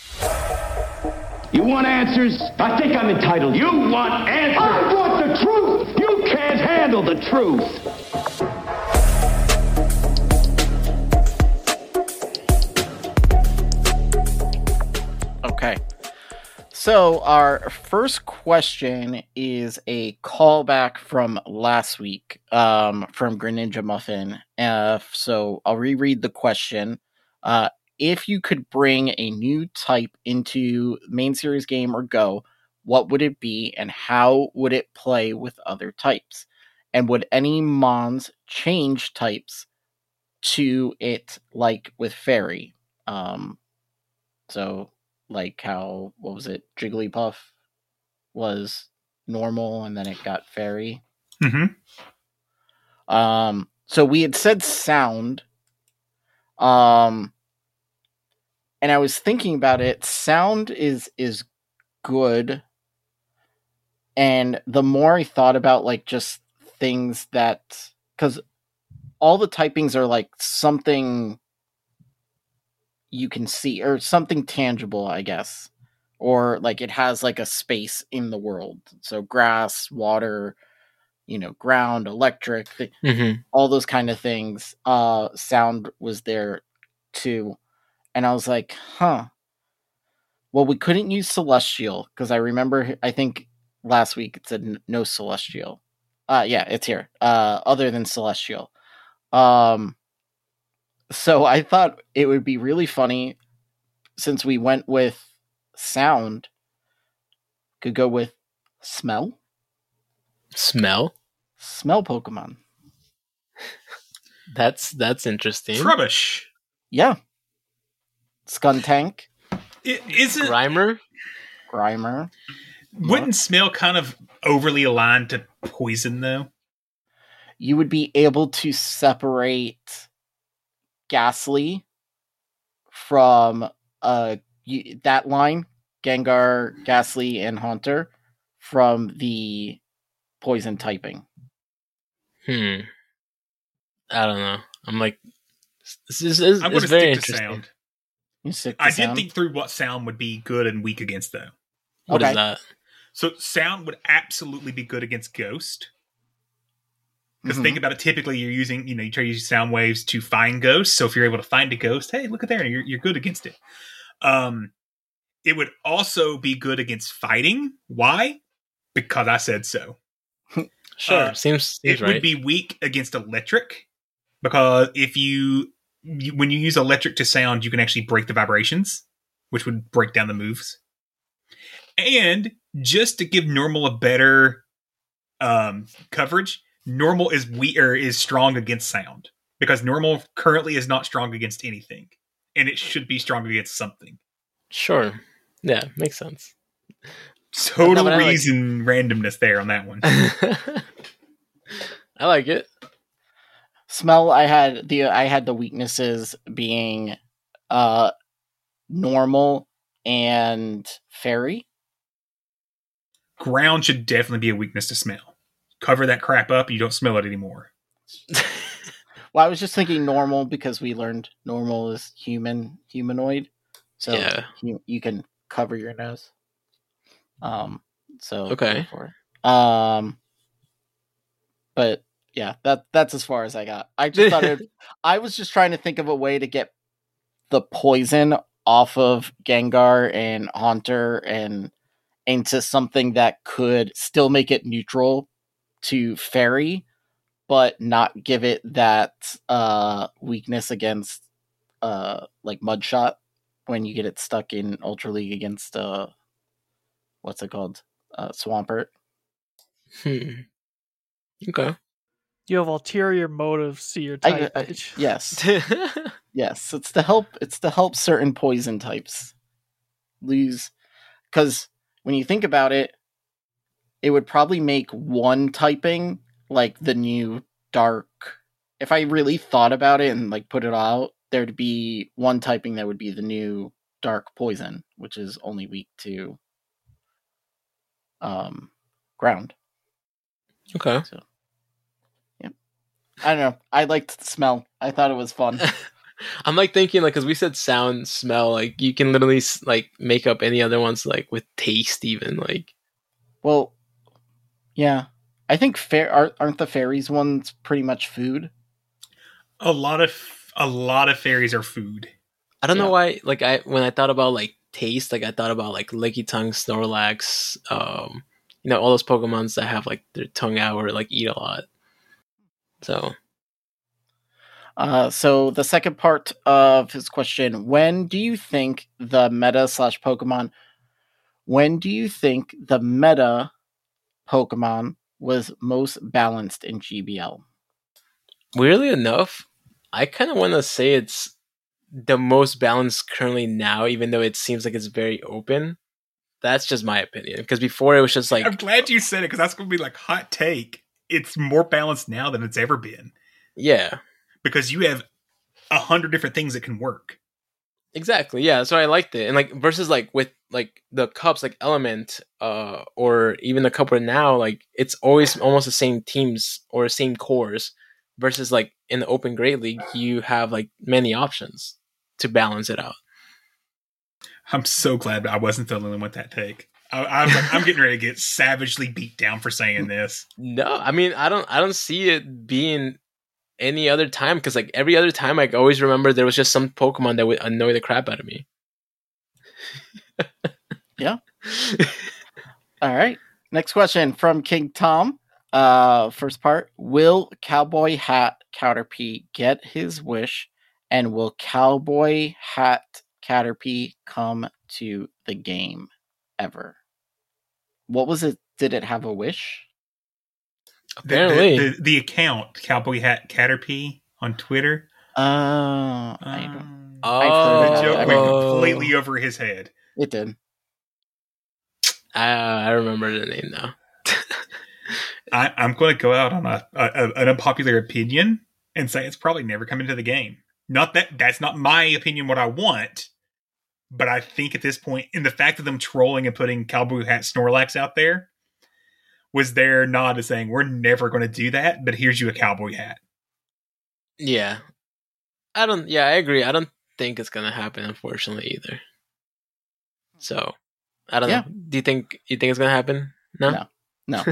[SPEAKER 7] You want answers? I think I'm entitled. You want answers? I want the truth! You can't handle the truth!
[SPEAKER 2] Okay. So our first question is a callback from last week, um, from Greninja Muffin. Uh, so I'll reread the question. Uh, if you could bring a new type into main series game or Go, what would it be, and how would it play with other types? And would any mons change types to it, like with Fairy? Um, so like how what was it jigglypuff was normal and then it got fairy?
[SPEAKER 3] Hmm
[SPEAKER 2] um so we had said sound um and i was thinking about it sound is is good and the more i thought about like just things that because all the typings are like something you can see or something tangible i guess. Or like it has like a space in the world. So grass water you know ground electric th-
[SPEAKER 4] Mm-hmm.
[SPEAKER 2] all those kind of things uh sound was there too. And i was like huh. Well we couldn't use celestial because i remember i think last week it said no celestial. Uh yeah it's here. Uh other than celestial. Um so i thought it would be really funny since we went with sound could go with smell
[SPEAKER 4] Smell.
[SPEAKER 2] smell pokemon
[SPEAKER 4] That's that's interesting.
[SPEAKER 3] Rubbish.
[SPEAKER 2] yeah skuntank
[SPEAKER 3] It isn't.
[SPEAKER 4] Grimer.
[SPEAKER 2] grimer
[SPEAKER 3] Wouldn't smell kind of overly aligned to poison though?
[SPEAKER 2] you would be able to separate Gastly from uh that line, Gengar, Gastly, and Haunter from the poison typing.
[SPEAKER 4] Hmm. I don't know. I'm like, this is, this
[SPEAKER 3] I'm
[SPEAKER 4] it's
[SPEAKER 3] going to
[SPEAKER 4] very
[SPEAKER 3] stick to
[SPEAKER 4] interesting.
[SPEAKER 3] sound.
[SPEAKER 2] Stick to
[SPEAKER 3] I did think through what sound would be good and weak against though.
[SPEAKER 4] What is
[SPEAKER 2] Okay.
[SPEAKER 4] that?
[SPEAKER 3] So sound would absolutely be good against ghost. Because
[SPEAKER 2] Mhm.
[SPEAKER 3] think about it, typically you're using, you know, you try to use sound waves to find ghosts. So if you're able to find a ghost, hey, look at there, you're you're good against it. Um, it would also be good against fighting. Why? Because I said so.
[SPEAKER 4] Sure,
[SPEAKER 3] Uh,
[SPEAKER 4] seems seems
[SPEAKER 3] it
[SPEAKER 4] right.
[SPEAKER 3] would be weak against electric because if you, you when you use electric to sound, you can actually break the vibrations, which would break down the moves. And just to give normal a better um, coverage, normal is we or is strong against sound because normal currently is not strong against anything, and it should be strong against something.
[SPEAKER 4] Sure. Yeah, makes sense.
[SPEAKER 3] Total
[SPEAKER 2] but I like-
[SPEAKER 3] reason randomness there on that one.
[SPEAKER 4] I like it.
[SPEAKER 2] Smell I had the I had the weaknesses being uh normal and fairy.
[SPEAKER 3] Ground should definitely be a weakness to smell. Cover that crap up, you don't smell it anymore.
[SPEAKER 2] Well, I was just thinking normal because we learned normal is human humanoid. So
[SPEAKER 4] Yeah.
[SPEAKER 2] you, you can cover your nose. Um so
[SPEAKER 4] Okay.
[SPEAKER 2] therefore- Um but yeah, that that's as far as I got. I just thought it I was just trying to think of a way to get the poison off of Gengar and Haunter and into something that could still make it neutral to Fairy, but not give it that uh weakness against uh like Mudshot when you get it stuck in Ultra League against uh what's it called? Uh Swampert.
[SPEAKER 4] Hmm. Okay.
[SPEAKER 5] You have ulterior motives to your type.
[SPEAKER 2] I-
[SPEAKER 5] bitch.
[SPEAKER 2] yes. Yes, it's to help it's to help certain poison types. lose because when you think about it, it would probably make one typing like the new dark. If I really thought about it and like put it out, there'd be one typing that would be the new dark poison, which is only weak to um ground.
[SPEAKER 4] Okay.
[SPEAKER 2] So, yeah. I don't know. I liked the smell. I thought it was fun.
[SPEAKER 4] I'm like thinking like because we said sound, smell, like you can literally like make up any other ones like with taste even like.
[SPEAKER 2] well, yeah. I think fair are, aren't the fairies ones pretty much food.
[SPEAKER 3] A lot of a lot of fairies are food.
[SPEAKER 4] I don't
[SPEAKER 2] Yeah.
[SPEAKER 4] know why. Like I when I thought about like taste, like I thought about like Licky Tongue, Snorlax, um, you know, all those Pokemons that have like their tongue out or like eat a lot. So
[SPEAKER 2] Uh, so the second part of his question: When do you think the meta slash Pokemon? When do you think the meta Pokemon was most balanced in GBL?
[SPEAKER 4] weirdly enough, I kind of want to say it's the most balanced currently now, even though it seems like it's very open. That's just my opinion. Because before it was just like,
[SPEAKER 3] I'm glad you said it because that's going to be like hot take. It's more balanced now than it's ever been
[SPEAKER 4] yeah,
[SPEAKER 3] because you have a hundred different things that can work.
[SPEAKER 4] Exactly. Yeah. So I liked it, and like versus like with like the cups, like Element, uh, or even the cup right now, like it's always almost the same teams or same cores. Versus like in the Open Great League, you have like many options to balance it out.
[SPEAKER 3] I'm so glad I wasn't the only one with that take. I, I was like, I'm getting ready to get savagely beat down for saying this.
[SPEAKER 4] No, I mean I don't I don't see it being any other time because like every other time I always remember there was just some Pokemon that would annoy the crap out of me.
[SPEAKER 2] Yeah. All right. Next question from King Tom. Uh, first part: Will Cowboy Hat Caterpie get his wish, and will Cowboy Hat Caterpie come to the game ever? What was it? Did it have a wish?
[SPEAKER 3] The,
[SPEAKER 4] Apparently.
[SPEAKER 3] the, the, the account Cowboy Hat Caterpie on Twitter.
[SPEAKER 2] Uh, I don't.
[SPEAKER 3] Um,
[SPEAKER 2] I've
[SPEAKER 4] oh,
[SPEAKER 2] heard
[SPEAKER 3] the joke went completely over his head.
[SPEAKER 2] It did.
[SPEAKER 4] I, I remember the name now.
[SPEAKER 3] I, I'm going to go out on a, a an unpopular opinion and say it's probably never come into the game. Not that that's not my opinion. What I want, but I think at this point, in the fact of them trolling and putting Cowboy Hat Snorlax out there, was their nod to saying we're never going to do that. But here's you a cowboy hat.
[SPEAKER 4] Yeah. I don't yeah, I agree. I don't think it's gonna happen unfortunately either. So I don't
[SPEAKER 2] Yeah.
[SPEAKER 4] know. Do you think you think it's gonna happen? No?
[SPEAKER 2] No. No.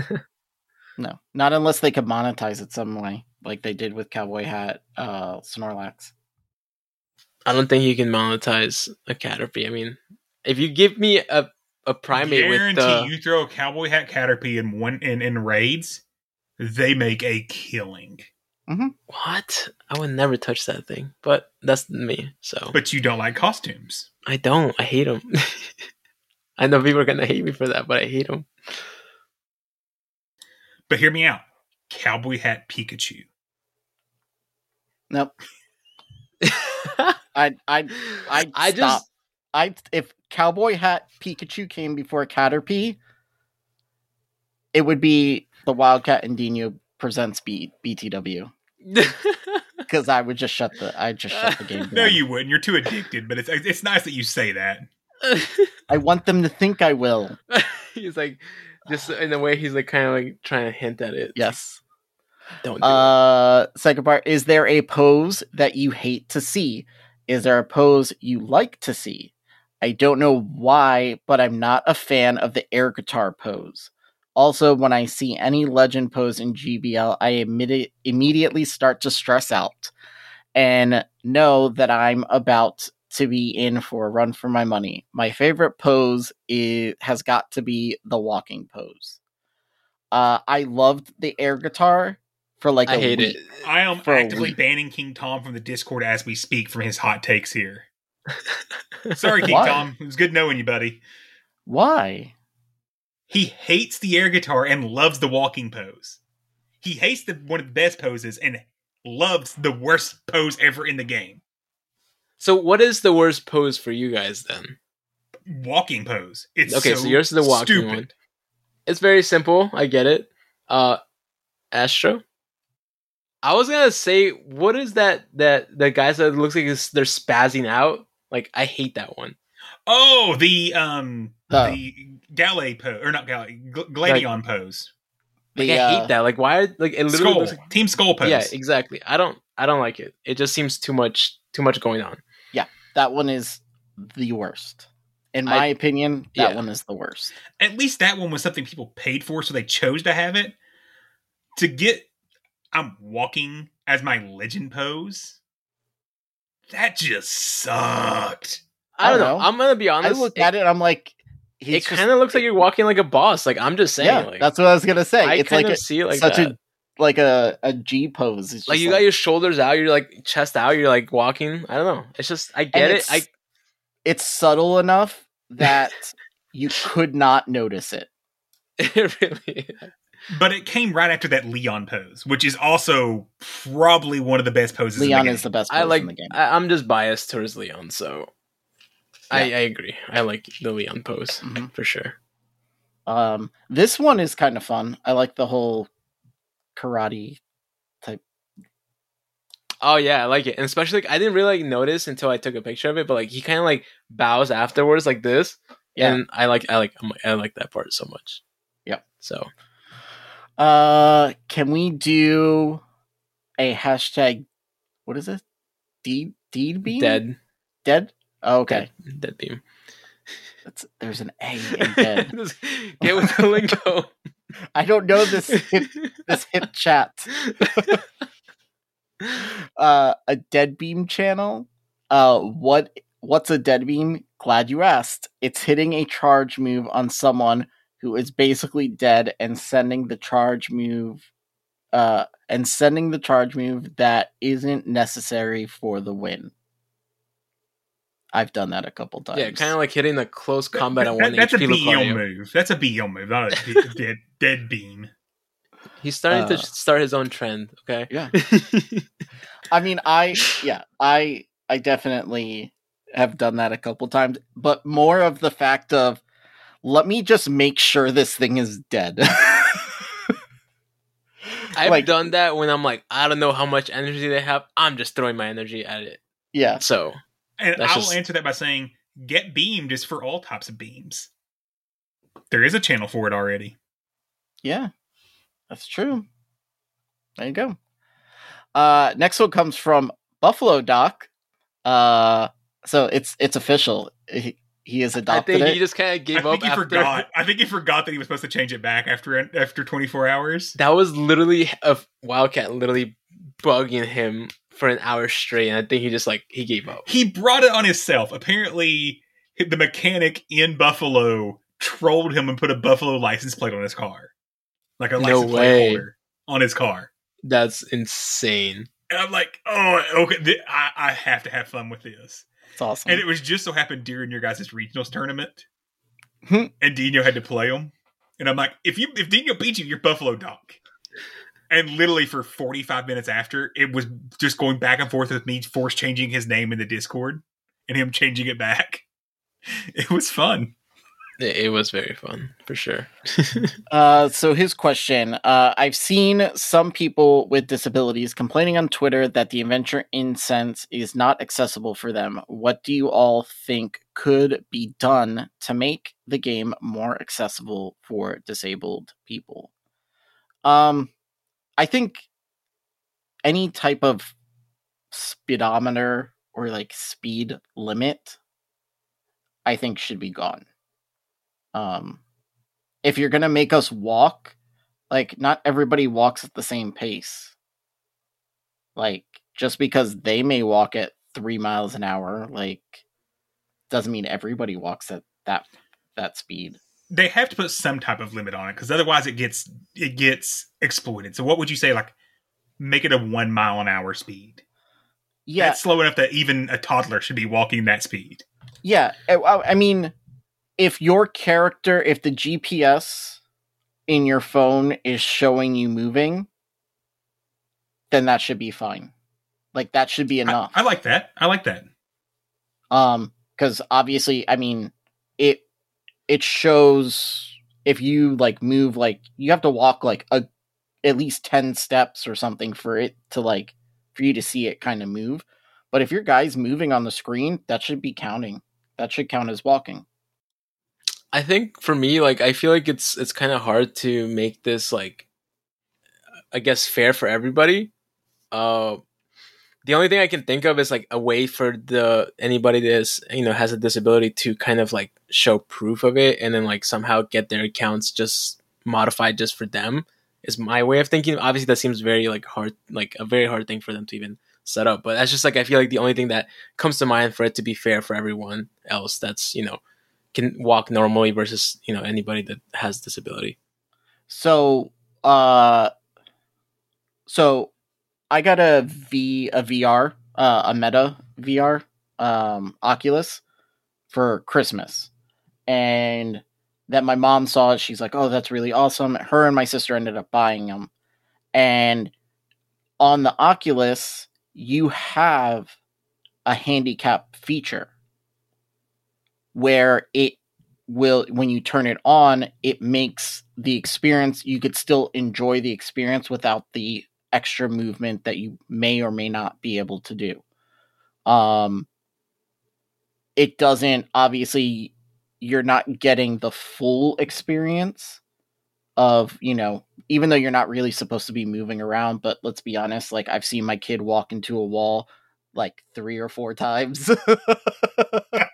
[SPEAKER 2] no. Not unless they could monetize it some way, like they did with Cowboy Hat uh Snorlax.
[SPEAKER 4] I don't think you can monetize a Caterpie. I mean, if you give me a a primate with
[SPEAKER 3] Guarantee
[SPEAKER 4] the
[SPEAKER 3] you throw a cowboy hat Caterpie in one in, in raids, they make a killing. Mm-hmm.
[SPEAKER 4] what? I would never touch that thing. But that's me. So
[SPEAKER 3] But you don't like costumes.
[SPEAKER 4] I don't. I hate them. I know people are gonna hate me for that, but I hate them.
[SPEAKER 3] But hear me out. Cowboy hat Pikachu.
[SPEAKER 2] Nope. I I I
[SPEAKER 4] I
[SPEAKER 2] stop.
[SPEAKER 4] just
[SPEAKER 2] I if Cowboy Hat Pikachu came before Caterpie, it would be the Wildcat and Dino presents B, BTW because I would just shut the I just shut the game down.
[SPEAKER 3] No, you wouldn't. You're too addicted. But it's it's nice that you say that.
[SPEAKER 2] I want them to think I will.
[SPEAKER 4] he's like just in a way he's like kind of like trying to hint at it.
[SPEAKER 2] Yes.
[SPEAKER 4] Don't do
[SPEAKER 2] Uh, second part: Is there a pose that you hate to see? Is there a pose you like to see? I don't know why, but I'm not a fan of the air guitar pose. Also, when I see any legend pose in GBL, I immedi- immediately start to stress out and know that I'm about to be in for a run for my money. My favorite pose is has got to be the walking pose. Uh, I loved the air guitar for like
[SPEAKER 4] I
[SPEAKER 2] a
[SPEAKER 4] hate
[SPEAKER 2] week.
[SPEAKER 4] it.
[SPEAKER 3] I am
[SPEAKER 2] For
[SPEAKER 3] actively banning King Tom from the Discord as we speak from his hot takes here. Sorry, King
[SPEAKER 2] Why?
[SPEAKER 3] Tom. It was good knowing you, buddy.
[SPEAKER 2] Why?
[SPEAKER 3] He hates the air guitar and loves the walking pose. He hates the one of the best poses and loves the worst pose ever in the game.
[SPEAKER 4] So what is the worst pose for you guys then?
[SPEAKER 3] walking pose. It's
[SPEAKER 4] okay,
[SPEAKER 3] so,
[SPEAKER 4] so yours is the walking
[SPEAKER 3] stupid.
[SPEAKER 4] one. It's very simple. I get it. Uh, Astro. I was gonna say, what is that? That the guys that looks like they're spazzing out. Like I hate that one.
[SPEAKER 3] Oh, the um
[SPEAKER 2] Oh.
[SPEAKER 3] the Galley pose or not Galley Gl- Gladion pose.
[SPEAKER 4] Like
[SPEAKER 2] The,
[SPEAKER 4] I hate
[SPEAKER 2] uh,
[SPEAKER 4] that. Like why? Like it literally
[SPEAKER 3] Skull
[SPEAKER 4] looks like
[SPEAKER 3] Team Skull pose.
[SPEAKER 4] yeah, exactly. I don't. I don't like it. It just seems too much. Too much going on.
[SPEAKER 2] Yeah, that one is the worst. In
[SPEAKER 4] I-
[SPEAKER 2] my opinion, that
[SPEAKER 4] yeah.
[SPEAKER 2] one is the worst.
[SPEAKER 3] At least that one was something people paid for, so they chose to have it. To get I'm walking as my legend pose. That just sucked.
[SPEAKER 4] I don't
[SPEAKER 2] I
[SPEAKER 4] know.
[SPEAKER 2] don't know.
[SPEAKER 4] I'm gonna be honest.
[SPEAKER 2] I
[SPEAKER 4] honest.
[SPEAKER 2] look at it, I'm like,
[SPEAKER 4] It
[SPEAKER 2] he's just-
[SPEAKER 4] kind of looks like you're walking like a boss. Like I'm just saying.
[SPEAKER 2] yeah,
[SPEAKER 4] like,
[SPEAKER 2] that's what I was gonna say.
[SPEAKER 4] I
[SPEAKER 2] it's like
[SPEAKER 4] of
[SPEAKER 2] a,
[SPEAKER 4] see it like
[SPEAKER 2] such
[SPEAKER 4] that.
[SPEAKER 2] a like a a G pose. It's
[SPEAKER 4] like
[SPEAKER 2] just
[SPEAKER 4] you got your shoulders out, you're like chest out, you're like walking. I don't know. It's just I get it.
[SPEAKER 2] it's,
[SPEAKER 4] I
[SPEAKER 2] it's subtle enough that you could not notice it.
[SPEAKER 4] it really.
[SPEAKER 3] But it came right after that Leon pose, which is also probably one of the best poses. in the
[SPEAKER 2] Leon
[SPEAKER 3] game.
[SPEAKER 2] is the best.
[SPEAKER 4] I like.
[SPEAKER 2] in the game.
[SPEAKER 4] I, I'm just biased towards Leon, so I,
[SPEAKER 2] Yeah.
[SPEAKER 4] I agree. I like the Leon pose
[SPEAKER 2] Mhm.
[SPEAKER 4] for sure.
[SPEAKER 2] Um, this one is kind of fun. I like the whole karate type.
[SPEAKER 4] Oh yeah, I like it, and especially like I didn't really like notice until I took a picture of it, but like he kind of like bows afterwards like this,
[SPEAKER 2] Yeah.
[SPEAKER 4] and I like I like I'm like, I like that part so much.
[SPEAKER 2] Yep.
[SPEAKER 4] So
[SPEAKER 2] Uh, can we do a hashtag? What is it? Deed deed beam
[SPEAKER 4] dead,
[SPEAKER 2] dead. Oh, okay,
[SPEAKER 4] dead, dead beam.
[SPEAKER 2] That's, there's an A in dead.
[SPEAKER 4] Get with the lingo.
[SPEAKER 2] I don't know this hip, this hip chat. uh, a dead beam channel. Uh, what what's a dead beam? Glad you asked. It's hitting a charge move on someone who is basically dead and sending the charge move. Uh, and sending the charge move that isn't necessary for the win. I've done that a couple times.
[SPEAKER 4] yeah, kind of like hitting the close combat on
[SPEAKER 3] That-
[SPEAKER 4] one
[SPEAKER 3] that's a
[SPEAKER 4] HP
[SPEAKER 3] BEO
[SPEAKER 4] Lucario.
[SPEAKER 3] move. That's a BEO move, not a de- dead, dead beam.
[SPEAKER 4] He's starting
[SPEAKER 2] Uh,
[SPEAKER 4] to start his own trend. Okay.
[SPEAKER 2] Yeah. I mean, I yeah, I I definitely have done that a couple times, but more of the fact of let me just make sure this thing is dead.
[SPEAKER 4] I've
[SPEAKER 2] Like-
[SPEAKER 4] done that when I'm like, I don't know how much energy they have. I'm just throwing my energy at it.
[SPEAKER 2] yeah,
[SPEAKER 4] So
[SPEAKER 3] And I'll
[SPEAKER 4] just-
[SPEAKER 3] answer that by saying, get beamed is for all types of beams. There is a channel for it already.
[SPEAKER 2] yeah, that's true. There you go. Uh, next one comes from Buffalo Doc. Uh, so it's it's official. He, he has
[SPEAKER 4] I think
[SPEAKER 2] it.
[SPEAKER 4] he just kind of
[SPEAKER 3] I
[SPEAKER 4] gave up
[SPEAKER 3] think he
[SPEAKER 4] after.
[SPEAKER 3] forgot. I think he forgot that he was supposed to change it back after after 24 hours.
[SPEAKER 4] That was literally a Wildcat literally bugging him for an hour straight, and I think he just like he gave up.
[SPEAKER 3] He brought it on himself. Apparently, the mechanic in Buffalo trolled him and put a Buffalo license plate on his car, like a
[SPEAKER 4] No
[SPEAKER 3] license plate
[SPEAKER 4] way.
[SPEAKER 3] holder on his car.
[SPEAKER 4] That's insane.
[SPEAKER 3] And I'm like, oh, okay, th- I, I have to have fun with this.
[SPEAKER 2] It's awesome.
[SPEAKER 3] And it was just so happened during your guys' regionals tournament,
[SPEAKER 2] Hmm.
[SPEAKER 3] and Dino had to play him. And I'm like, if you if Dino beats you, you're Buffalo Doc. And literally for 45 minutes after, it was just going back and forth with me force changing his name in the Discord and him changing it back. It was fun.
[SPEAKER 4] It, was very fun for sure.
[SPEAKER 2] Uh, so his question: uh, I've seen some people with disabilities complaining on Twitter that the Adventure Incense is not accessible for them. What do you all think could be done to make the game more accessible for disabled people? Um, I think any type of speedometer or like speed limit, I think should be gone. Um, if you're gonna make us walk, like not everybody walks at the same pace. Like just because they may walk at three miles an hour, like doesn't mean everybody walks at that that speed.
[SPEAKER 3] They have to put some type of limit on it because otherwise it gets it gets exploited. So what would you say? Like make it a one mile an hour speed.
[SPEAKER 2] Yeah,
[SPEAKER 3] That's slow enough that even a toddler should be walking that speed.
[SPEAKER 2] yeah. I, I I mean, if your character, if the GPS in your phone is showing you moving, then that should be fine. Like that should be
[SPEAKER 3] I-
[SPEAKER 2] enough.
[SPEAKER 3] I, like that. I like that.
[SPEAKER 2] Um, because obviously, I mean, it it shows if you like move like you have to walk like a at least 10 steps or something for it to like for you to see it kind of move. But if your guy's moving on the screen, that should be counting. That should count as walking.
[SPEAKER 4] I think for me, like I feel like it's it's kind of hard to make this like I guess fair for everybody. Uh the only thing I can think of is like a way for the anybody that's you know has a disability to kind of like show proof of it and then like somehow get their accounts just modified just for them is my way of thinking. Obviously, that seems very like hard, like a very hard thing for them to even set up. But that's just like I feel like the only thing that comes to mind for it to be fair for everyone else that's you know can walk normally versus you know anybody that has disability.
[SPEAKER 2] So, uh, so I got a V a VR, uh, a Meta VR, um, Oculus for Christmas, and that my mom saw it. She's like, "Oh, that's really awesome." Her and my sister ended up buying them, and on the Oculus, you have a handicap feature where it will when you turn it on it makes the experience you could still enjoy the experience without the extra movement that you may or may not be able to do. Um it doesn't obviously you're not getting the full experience of you know even though you're not really supposed to be moving around but let's be honest like i've seen my kid walk into a wall like three or four times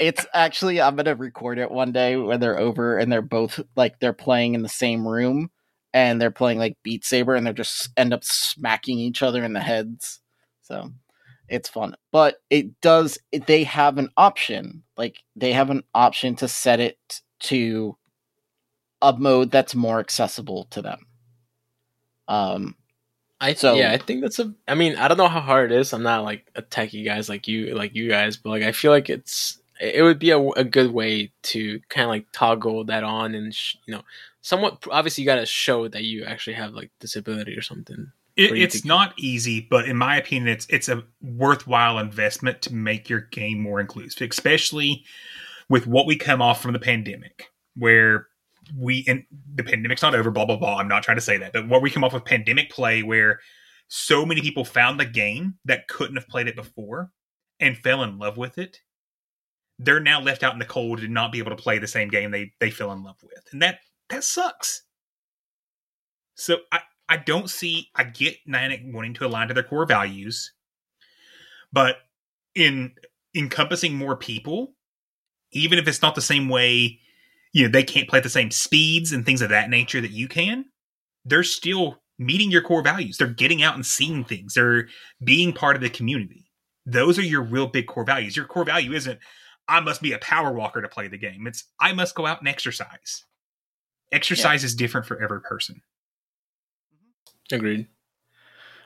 [SPEAKER 2] it's actually i'm gonna record it one day when they're over and they're both like they're playing in the same room and they're playing like beat saber and they're just end up smacking each other in the heads so it's fun but it does they have an option like they have an option to set it to a mode that's more accessible to them um
[SPEAKER 4] I
[SPEAKER 2] So-
[SPEAKER 4] yeah, I think that's a. I mean, I don't know how hard it is. I'm not like a techie guys like you, like you guys, but like I feel like it's it would be a, a good way to kind of like toggle that on and sh- you know, somewhat. Obviously, you got to show that you actually have like disability or something.
[SPEAKER 3] It, it's not easy, but in my opinion, it's it's a worthwhile investment to make your game more inclusive, especially with what we come off from the pandemic, where we and the pandemic's not over. Blah blah blah. I'm not trying to say that, but what we come off with pandemic play, where so many people found the game that couldn't have played it before and fell in love with it. They're now left out in the cold and not be able to play the same game they they fell in love with, and that that sucks. So I I don't see. I get Niantic wanting to align to their core values, but in encompassing more people, even if it's not the same way, you know, they can't play at the same speeds and things of that nature that you can. They're still meeting your core values. They're getting out and seeing things. They're being part of the community. Those are your real big core values. Your core value isn't I must be a power walker to play the game. It's I must go out and exercise. Exercise is different for every person. Mm-hmm.
[SPEAKER 4] Agreed.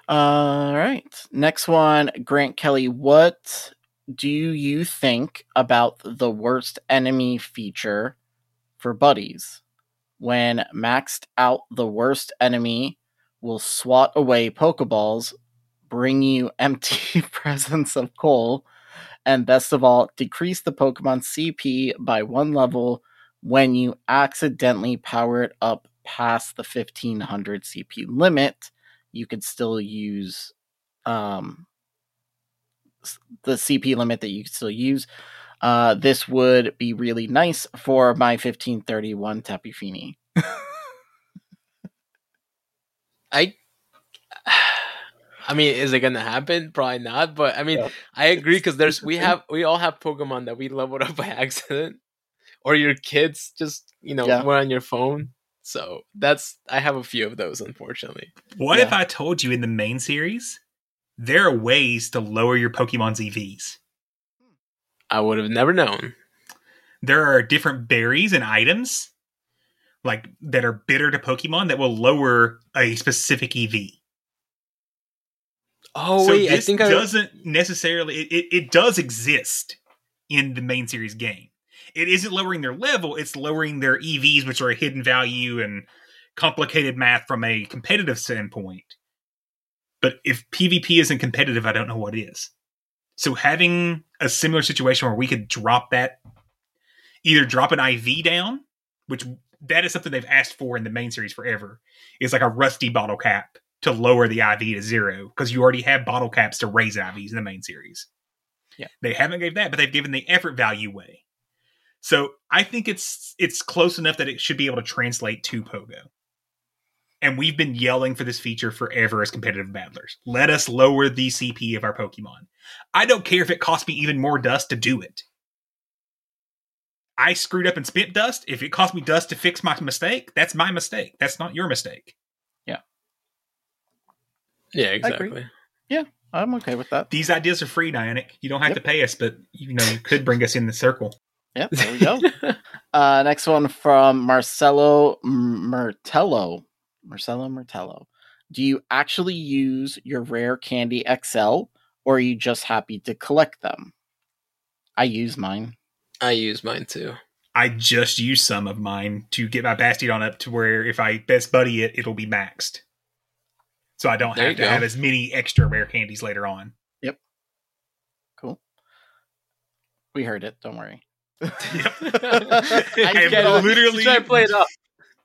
[SPEAKER 2] All right. Next one, Grant Kelly. What do you think about the worst enemy feature for buddies? When maxed out, the worst enemy will swat away Pokeballs, bring you empty presents of coal, and best of all, decrease the Pokemon CP by one level when you accidentally power it up past the 1500 CP limit you could still use um, the CP limit that you could still use. Uh, this would be really nice for my 1531 Tapu Fini.
[SPEAKER 4] I. I mean, is it gonna happen? Probably not. But I mean,
[SPEAKER 2] Yeah.
[SPEAKER 4] I agree because there's we have we all have Pokemon that we leveled up by accident, or your kids just you know
[SPEAKER 2] Yeah.
[SPEAKER 4] were on your phone. So that's I have a few of those, unfortunately.
[SPEAKER 3] What
[SPEAKER 2] Yeah.
[SPEAKER 3] if I told you in the main series there are ways to lower your Pokemon's EVs?
[SPEAKER 4] I would have never known.
[SPEAKER 3] There are different berries and items like that are bitter to Pokemon that will lower a specific EV.
[SPEAKER 4] Oh
[SPEAKER 3] so
[SPEAKER 4] wait, I think
[SPEAKER 3] doesn't necessarily it, it, it does exist in the main series game. It isn't lowering their level, it's lowering their EVs, which are a hidden value and complicated math from a competitive standpoint. But if PvP isn't competitive, I don't know what is. So having a similar situation where we could drop that either drop an IV down, which that is something they've asked for in the main series forever, is like a rusty bottle cap to lower the IV to zero because you already have bottle caps to raise IVs in the main series.
[SPEAKER 2] Yeah.
[SPEAKER 3] They haven't gave that, but they've given the effort value way. So I think it's it's close enough that it should be able to translate to Pogo. And we've been yelling for this feature forever as competitive battlers. Let us lower the CP of our Pokemon. I don't care if it costs me even more dust to do it. I screwed up and spent dust. If it cost me dust to fix my mistake, that's my mistake. That's not your mistake.
[SPEAKER 4] Yeah, exactly.
[SPEAKER 2] Yeah, I'm okay with that.
[SPEAKER 3] These ideas are free, Niantic. You don't have
[SPEAKER 2] Yep.
[SPEAKER 3] to pay us, but you know you could bring us in the circle.
[SPEAKER 2] Yep, there we go. uh, next one from Marcelo Mertello. Marcelo Mertello. Do you actually use your rare candy XL or are you just happy to collect them? I use mine.
[SPEAKER 4] I use mine too.
[SPEAKER 3] I just use some of mine to get my Bastion up to where if I best buddy it, it'll be maxed. So I don't
[SPEAKER 4] There
[SPEAKER 3] have to
[SPEAKER 4] go.
[SPEAKER 3] have as many extra rare candies later on. Yep.
[SPEAKER 2] Cool. We heard it. Don't worry.
[SPEAKER 3] Yep.
[SPEAKER 2] I
[SPEAKER 3] I have
[SPEAKER 2] get
[SPEAKER 3] literally
[SPEAKER 4] Try to play it up.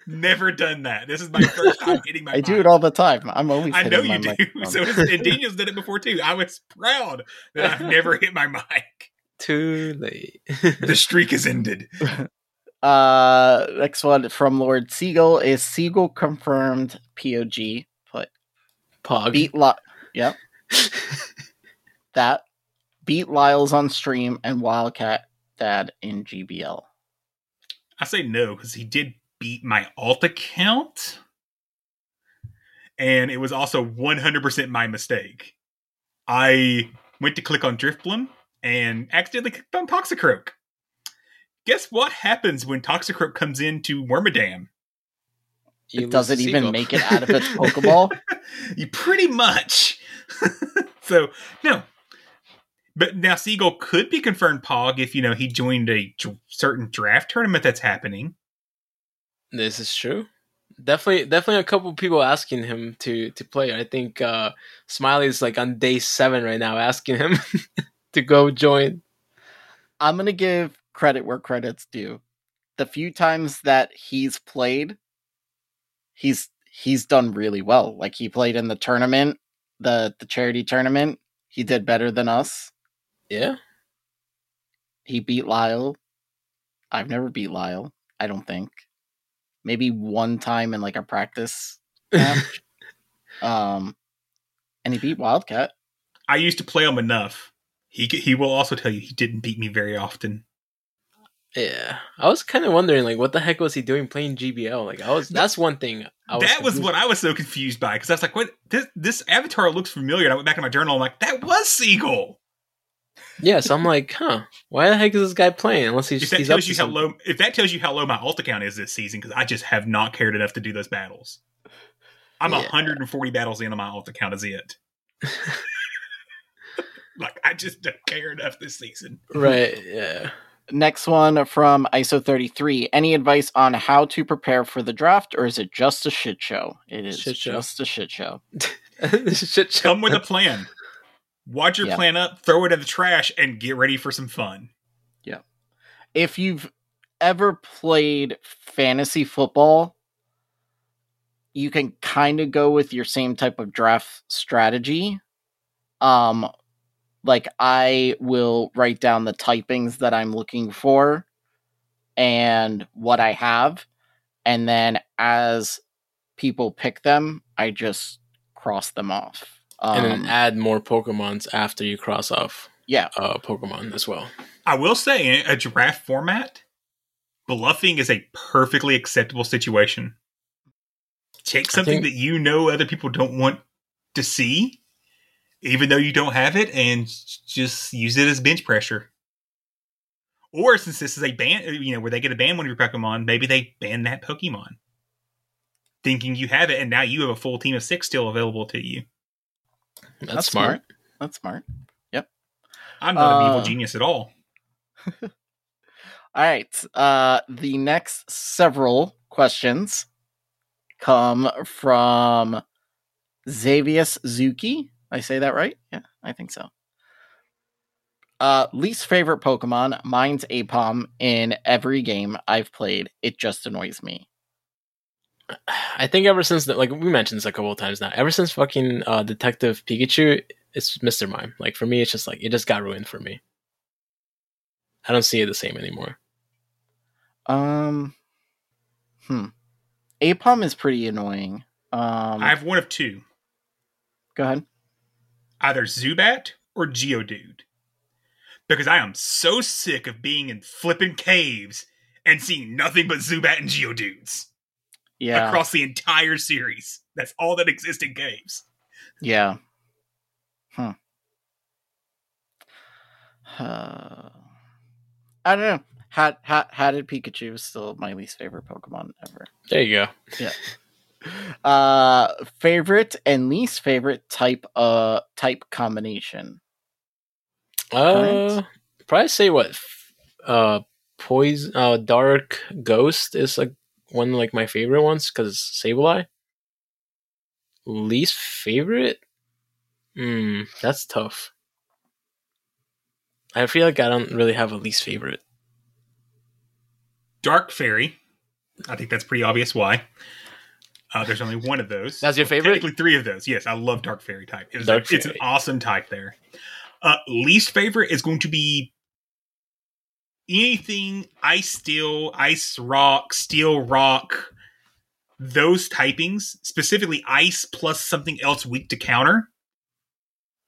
[SPEAKER 3] never done that. This is my first time hitting my mic.
[SPEAKER 2] I do it all the time. I'm always.
[SPEAKER 3] I know
[SPEAKER 2] hitting
[SPEAKER 3] you
[SPEAKER 2] my
[SPEAKER 3] do.
[SPEAKER 2] microphone.
[SPEAKER 3] So is, and Daniel's done it before too. I was proud that I've never hit my mic.
[SPEAKER 4] Too late.
[SPEAKER 3] The streak is ended.
[SPEAKER 2] Uh, next one from Lord Siegel is Siegel confirmed POG.
[SPEAKER 4] Pog.
[SPEAKER 2] beat Li- Yep, that beat Lyles on stream and Wildcat Dad in GBL.
[SPEAKER 3] I say no because he did beat my alt account, and it was also 100% my mistake. I went to click on Drifblim and accidentally clicked on Toxicroak. Guess what happens when Toxicroak comes into Wormadam?
[SPEAKER 4] You
[SPEAKER 2] It doesn't even
[SPEAKER 4] seagull.
[SPEAKER 2] make it out of its Pokeball.
[SPEAKER 3] you pretty much. so no, but now Siegel could be confirmed Pog if you know he joined a d- certain draft tournament that's happening.
[SPEAKER 4] This is true. Definitely, definitely a couple people asking him to to play. I think uh Smiley's like on day seven right now, asking him to go join.
[SPEAKER 2] I'm gonna give credit where credit's due. The few times that he's played, he's he's done really well. Like he played in the tournament, the the charity tournament. He did better than us.
[SPEAKER 4] Yeah,
[SPEAKER 2] He beat Lyle. I've never beat Lyle. I don't think. Maybe one time in like a practice match. um, and he beat Wildcat.
[SPEAKER 3] I used to play him enough. He he will also tell you he didn't beat me very often.
[SPEAKER 4] Yeah. I was kind of wondering, like, what the heck was he doing playing GBL? Like, I was. That's one thing. I was
[SPEAKER 3] that was
[SPEAKER 4] confused.
[SPEAKER 3] what I was so confused by because I was like, "What? This this avatar looks familiar." And I went back to my journal. I'm like, "That was Siegel."
[SPEAKER 4] Yeah, so I'm like, huh? Why the heck is this guy playing? Unless he's
[SPEAKER 3] If that
[SPEAKER 4] he's up
[SPEAKER 3] tells
[SPEAKER 4] to
[SPEAKER 3] you how
[SPEAKER 4] something.
[SPEAKER 3] low, if that tells you how low my alt account is this season, because I just have not cared enough to do those battles. I'm
[SPEAKER 4] Yeah.
[SPEAKER 3] 140 battles in on my alt account is it. like I just don't care enough this season.
[SPEAKER 4] Right? Yeah.
[SPEAKER 2] Next one from ISO33. Any advice on how to prepare for the draft, or is it just a shit show? It is
[SPEAKER 4] Shit show.
[SPEAKER 2] just a shit show.
[SPEAKER 4] Shit show.
[SPEAKER 3] Come with a plan. Watch your
[SPEAKER 2] Yeah.
[SPEAKER 3] plan up, throw it in the trash, and get ready for some fun. Yeah.
[SPEAKER 2] If you've ever played fantasy football, you can kind of go with your same type of draft strategy. Um, like I will write down the typings that I'm looking for and what I have, and then as people pick them, I just cross them off. Um,
[SPEAKER 4] and then add more Pokemons after you cross off
[SPEAKER 2] yeah,
[SPEAKER 4] uh, Pokemon as well.
[SPEAKER 3] I will say, in a draft format, bluffing is a perfectly acceptable situation. Take something
[SPEAKER 4] think-
[SPEAKER 3] that you know other people don't want to see, even though you don't have it, and just use it as bench pressure. Or since this is a ban, you know, where they get to ban one of your Pokemon, maybe they ban that Pokemon, thinking you have it, and now you have a full team of six still available to you.
[SPEAKER 4] That's, smart.
[SPEAKER 2] That's smart. Yep.
[SPEAKER 3] I'm not an
[SPEAKER 2] Uh,
[SPEAKER 3] evil genius at all.
[SPEAKER 2] All right. Uh, the next several questions come from Xavius Zuki. I say that right? Yeah, I think so. Uh, least favorite Pokemon. Mine's Aipom. In every game I've played, it just annoys me.
[SPEAKER 4] I think ever since the, like we mentioned this a couple of times now. Ever since fucking uh, Detective Pikachu, it's Mr. Mime. Like for me, it's just like it just got ruined for me. I don't see it the same anymore.
[SPEAKER 2] Um, hmm. Aipom is pretty annoying. Um,
[SPEAKER 3] I have one of two:
[SPEAKER 2] go ahead.
[SPEAKER 3] Either Zubat or Geodude, because I am so sick of being in flipping caves and seeing nothing but Zubat and Geodudes
[SPEAKER 2] Yeah,
[SPEAKER 3] across the entire series. That's all that exists in caves.
[SPEAKER 2] yeah. Hmm. Uh, I don't know. Had had had it Pikachu is still my least favorite Pokemon ever.
[SPEAKER 4] There you go.
[SPEAKER 2] Uh, favorite and least favorite type uh type combination.
[SPEAKER 4] Uh, probably say what? Uh, poison. Uh, dark ghost is like one like my favorite ones because Sableye. Least favorite? Hmm, that's tough. I feel like I don't really have a least favorite.
[SPEAKER 3] Dark Fairy. I think that's pretty obvious why. Uh, there's only one of those.
[SPEAKER 4] That's your favorite?
[SPEAKER 3] Technically, three of those. Yes, I love Dark Fairy type. It's,
[SPEAKER 4] Dark
[SPEAKER 3] it's an awesome type there. Uh, least favorite is going to be anything ice steel, ice rock, steel rock. Those typings, specifically ice plus something else weak to counter,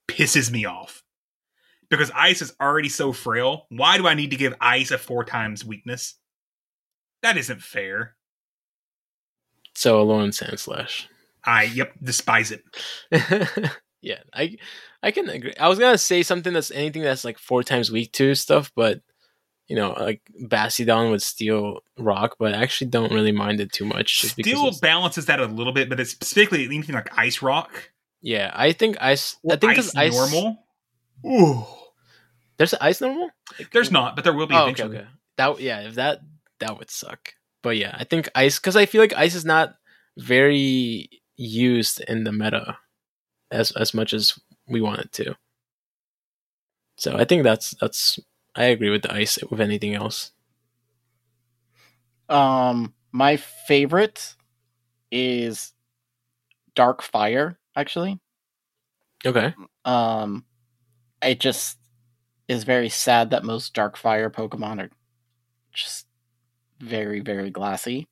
[SPEAKER 3] pisses me off. Because ice is already so frail. Why do I need to give ice a four times weakness? That isn't fair.
[SPEAKER 4] So Alolan Sandslash.
[SPEAKER 3] I yep despise it.
[SPEAKER 4] yeah, I I can agree. I was gonna say something that's anything that's like four times weak to stuff, but you know, like Bastiodon with Steel Rock, but I actually don't really mind it too much. just because
[SPEAKER 3] Still balances that a little bit, but it's specifically anything like ice rock.
[SPEAKER 4] yeah, I think ice. I think
[SPEAKER 3] ice
[SPEAKER 4] ice
[SPEAKER 3] normal. Ooh,
[SPEAKER 4] There's ice normal. Like,
[SPEAKER 3] there's not, but there will be
[SPEAKER 4] Oh, okay,
[SPEAKER 3] eventually.
[SPEAKER 4] okay. That yeah, if that that would suck. But yeah, I think ice because I feel like ice is not very used in the meta as as much as we want it to. So I think that's that's I agree with the ice with anything else.
[SPEAKER 2] Um, my favorite is Dark Fire. Actually,
[SPEAKER 4] Okay.
[SPEAKER 2] um, it just is very sad that most Dark Fire Pokemon are just very very glassy.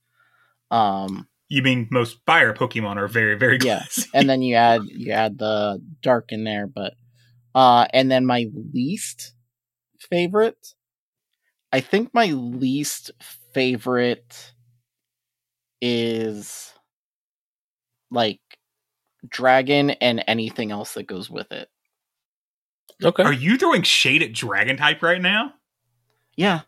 [SPEAKER 2] Um,
[SPEAKER 3] You mean most fire Pokemon are very, very
[SPEAKER 2] Yeah, and then you add you add the dark in there, but uh, and then my least favorite, I think my least favorite is like dragon and anything else that goes with it.
[SPEAKER 4] Okay.
[SPEAKER 3] Are you throwing shade at Dragon type right now?
[SPEAKER 2] Yeah,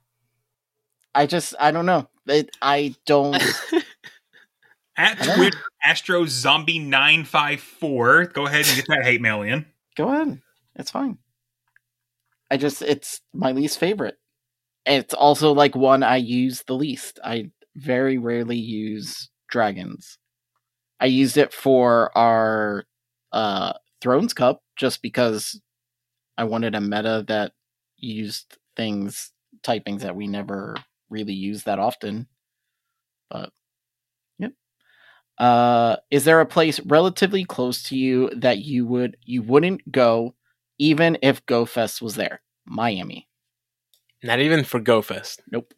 [SPEAKER 2] I just I don't know. It, I don't.
[SPEAKER 3] At
[SPEAKER 2] I.
[SPEAKER 3] Twitter, Astro Zombie nine five four. Go ahead and get that hate mail in.
[SPEAKER 2] Go ahead. It's fine. I just it's my least favorite. It's also like one I use the least. I very rarely use dragons. I used it for our uh Thrones Cup just because I wanted a meta that used things typings that we never really use that often. But yep. Uh is there a place relatively close to you that you would you wouldn't go even if GoFest was there? Miami.
[SPEAKER 4] Not even for GoFest.
[SPEAKER 2] Nope.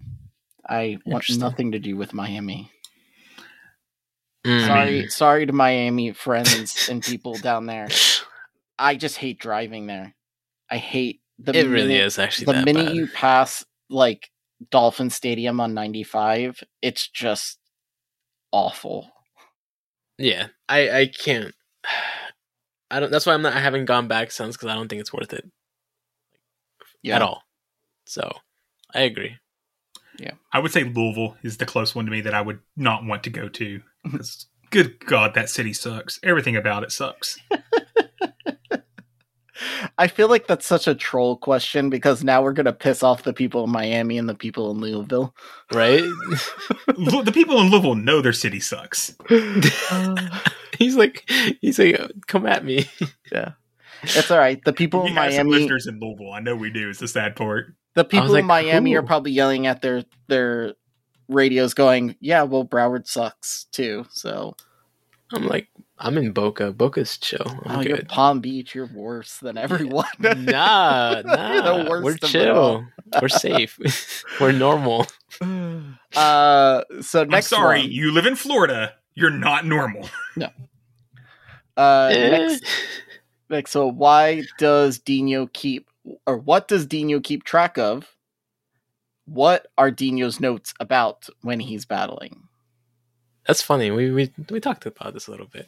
[SPEAKER 2] I want
[SPEAKER 4] Interesting.
[SPEAKER 2] nothing to do with Miami.
[SPEAKER 4] Mm.
[SPEAKER 2] Sorry, sorry to Miami friends and people down there. I just hate driving there. I hate the
[SPEAKER 4] It really is actually
[SPEAKER 2] the
[SPEAKER 4] that
[SPEAKER 2] minute
[SPEAKER 4] bad.
[SPEAKER 2] you pass like Dolphin Stadium on 95, it's just awful.
[SPEAKER 4] Yeah, I I can't. I don't. That's why I'm not. I haven't gone back since because I don't think it's worth it
[SPEAKER 2] Yeah.
[SPEAKER 4] at all. So I agree. Yeah.
[SPEAKER 3] I would say Louisville is the close one to me that I would not want to go to. 'Cause good God, that city sucks. Everything about it sucks.
[SPEAKER 2] I feel like that's such a troll question because now we're gonna piss off the people in Miami and the people in Louisville.
[SPEAKER 4] Right?
[SPEAKER 3] The people in Louisville know their city sucks.
[SPEAKER 4] he's like, he's like, come at me. Yeah.
[SPEAKER 2] It's all right. The people
[SPEAKER 3] We
[SPEAKER 2] in
[SPEAKER 3] have some
[SPEAKER 2] Miami,
[SPEAKER 3] listeners in Louisville. I know we do. It's the sad part.
[SPEAKER 2] the people
[SPEAKER 4] like,
[SPEAKER 2] in Miami are probably yelling at their their radios, going, "Yeah, well, Broward sucks too." So,
[SPEAKER 4] I'm like, I'm in Boca. Boca's chill. I'm
[SPEAKER 2] oh, you're. Palm Beach. You're worse than everyone.
[SPEAKER 4] nah,
[SPEAKER 2] You're
[SPEAKER 4] nah.
[SPEAKER 2] the worst
[SPEAKER 4] We're
[SPEAKER 2] of
[SPEAKER 4] chill. We're safe. We're normal.
[SPEAKER 2] Uh, so
[SPEAKER 3] I'm
[SPEAKER 2] next
[SPEAKER 3] sorry.
[SPEAKER 2] one.
[SPEAKER 3] You live in Florida. You're not normal.
[SPEAKER 2] Uh,
[SPEAKER 4] Eh.
[SPEAKER 2] next, next. So why does Dino keep, or what does Dino keep track of? What are Dino's notes about when he's battling?
[SPEAKER 4] That's funny. We we we talked about this a little bit.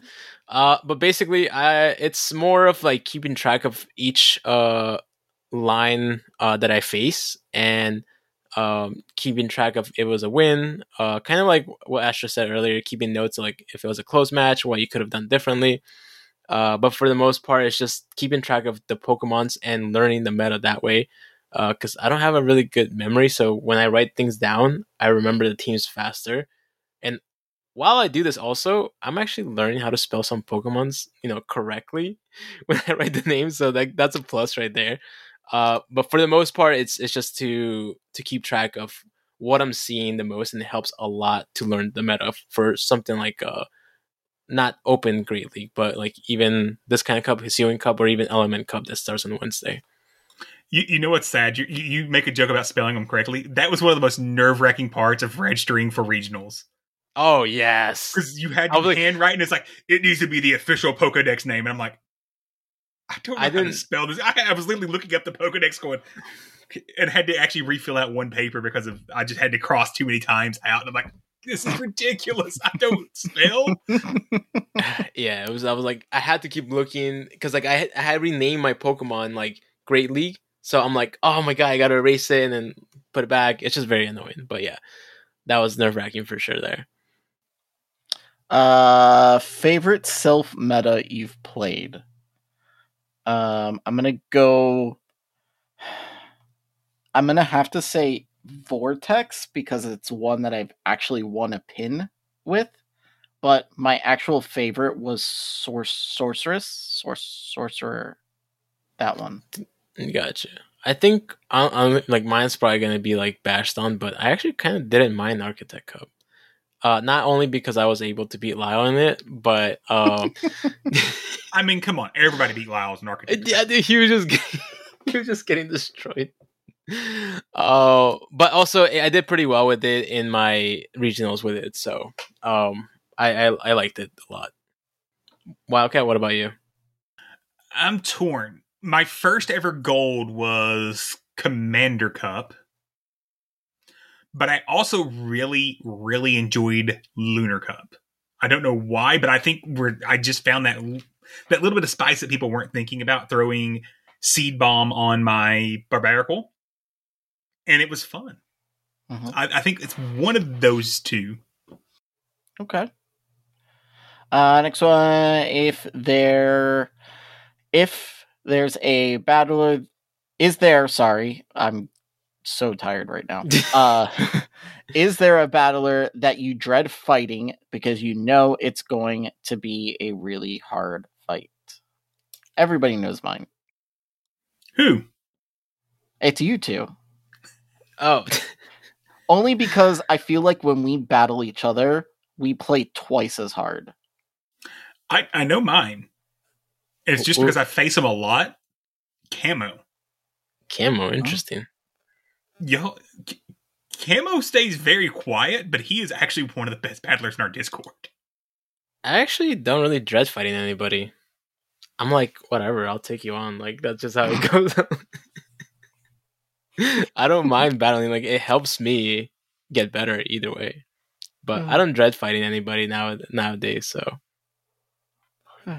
[SPEAKER 4] Uh, but basically, I it's more of like keeping track of each uh line uh that I face and um keeping track of if it was a win. Uh, kind of like what Astro said earlier, keeping notes like if it was a close match, what you could have done differently. Uh, but for the most part, it's just keeping track of the Pokemons and learning the meta that way. Because I don't have a really good memory, so when I write things down, I remember the teams faster. And while I do this, also I'm actually learning how to spell some Pokemon's, you know, correctly when I write the names. So that that's a plus right there. Uh, but for the most part, it's it's just to to keep track of what I'm seeing the most, and it helps a lot to learn the meta for something like uh not open Great League, but like even this kind of cup, Hisuian Cup, or even Element Cup that starts on Wednesday.
[SPEAKER 3] You, you know what's sad? You, you you make a joke about spelling them correctly. That was one of the most nerve wracking parts of registering for regionals
[SPEAKER 4] Oh yes,
[SPEAKER 3] because you had to
[SPEAKER 4] like-
[SPEAKER 3] handwrite and it's like it needs to be the official Pokedex name, and I'm like, I don't know
[SPEAKER 4] I
[SPEAKER 3] how to spell this. I, I was literally looking up the Pokedex going. And had to actually refill out one paper because of I just had to cross too many times out. And I'm like, this is ridiculous. I don't spell.
[SPEAKER 4] yeah, it was. I was like, I had to keep looking because like I had, I had renamed my Pokemon like Great League, so I'm like, oh my god, I gotta erase it and then put it back. It's just very annoying. But yeah, that was nerve wracking for sure. There.
[SPEAKER 2] Uh, favorite self meta you've played? Um, I'm gonna go. I'm gonna have to say Vortex because it's one that I've actually won a pin with. But my actual favorite was Sor- Sorceress, Sor- Sorcerer. That one.
[SPEAKER 4] Gotcha. I think I'm, I'm like mine's probably gonna be like bashed on, but I actually kind of didn't mind Architect Cup. Uh, not only because I was able to beat Lyle in it, but um,
[SPEAKER 3] I mean, come on, everybody beat Lyle's an architect.
[SPEAKER 4] yeah, dude, he was just getting, he was just getting destroyed. Oh, but also I did pretty well with it in my regionals with it, so um, I, I I liked it a lot. Wildcat, what about you?
[SPEAKER 3] I'm torn. My first ever gold was Commander Cup. But I also really, really enjoyed Lunar Cup. I don't know why, but I think we're I just found that that little bit of spice that people weren't thinking about throwing seed bomb on my Barbaracle. And it was fun.
[SPEAKER 2] Mhm.
[SPEAKER 3] I, I think it's one of those two.
[SPEAKER 2] Okay. Uh, next one. If there, if there's a battler, is there? Sorry, I'm so tired right now. Uh, is there a battler that you dread fighting because you know it's going to be a really hard fight? Everybody knows mine.
[SPEAKER 3] Who?
[SPEAKER 2] It's you two.
[SPEAKER 4] Oh,
[SPEAKER 2] Only because I feel like when we battle each other, we play twice as hard.
[SPEAKER 3] I, I know mine. It's just because I face him a lot. Camo.
[SPEAKER 4] camo, interesting.
[SPEAKER 3] Yo, Camo stays very quiet, but he is actually one of the best battlers in our Discord.
[SPEAKER 4] I actually don't really dread fighting anybody. I'm like, whatever, I'll take you on. Like that's just how it goes. I don't mind battling. Like it helps me get better either way. But I don't dread fighting anybody now nowadays. So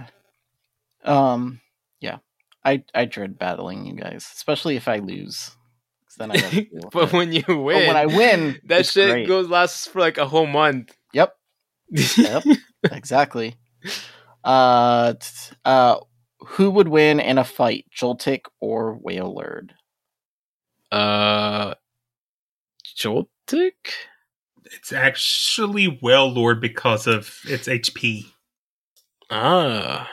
[SPEAKER 2] Um, yeah, I I dread battling you guys, especially if I lose. 'Cause Then I gotta deal
[SPEAKER 4] but
[SPEAKER 2] it.
[SPEAKER 4] when you
[SPEAKER 2] But
[SPEAKER 4] win,
[SPEAKER 2] when I win,
[SPEAKER 4] that
[SPEAKER 2] it's
[SPEAKER 4] shit
[SPEAKER 2] great.
[SPEAKER 4] goes lasts for like a whole month.
[SPEAKER 2] Yep, yep, exactly. Uh, t- uh, who would win in a fight, Joltik or Wailord?
[SPEAKER 4] uh, Joltik.
[SPEAKER 3] It's actually Wailord because of its HP.
[SPEAKER 4] Ah,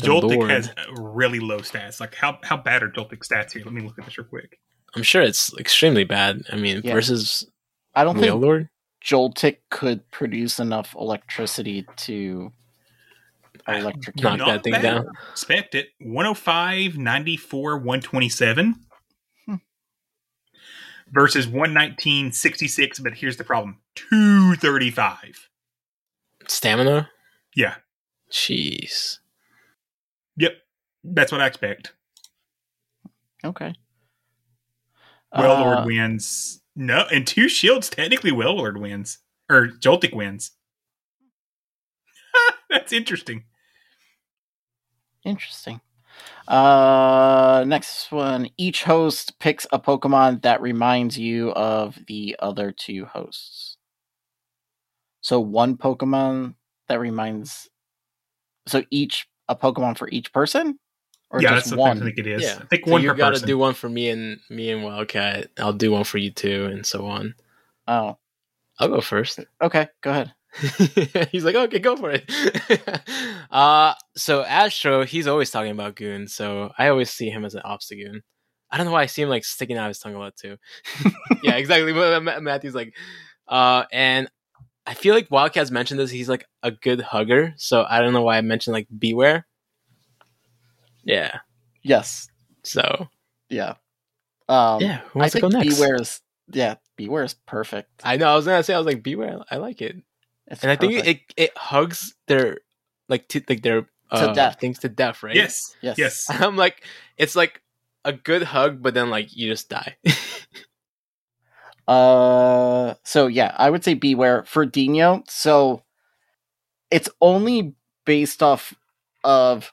[SPEAKER 4] Good
[SPEAKER 3] Joltik has really low stats. Like how how bad are Joltik stats here? Let me look at this real quick.
[SPEAKER 4] I'm sure it's extremely bad. I mean,
[SPEAKER 2] Yeah.
[SPEAKER 4] versus
[SPEAKER 2] I don't
[SPEAKER 4] Whale
[SPEAKER 2] think
[SPEAKER 4] Lord.
[SPEAKER 2] Joltik could produce enough electricity to electrocute.
[SPEAKER 4] Knock that thing down.
[SPEAKER 3] Expect it. 105, 94, 127.
[SPEAKER 2] Hmm.
[SPEAKER 3] Versus 119, 66, but here's the problem. 235.
[SPEAKER 4] Stamina.
[SPEAKER 3] Yeah.
[SPEAKER 4] Jeez.
[SPEAKER 3] Yep. That's what I expect.
[SPEAKER 2] Okay.
[SPEAKER 3] Wailord
[SPEAKER 2] Uh,
[SPEAKER 3] wins. No, and two shields technically Wailord wins. Or Joltik wins. That's interesting.
[SPEAKER 2] Interesting. Uh, next one. Each host picks a Pokemon that reminds you of the other two hosts. So one Pokemon that reminds. So each a Pokemon for each person, or
[SPEAKER 3] yeah,
[SPEAKER 2] just
[SPEAKER 3] that's what I think it is.
[SPEAKER 4] Yeah.
[SPEAKER 3] I think
[SPEAKER 4] So
[SPEAKER 3] one
[SPEAKER 4] you
[SPEAKER 3] per
[SPEAKER 4] gotta
[SPEAKER 3] person.
[SPEAKER 4] do one for me and me and Wildcat. I'll do one for you too, and so on.
[SPEAKER 2] Oh,
[SPEAKER 4] I'll go first.
[SPEAKER 2] okay. Go ahead.
[SPEAKER 4] he's like, okay, go for it. uh so Astro, he's always talking about Goon, so I always see him as an Obstagoon. I don't know why I see him like sticking out his tongue a lot too. yeah, exactly. what Matthew's like, uh, and I feel like Wildcat's mentioned this. He's like a good hugger, so I don't know why I mentioned like Bewear. Yeah.
[SPEAKER 2] Yes.
[SPEAKER 4] So
[SPEAKER 2] Yeah. Um,
[SPEAKER 4] yeah, who
[SPEAKER 2] I
[SPEAKER 4] wants to
[SPEAKER 2] think
[SPEAKER 4] go next?
[SPEAKER 2] Bewear's. Yeah, Bewear's perfect.
[SPEAKER 4] I know. I was gonna say I was like Bewear. I like it.
[SPEAKER 2] It's
[SPEAKER 4] and I think
[SPEAKER 2] perfect.
[SPEAKER 4] it it hugs their like to like their uh,
[SPEAKER 2] death.
[SPEAKER 4] things to death, right?
[SPEAKER 3] Yes.
[SPEAKER 2] Yes.
[SPEAKER 3] Yes.
[SPEAKER 4] I'm like it's like a good hug, but then like you just die.
[SPEAKER 2] Uh, so yeah, I would say Bewear for Dino. So it's only based off of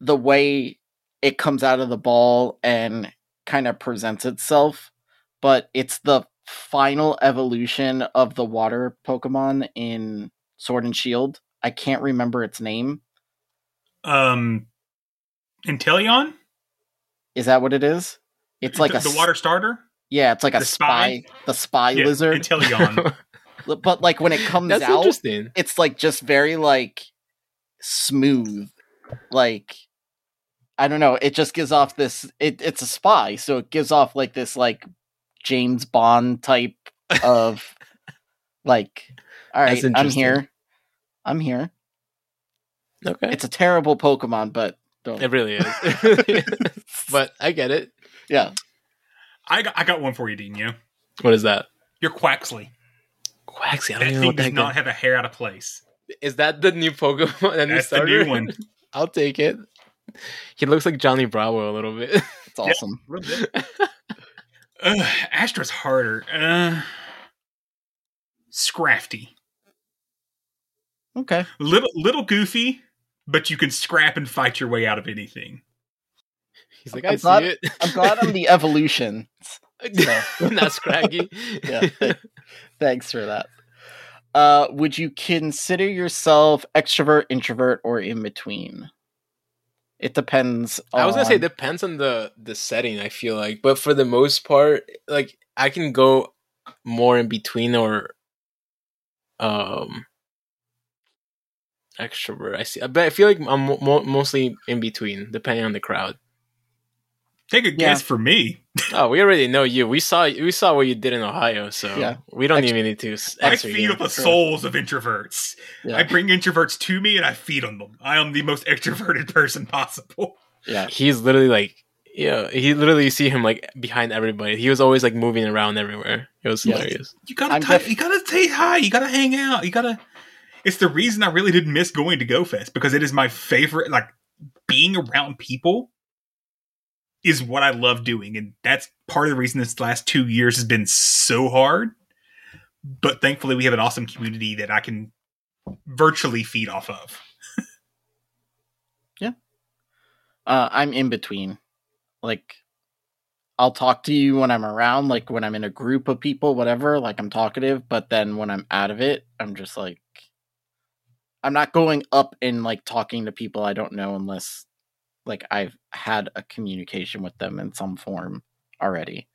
[SPEAKER 2] the way it comes out of the ball and kind of presents itself, but it's the final evolution of the water Pokemon in Sword and Shield. I can't remember its name.
[SPEAKER 3] Um, Inteleon?
[SPEAKER 2] Is that what it is? It's like
[SPEAKER 3] the,
[SPEAKER 2] a
[SPEAKER 3] the water starter?
[SPEAKER 2] Yeah, it's like a spy,
[SPEAKER 3] spy?
[SPEAKER 2] the spy
[SPEAKER 3] Yeah,
[SPEAKER 2] lizard.
[SPEAKER 3] Inteleon.
[SPEAKER 2] but like when it comes
[SPEAKER 4] That's
[SPEAKER 2] out,
[SPEAKER 4] interesting.
[SPEAKER 2] it's like just very like smooth like i don't know it just gives off this it, it's a spy so it gives off like this like james bond type of like All right, i'm here i'm here
[SPEAKER 4] Okay.
[SPEAKER 2] it's a terrible pokemon but don't
[SPEAKER 4] it really is. It really is. but I get it.
[SPEAKER 2] yeah
[SPEAKER 3] I got, I got one for you, Dino.
[SPEAKER 4] What is that?
[SPEAKER 3] You're Quaxly.
[SPEAKER 4] Quaxly. I don't
[SPEAKER 3] That
[SPEAKER 4] even know
[SPEAKER 3] thing
[SPEAKER 4] what
[SPEAKER 3] does
[SPEAKER 4] that
[SPEAKER 3] not have a hair out of place.
[SPEAKER 4] Is that the new Pokemon? The new
[SPEAKER 3] That's the new one.
[SPEAKER 4] I'll take it. He looks like Johnny Bravo a little bit.
[SPEAKER 2] it's awesome
[SPEAKER 3] Real good. Ugh, Astro's harder. Uh, Scrafty.
[SPEAKER 2] okay
[SPEAKER 3] Little little goofy, but you can scrap and fight your way out of anything.
[SPEAKER 4] He's like,
[SPEAKER 2] I'm
[SPEAKER 4] I see
[SPEAKER 2] glad-
[SPEAKER 4] it.
[SPEAKER 2] i'm glad i'm the evolution
[SPEAKER 4] Not scraggy.
[SPEAKER 2] yeah th- thanks for that uh would you consider yourself extrovert introvert or in between it depends
[SPEAKER 4] I was gonna say depends on the the setting. I feel like, but for the most part, like I can go more in between or um extrovert. I see, but I feel like I'm mo- mostly in between, depending on the crowd.
[SPEAKER 3] Take a
[SPEAKER 2] Yeah.
[SPEAKER 3] guess for me.
[SPEAKER 4] Oh, we already know you. We saw we saw what you did in Ohio, so
[SPEAKER 2] Yeah.
[SPEAKER 4] we don't
[SPEAKER 2] Ex-
[SPEAKER 4] even need to
[SPEAKER 3] I feed
[SPEAKER 4] you.
[SPEAKER 3] on the
[SPEAKER 2] Sure.
[SPEAKER 3] souls of introverts.
[SPEAKER 2] yeah,
[SPEAKER 3] I bring introverts to me and I feed on them. I am the most extroverted person possible.
[SPEAKER 2] yeah
[SPEAKER 4] He's literally like, yeah, he literally you see him like behind everybody. He was always like moving around everywhere. It was
[SPEAKER 2] Yes.
[SPEAKER 4] hilarious.
[SPEAKER 3] You gotta
[SPEAKER 2] I'm def-
[SPEAKER 3] you gotta say hi. You gotta hang out. You gotta. It's the reason I really didn't miss going to GoFest because it is my favorite. Like being around people is what I love doing, and that's part of the reason this last two years has been so hard. But thankfully, we have an awesome community that I can virtually feed off of. Yeah.
[SPEAKER 2] Uh i'm in between like i'll talk to you when i'm around like when i'm in a group of people whatever like i'm talkative but then when i'm out of it i'm just like i'm not going up and like talking to people i don't know unless like i've had a communication with them in some form already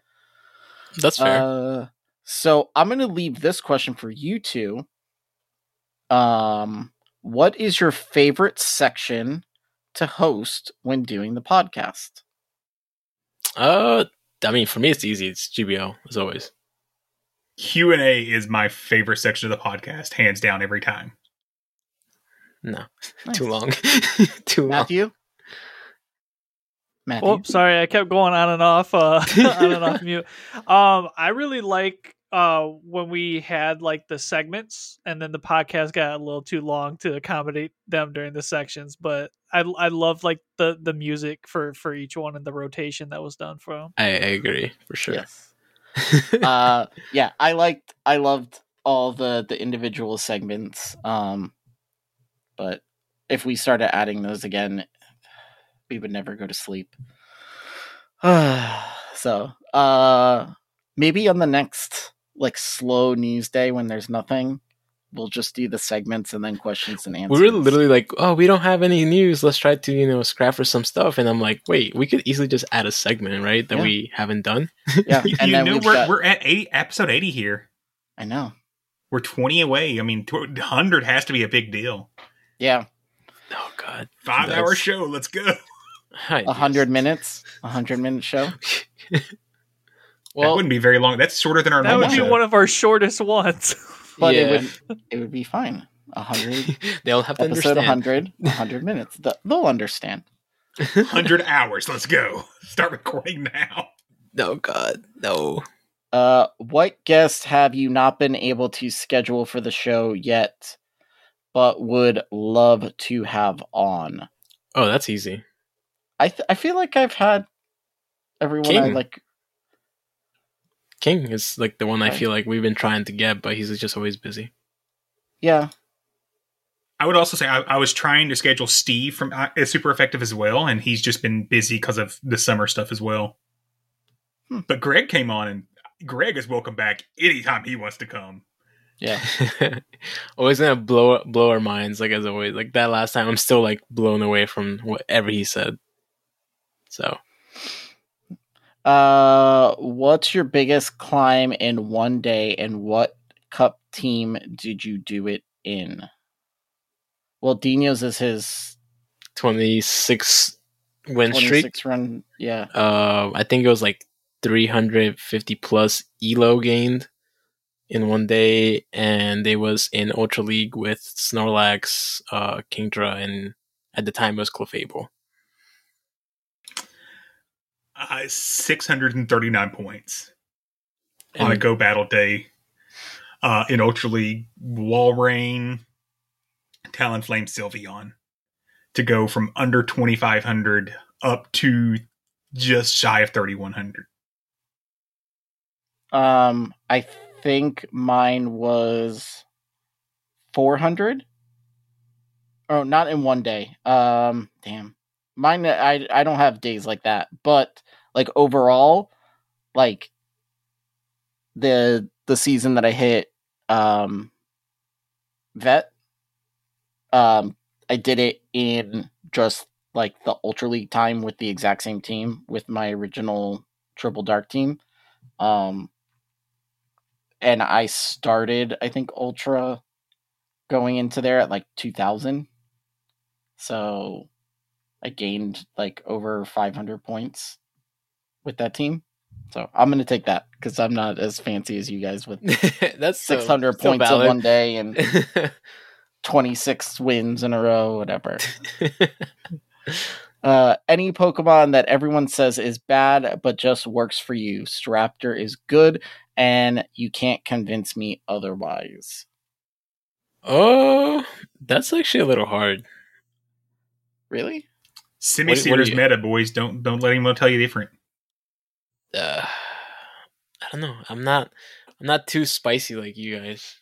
[SPEAKER 4] That's fair.
[SPEAKER 2] Uh, so I'm going to leave this question for you two. Um, what is your favorite section to host when doing the podcast?
[SPEAKER 4] Uh, I mean, for me, it's easy. It's GBL as always.
[SPEAKER 3] Q and A is my favorite section of the podcast, hands down, every time.
[SPEAKER 4] No,
[SPEAKER 2] Nice.
[SPEAKER 4] too long. too long.
[SPEAKER 2] Matthew? Matthew?
[SPEAKER 5] Oh, sorry, I kept going on and off, uh, on and off mute. Um, I really like uh when we had like the segments, and then the podcast got a little too long to accommodate them during the sections. But I I love like the the music for for each one and the rotation that was done for them.
[SPEAKER 4] I, I agree for sure.
[SPEAKER 2] Yes. uh yeah, I liked I loved all the the individual segments. Um but if we started adding those again, we would never go to sleep. so, uh maybe on the next like slow news day when there's nothing, we'll just do the segments and then questions and answers.
[SPEAKER 4] we were literally like, oh, we don't have any news. Let's try to, you know, scrap for some stuff. And I'm like, wait, we could easily just add a segment, right? That
[SPEAKER 2] Yeah.
[SPEAKER 4] we haven't done.
[SPEAKER 2] yeah,
[SPEAKER 3] You,
[SPEAKER 2] and
[SPEAKER 3] you
[SPEAKER 2] then
[SPEAKER 3] know
[SPEAKER 2] we've
[SPEAKER 3] we're
[SPEAKER 2] got-
[SPEAKER 3] we're at eighty episode eighty here.
[SPEAKER 2] I know.
[SPEAKER 3] We're twenty away. I mean, hundred has to be a big deal.
[SPEAKER 2] Yeah,
[SPEAKER 4] Oh God,
[SPEAKER 3] Five hour show. Let's go.
[SPEAKER 4] Hi,
[SPEAKER 2] a hundred minutes, a hundred minute show.
[SPEAKER 3] that
[SPEAKER 4] Well,
[SPEAKER 3] wouldn't be very long. That's shorter than our
[SPEAKER 5] That
[SPEAKER 3] normal
[SPEAKER 5] would be
[SPEAKER 3] show.
[SPEAKER 5] one of our shortest ones.
[SPEAKER 2] But
[SPEAKER 4] yeah,
[SPEAKER 2] it would it would be fine. A hundred
[SPEAKER 4] they'll have to
[SPEAKER 2] episode, a
[SPEAKER 4] understand.
[SPEAKER 2] hundred, a hundred minutes. Th- They'll understand.
[SPEAKER 3] hundred hours. Let's go. Start recording now.
[SPEAKER 4] No, God, no.
[SPEAKER 2] Uh, what guests have you not been able to schedule for the show yet, but would love to have on?
[SPEAKER 4] Oh, that's easy.
[SPEAKER 2] I th- I feel like I've had everyone I like.
[SPEAKER 4] King is like the one I feel like we've been trying to get, but he's just always busy.
[SPEAKER 2] Yeah,
[SPEAKER 3] I would also say I, I was trying to schedule Steve from uh, is super effective as well, and he's just been busy because of the summer stuff as well.
[SPEAKER 2] Hmm.
[SPEAKER 3] But Greg came on, and Greg is welcome back anytime he wants to come.
[SPEAKER 2] yeah.
[SPEAKER 4] always gonna blow blow our minds, like as always. Like that last time, I'm still like blown away from whatever he said. So
[SPEAKER 2] Uh, what's your biggest climb in one day, and what cup team did you do it in? Well, Dino's is his
[SPEAKER 4] 26 win streak.
[SPEAKER 2] run. Yeah.
[SPEAKER 4] Uh, I think it was like 350 plus elo gained in one day, and it was in Ultra League with Snorlax, uh, Kingdra, and at the time it was Clefable.
[SPEAKER 3] Uh, Six hundred and thirty nine points on a Go Battle Day uh, in Ultra League. Wall Walrein, Talonflame, Sylveon to go from under twenty five hundred up to just shy of thirty one hundred.
[SPEAKER 2] Um, I think mine was 400. Oh, not in one day. Um, damn. Mine, I, I don't have days like that, but like overall, like the, the season that I hit, um, vet, um, I did it in just like the Ultra League time with the exact same team with my original Triple Dark team. Um, and I started, I think, Ultra going into there at like 2000. So I gained like over 500 points with that team. So I'm going to take that because I'm not as fancy as you guys with
[SPEAKER 4] That's
[SPEAKER 2] 600
[SPEAKER 4] so
[SPEAKER 2] points in one day and 26 wins in a row, whatever. Uh, any Pokemon that everyone says is bad but just works for you. Staraptor is good, and you can't convince me otherwise.
[SPEAKER 4] oh, that's actually a little hard.
[SPEAKER 2] Really?
[SPEAKER 3] Semi
[SPEAKER 4] What- what are
[SPEAKER 3] Sears
[SPEAKER 4] you-
[SPEAKER 3] meta boys. Don't don't let anyone tell you different.
[SPEAKER 4] Uh, I don't know. I'm not. I'm not too spicy like you guys.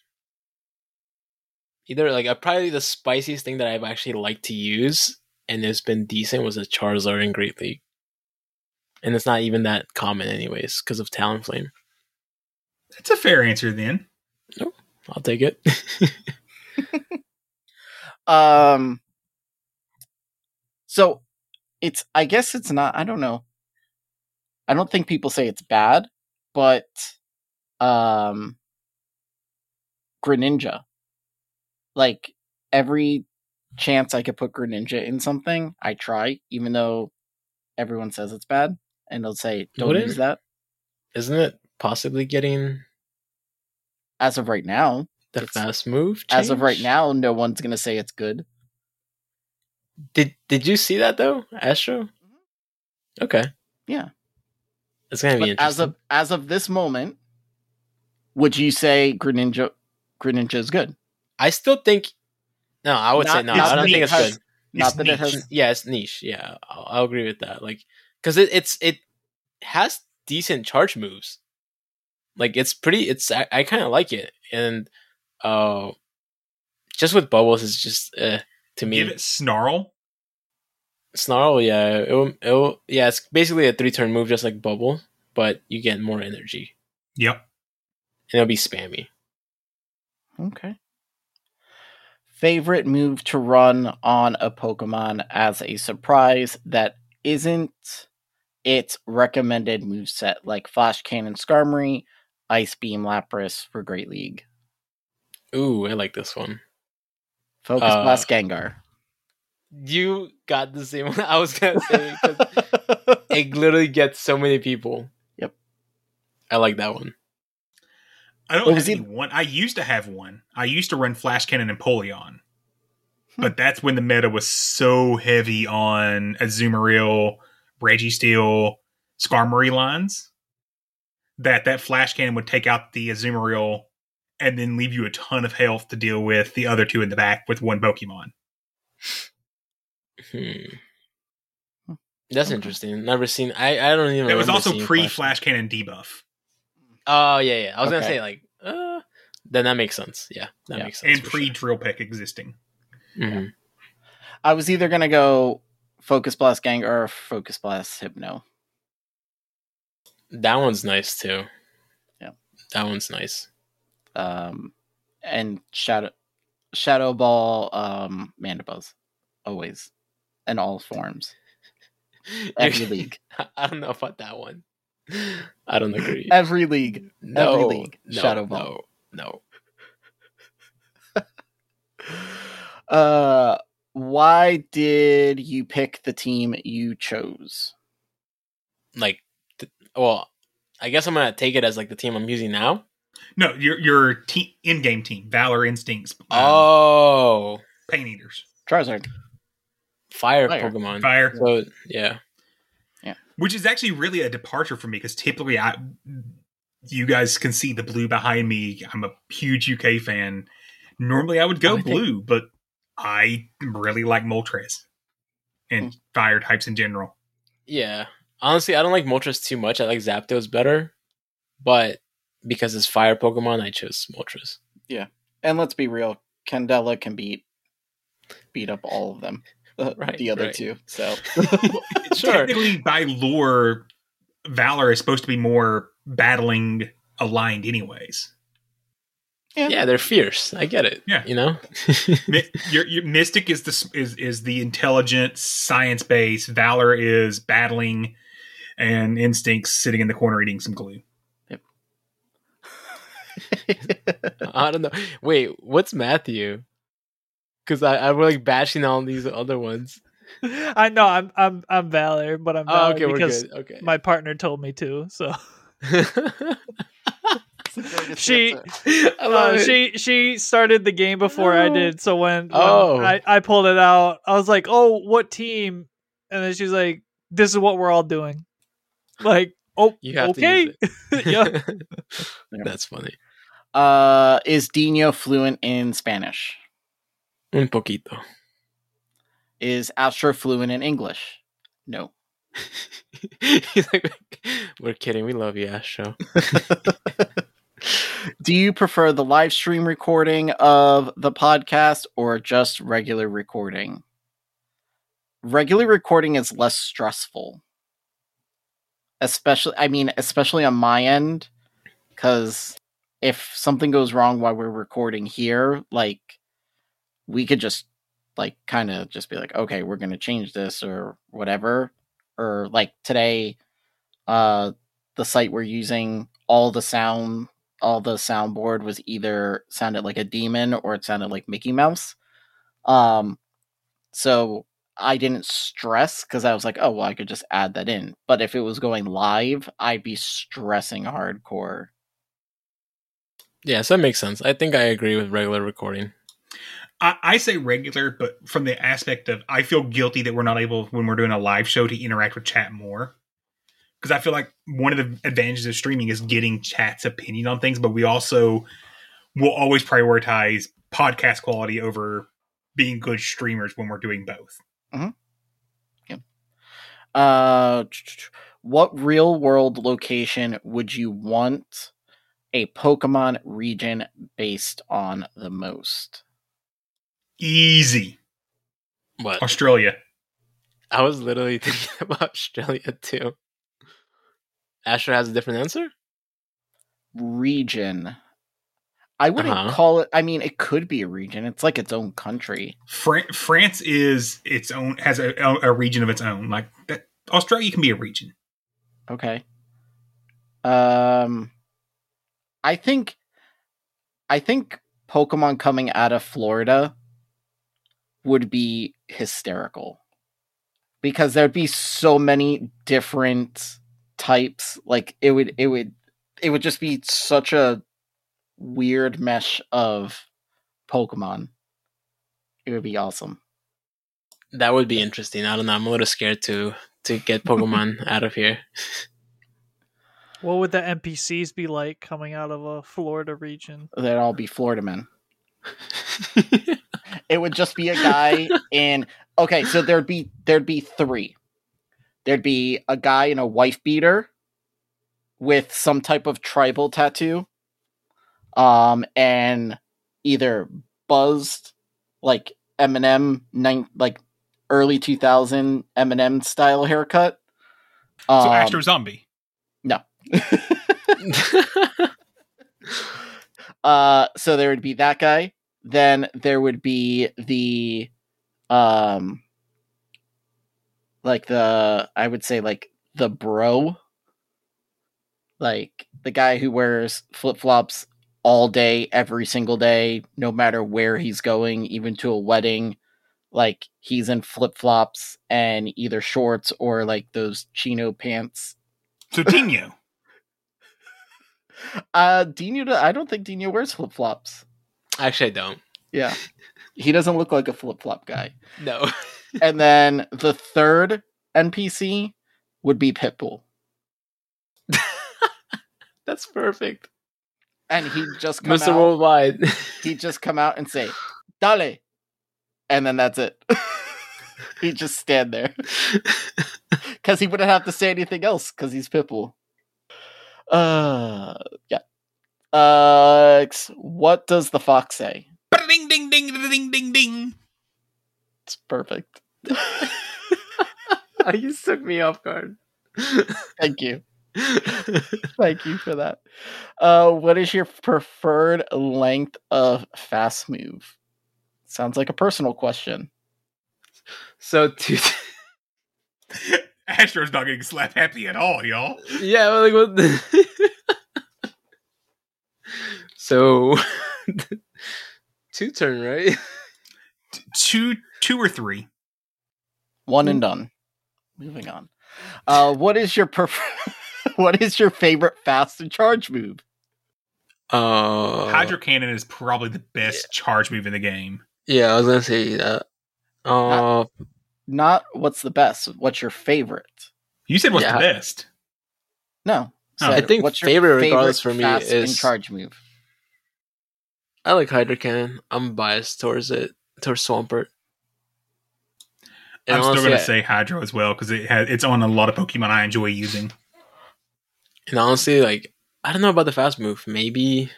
[SPEAKER 4] Either like, uh, probably the spiciest thing that I've actually liked to use and it's been decent was a Charizard in Great League, and it's not even that common anyways because of Talonflame.
[SPEAKER 3] That's a fair answer then.
[SPEAKER 4] I'll take it.
[SPEAKER 2] Um. So, it's. I guess it's not. I don't know. I don't think people say it's bad, but um, Greninja, like every chance I could put Greninja in something, I try, even though everyone says it's bad, and they'll say don't
[SPEAKER 4] Wouldn't-
[SPEAKER 2] use that.
[SPEAKER 4] Isn't it possibly getting
[SPEAKER 2] As of right now,
[SPEAKER 4] the fast move?
[SPEAKER 2] as of right now, no one's gonna say it's good.
[SPEAKER 4] Did Did you see that though, Astro? Okay.
[SPEAKER 2] Yeah.
[SPEAKER 4] It's gonna be
[SPEAKER 2] But as of as of this moment, would you say Greninja Greninja is good?
[SPEAKER 4] I still think. No, I would say no. I don't think it's
[SPEAKER 2] because-
[SPEAKER 4] good.
[SPEAKER 2] Not
[SPEAKER 3] It's
[SPEAKER 2] that it has
[SPEAKER 4] Yeah, it's niche. Yeah, I'll, I'll agree with that. Like, because it, it's it has decent charge moves. Like, it's pretty. It's I, I kind of like it, and uh, just with bubbles, is just uh, to me.
[SPEAKER 3] Give it snarl.
[SPEAKER 4] Snarl, yeah, it'll, it'll, yeah, it's basically a three turn move, just like bubble, but you get more energy,
[SPEAKER 3] Yep.
[SPEAKER 4] and it'll be spammy.
[SPEAKER 2] Okay. Favorite move to run on a Pokemon as a surprise that isn't its recommended move set, like Flash Cannon Skarmory, Ice Beam Lapras for Great League,
[SPEAKER 4] Ooh, I like this one.
[SPEAKER 2] Focus
[SPEAKER 4] Uh,
[SPEAKER 2] Blast Gengar.
[SPEAKER 4] You got the same one I was gonna say. 'cause it literally gets so many people.
[SPEAKER 2] Yep.
[SPEAKER 4] I like that one.
[SPEAKER 3] I don't
[SPEAKER 2] What
[SPEAKER 3] have any one. I used to have one. I used to run Flash Cannon Empoleon. Hmm. But that's when the meta was so heavy on Azumarill, Registeel, Skarmory lines that that Flash Cannon would take out the Azumarill and then leave you a ton of health to deal with the other two in the back with one Pokemon.
[SPEAKER 4] Hmm. That's
[SPEAKER 2] Okay.
[SPEAKER 4] interesting. Never seen. I I don't even.
[SPEAKER 3] It was also pre Flash Cannon debuff.
[SPEAKER 4] Oh yeah, yeah. I was gonna say like, uh, then that makes sense. Yeah, that
[SPEAKER 2] Yeah.
[SPEAKER 4] makes sense.
[SPEAKER 3] And
[SPEAKER 4] for
[SPEAKER 3] pre
[SPEAKER 4] sure.
[SPEAKER 3] Drill Peck existing.
[SPEAKER 4] Mhm.
[SPEAKER 2] I was either gonna go Focus Blast Gang or Focus Blast Hypno.
[SPEAKER 4] That one's nice too.
[SPEAKER 2] Yeah.
[SPEAKER 4] that one's nice.
[SPEAKER 2] Um, and Shadow Shadow Ball um Mandibuzz. Always. In all forms. Every league.
[SPEAKER 4] I don't know about that one. I don't agree.
[SPEAKER 2] Every league.
[SPEAKER 4] no,
[SPEAKER 2] every league,
[SPEAKER 4] no,
[SPEAKER 2] Shadow Ball.
[SPEAKER 4] No, no.
[SPEAKER 2] Uh why did you pick the team you chose?
[SPEAKER 4] Like, th- well, I guess I'm gonna take it as like the team I'm using now.
[SPEAKER 3] No, your your team in game team, Valor Instincts, um,
[SPEAKER 4] Oh,
[SPEAKER 3] Pain Eaters,
[SPEAKER 2] Charizard.
[SPEAKER 4] Fire,
[SPEAKER 2] Fire.
[SPEAKER 4] Pokemon.
[SPEAKER 3] Fire,
[SPEAKER 4] So yeah, Yeah.
[SPEAKER 3] which is actually really a departure for me because typically I, you guys can see the blue behind me. I'm a huge UK fan. Normally I would go
[SPEAKER 2] I think-
[SPEAKER 3] blue, but I really like Moltres and hmm. fire types in general.
[SPEAKER 4] yeah. Honestly, I don't like Moltres too much. I like Zapdos better, but because it's fire Pokemon, I chose Moltres. Yeah.
[SPEAKER 2] And let's be real, Candela can beat beat up all of them. Uh,
[SPEAKER 4] Right,
[SPEAKER 2] the other
[SPEAKER 4] right.
[SPEAKER 2] two. So
[SPEAKER 4] Sure.
[SPEAKER 3] Technically, by lore, Valor is supposed to be more battling aligned, anyways.
[SPEAKER 4] Yeah, they're fierce. I get it.
[SPEAKER 3] Yeah.
[SPEAKER 4] you know.
[SPEAKER 3] Mi- your, your Mystic is the is is the intelligent, science based. Valor is battling, and Instincts sitting in the corner eating some glue. Yep.
[SPEAKER 4] I don't know. Wait, what's Matthew? Because I I'm like bashing on these other ones.
[SPEAKER 5] I know I'm I'm I'm Valor, but I'm
[SPEAKER 4] Oh,
[SPEAKER 5] Valor
[SPEAKER 4] okay, we're
[SPEAKER 5] because
[SPEAKER 4] good. Okay.
[SPEAKER 5] my partner told me to. So She-
[SPEAKER 2] answer.
[SPEAKER 4] I love
[SPEAKER 5] uh, she she started the game before I did. So when, when
[SPEAKER 4] Oh.
[SPEAKER 5] I I pulled it out, I was like, "Oh, what team?" And then she's like, "This is what we're all doing." Like, oh,
[SPEAKER 4] You have
[SPEAKER 5] okay.
[SPEAKER 4] to
[SPEAKER 5] yeah.
[SPEAKER 4] That's funny.
[SPEAKER 2] Uh is Dino fluent in Spanish?
[SPEAKER 4] Un poquito.
[SPEAKER 2] Is Astro fluent in English? No.
[SPEAKER 4] He's like, we're kidding. We love you, Astro.
[SPEAKER 2] Do you prefer the live stream recording of the podcast or just regular recording? Regular recording is less stressful. Especially, I mean, especially on my end, because if something goes wrong while we're recording here, like, we could just, like, kind of just be like, okay, we're going to change this or whatever. Or, like, today, uh, the site we're using, all the sound all the soundboard was either sounded like a demon or it sounded like Mickey Mouse. Um, So I didn't stress because I was like, oh, well, I could just add that in. But if it was going live, I'd be stressing hardcore.
[SPEAKER 4] Yes, that makes sense. I think I agree with regular recording.
[SPEAKER 3] I, I say regular, but from the aspect of I feel guilty that we're not able when we're doing a live show to interact with chat more. Because I feel like one of the advantages of streaming is getting chat's opinion on things, but we also will always prioritize podcast quality over being good streamers when we're doing both.
[SPEAKER 2] Uh, what real world location would you want a Pokemon region based on the most?
[SPEAKER 3] Easy.
[SPEAKER 4] What?
[SPEAKER 3] Australia.
[SPEAKER 4] I was literally thinking about Australia too. Asher has a different answer?
[SPEAKER 2] Region. I wouldn't
[SPEAKER 4] Uh-huh.
[SPEAKER 2] call it. I mean, it could be a region. It's like its own country.
[SPEAKER 3] Fran- France is its own has a, a region of its own. Like that, Australia can be a region.
[SPEAKER 2] Okay. Um, I think, I think Pokemon coming out of Florida would be hysterical because there'd be so many different types. Like it would, it would, it would just be such a weird mesh of Pokemon. It would be awesome.
[SPEAKER 4] That would be interesting. I don't know. I'm a little scared to to get Pokemon out of here.
[SPEAKER 5] What would the NPCs be like coming out of a Florida region?
[SPEAKER 2] They'd all be Florida men. it would just be a guy in okay so there'd be there'd be three. There'd be a guy in a wife beater with some type of tribal tattoo um and either buzzed like eminem nine like early 2000 eminem style haircut.
[SPEAKER 3] So
[SPEAKER 2] um,
[SPEAKER 3] Astro Zombie.
[SPEAKER 2] no. Uh so there would be that guy then there would be the um like the i would say like the bro. Like the guy who wears flip-flops all day every single day no matter where he's going even to a wedding. Like he's in flip-flops and either shorts or like those chino pants.
[SPEAKER 3] So Dino.
[SPEAKER 2] uh dino i don't think dino wears flip-flops
[SPEAKER 4] Actually, I don't.
[SPEAKER 2] Yeah. He doesn't look like a flip flop guy.
[SPEAKER 4] No.
[SPEAKER 2] And then the third NPC would be Pitbull.
[SPEAKER 4] That's perfect.
[SPEAKER 2] And he'd just come
[SPEAKER 4] Mr.
[SPEAKER 2] out,
[SPEAKER 4] Worldwide.
[SPEAKER 2] he'd just come out and say, Dale. And then that's it. he'd just stand there. Because he wouldn't have to say anything else because he's Pitbull. Uh yeah. Uh what does the fox say?
[SPEAKER 3] Ding ding ding ding ding ding.
[SPEAKER 2] It's perfect.
[SPEAKER 4] you took me off guard.
[SPEAKER 2] Thank you. Thank you for that. Uh, what is your preferred length of fast move? Sounds like a personal question.
[SPEAKER 4] so two.
[SPEAKER 3] Astro's not getting slap happy at all, y'all.
[SPEAKER 4] yeah, like what? The... so two turn, right?
[SPEAKER 3] Two, two or three.
[SPEAKER 2] One and done. Moving on. Uh, what is your prefer- What is your favorite fast and charge move?
[SPEAKER 4] Uh,
[SPEAKER 3] Hydro Cannon is probably the best charge move in the game.
[SPEAKER 4] Yeah, I was gonna say that. Uh,
[SPEAKER 2] Not what's the best. What's your favorite?
[SPEAKER 3] You said what's
[SPEAKER 4] Yeah.
[SPEAKER 3] the best?
[SPEAKER 2] No.
[SPEAKER 3] Oh.
[SPEAKER 4] I think
[SPEAKER 2] what's your
[SPEAKER 4] favorite regardless for me
[SPEAKER 2] fast and
[SPEAKER 4] is-
[SPEAKER 2] charge move.
[SPEAKER 4] I like Hydro Cannon. I'm biased towards it, towards Swampert. And
[SPEAKER 3] I'm still going to
[SPEAKER 4] I-
[SPEAKER 3] say Hydro as well because it has it's on a lot of Pokemon I enjoy using.
[SPEAKER 4] And honestly, like I don't know about the fast move. Maybe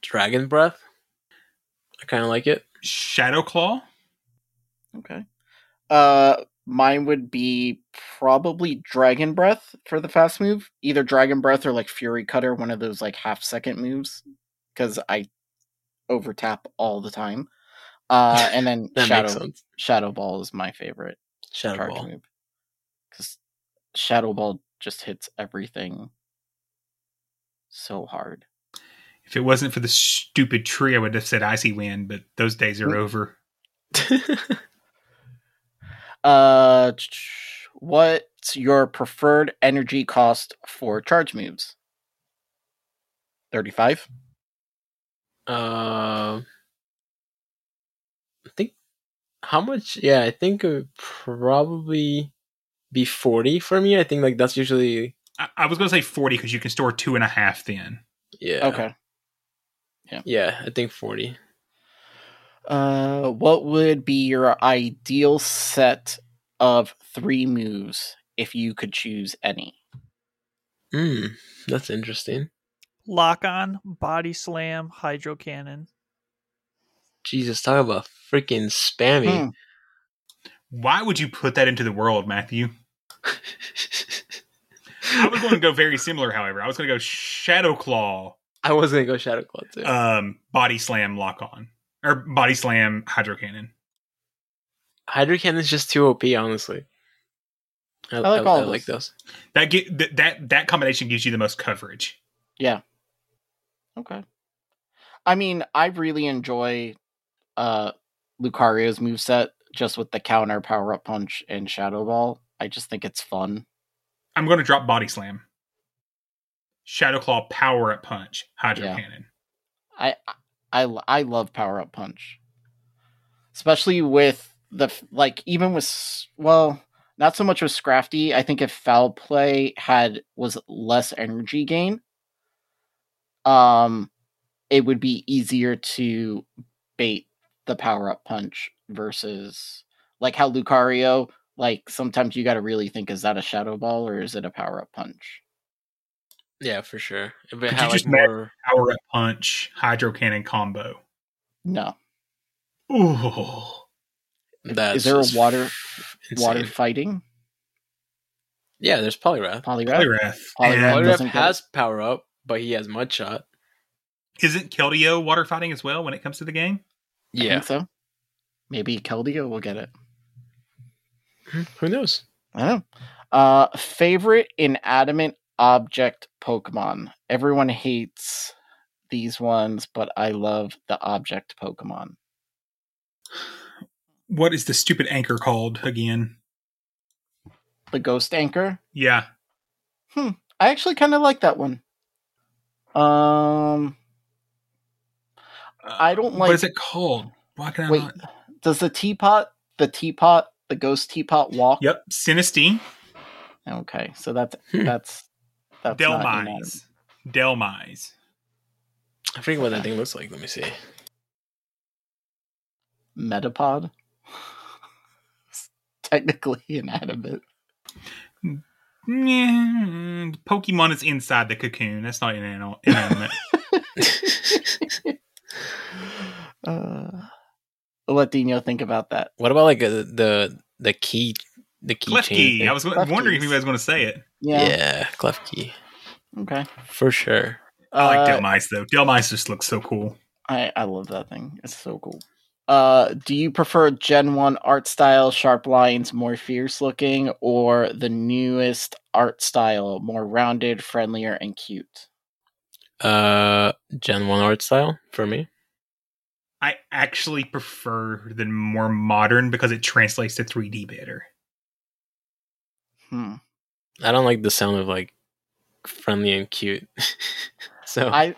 [SPEAKER 4] Dragon Breath. I kind of like it.
[SPEAKER 3] Shadow Claw.
[SPEAKER 2] Okay. Uh, mine would be probably Dragon Breath for the fast move. Either Dragon Breath or like Fury Cutter, one of those like half second moves, because I overtap all the time. Uh, and then Shadow. Shadow Ball is my favorite
[SPEAKER 4] Shadow
[SPEAKER 2] charge
[SPEAKER 4] Ball.
[SPEAKER 2] move because Shadow Ball just hits everything so hard.
[SPEAKER 3] If it wasn't for the stupid tree, I would have said Icy Wind, but those days are
[SPEAKER 2] Mm.
[SPEAKER 3] over.
[SPEAKER 2] Uh, what's your preferred energy cost for charge moves? Thirty-five.
[SPEAKER 4] Uh, I think how much? Yeah, I think it would probably be forty for me. I think like that's usually
[SPEAKER 3] I, I was going to say 40 because you can store two and a half then.
[SPEAKER 4] yeah.
[SPEAKER 2] Okay.
[SPEAKER 4] Yeah, Yeah, I think forty.
[SPEAKER 2] Uh, what would be your ideal set of three moves if you could choose any?
[SPEAKER 4] Hmm, that's interesting.
[SPEAKER 5] Lock on, body slam, hydro cannon.
[SPEAKER 4] Jesus, talk about freaking spammy.
[SPEAKER 2] Hmm.
[SPEAKER 3] Why would you put that into the world, Matthew? I was going to go very similar, however. I was going to go Shadow Claw,
[SPEAKER 4] I was gonna go Shadow Claw too.
[SPEAKER 3] um, Body Slam, Lock On. Or Body Slam, Hydro Cannon.
[SPEAKER 4] Hydro cannon is just too OP, honestly. I,
[SPEAKER 2] like
[SPEAKER 4] I-
[SPEAKER 2] all
[SPEAKER 4] I
[SPEAKER 2] of
[SPEAKER 4] like
[SPEAKER 2] those.
[SPEAKER 4] those.
[SPEAKER 3] That, get, that, that, that combination gives you the most coverage.
[SPEAKER 2] Yeah. Okay. I mean, I really enjoy uh Lucario's moveset just with the counter power up punch and shadow ball. I just think it's fun.
[SPEAKER 3] I'm going to drop Body Slam. Shadow Claw, Power Up Punch, Hydro
[SPEAKER 2] Yeah.
[SPEAKER 3] Cannon.
[SPEAKER 2] I I I love power up punch. Especially with the like even with well, not so much with Scrafty. I think if foul play had was less energy gain, um it would be easier to bait the power up punch versus like how Lucario like sometimes you got to really think is that a shadow ball or is it a power up punch?
[SPEAKER 4] Yeah, for sure. If it
[SPEAKER 3] Could
[SPEAKER 4] had
[SPEAKER 3] you
[SPEAKER 4] like
[SPEAKER 3] just ma-
[SPEAKER 4] more,
[SPEAKER 3] Power Up Punch, Hydro Cannon combo.
[SPEAKER 2] No.
[SPEAKER 3] Ooh.
[SPEAKER 4] that's
[SPEAKER 2] is there a water
[SPEAKER 4] f-
[SPEAKER 2] water fighting?
[SPEAKER 4] Yeah, there's. Poliwrath
[SPEAKER 3] And
[SPEAKER 4] Poliwrath
[SPEAKER 2] doesn't get
[SPEAKER 4] has power up, but he has mud shot.
[SPEAKER 3] isn't Keldeo water fighting as well when it comes to the game?
[SPEAKER 2] I
[SPEAKER 4] Yeah,
[SPEAKER 2] think so. Maybe Keldeo will get it.
[SPEAKER 4] who knows?
[SPEAKER 2] I don't know. Uh, favorite inanimate object Pokemon. Everyone hates these ones, but I love the object Pokemon.
[SPEAKER 3] What is the stupid anchor called again?
[SPEAKER 2] The Ghost Anchor.
[SPEAKER 3] Yeah. Hmm.
[SPEAKER 2] I actually kind of like that one. Um, I don't like-
[SPEAKER 3] What is it called? Why can I
[SPEAKER 2] wait.
[SPEAKER 3] not?
[SPEAKER 2] Does the teapot, the teapot, the ghost teapot walk?
[SPEAKER 3] Yep. Sinistea.
[SPEAKER 2] Okay, so that's
[SPEAKER 4] Hmm.
[SPEAKER 2] that's that's not inanimate.
[SPEAKER 3] Dhelmise. Dhelmise.
[SPEAKER 4] I forget what that thing looks like. Let me see.
[SPEAKER 2] Metapod. Technically inanimate.
[SPEAKER 3] Yeah, Pokemon is inside the cocoon. That's not inanimate. inanimate.
[SPEAKER 2] Uh, I'll let Dino think about that.
[SPEAKER 4] what about like uh, the the key the key
[SPEAKER 3] Clef
[SPEAKER 4] chain
[SPEAKER 3] key.
[SPEAKER 4] thing?
[SPEAKER 3] I was
[SPEAKER 2] Clef
[SPEAKER 3] wondering if
[SPEAKER 2] keys.
[SPEAKER 3] you guys going to say it.
[SPEAKER 2] Yeah.
[SPEAKER 4] yeah. Klefki
[SPEAKER 2] Okay.
[SPEAKER 4] for sure.
[SPEAKER 3] I like
[SPEAKER 2] Uh,
[SPEAKER 3] Dhelmise though. Dhelmise just looks so cool.
[SPEAKER 2] I I love that thing. It's so cool. Uh, do you prefer Gen One art style, sharp lines, more fierce looking, or the newest art style, more rounded, friendlier, and cute?
[SPEAKER 4] Uh, Gen One art style for me.
[SPEAKER 3] I actually prefer the more modern because it translates to 3D better.
[SPEAKER 2] Hmm.
[SPEAKER 4] I don't like the sound of like friendly and cute. so
[SPEAKER 2] I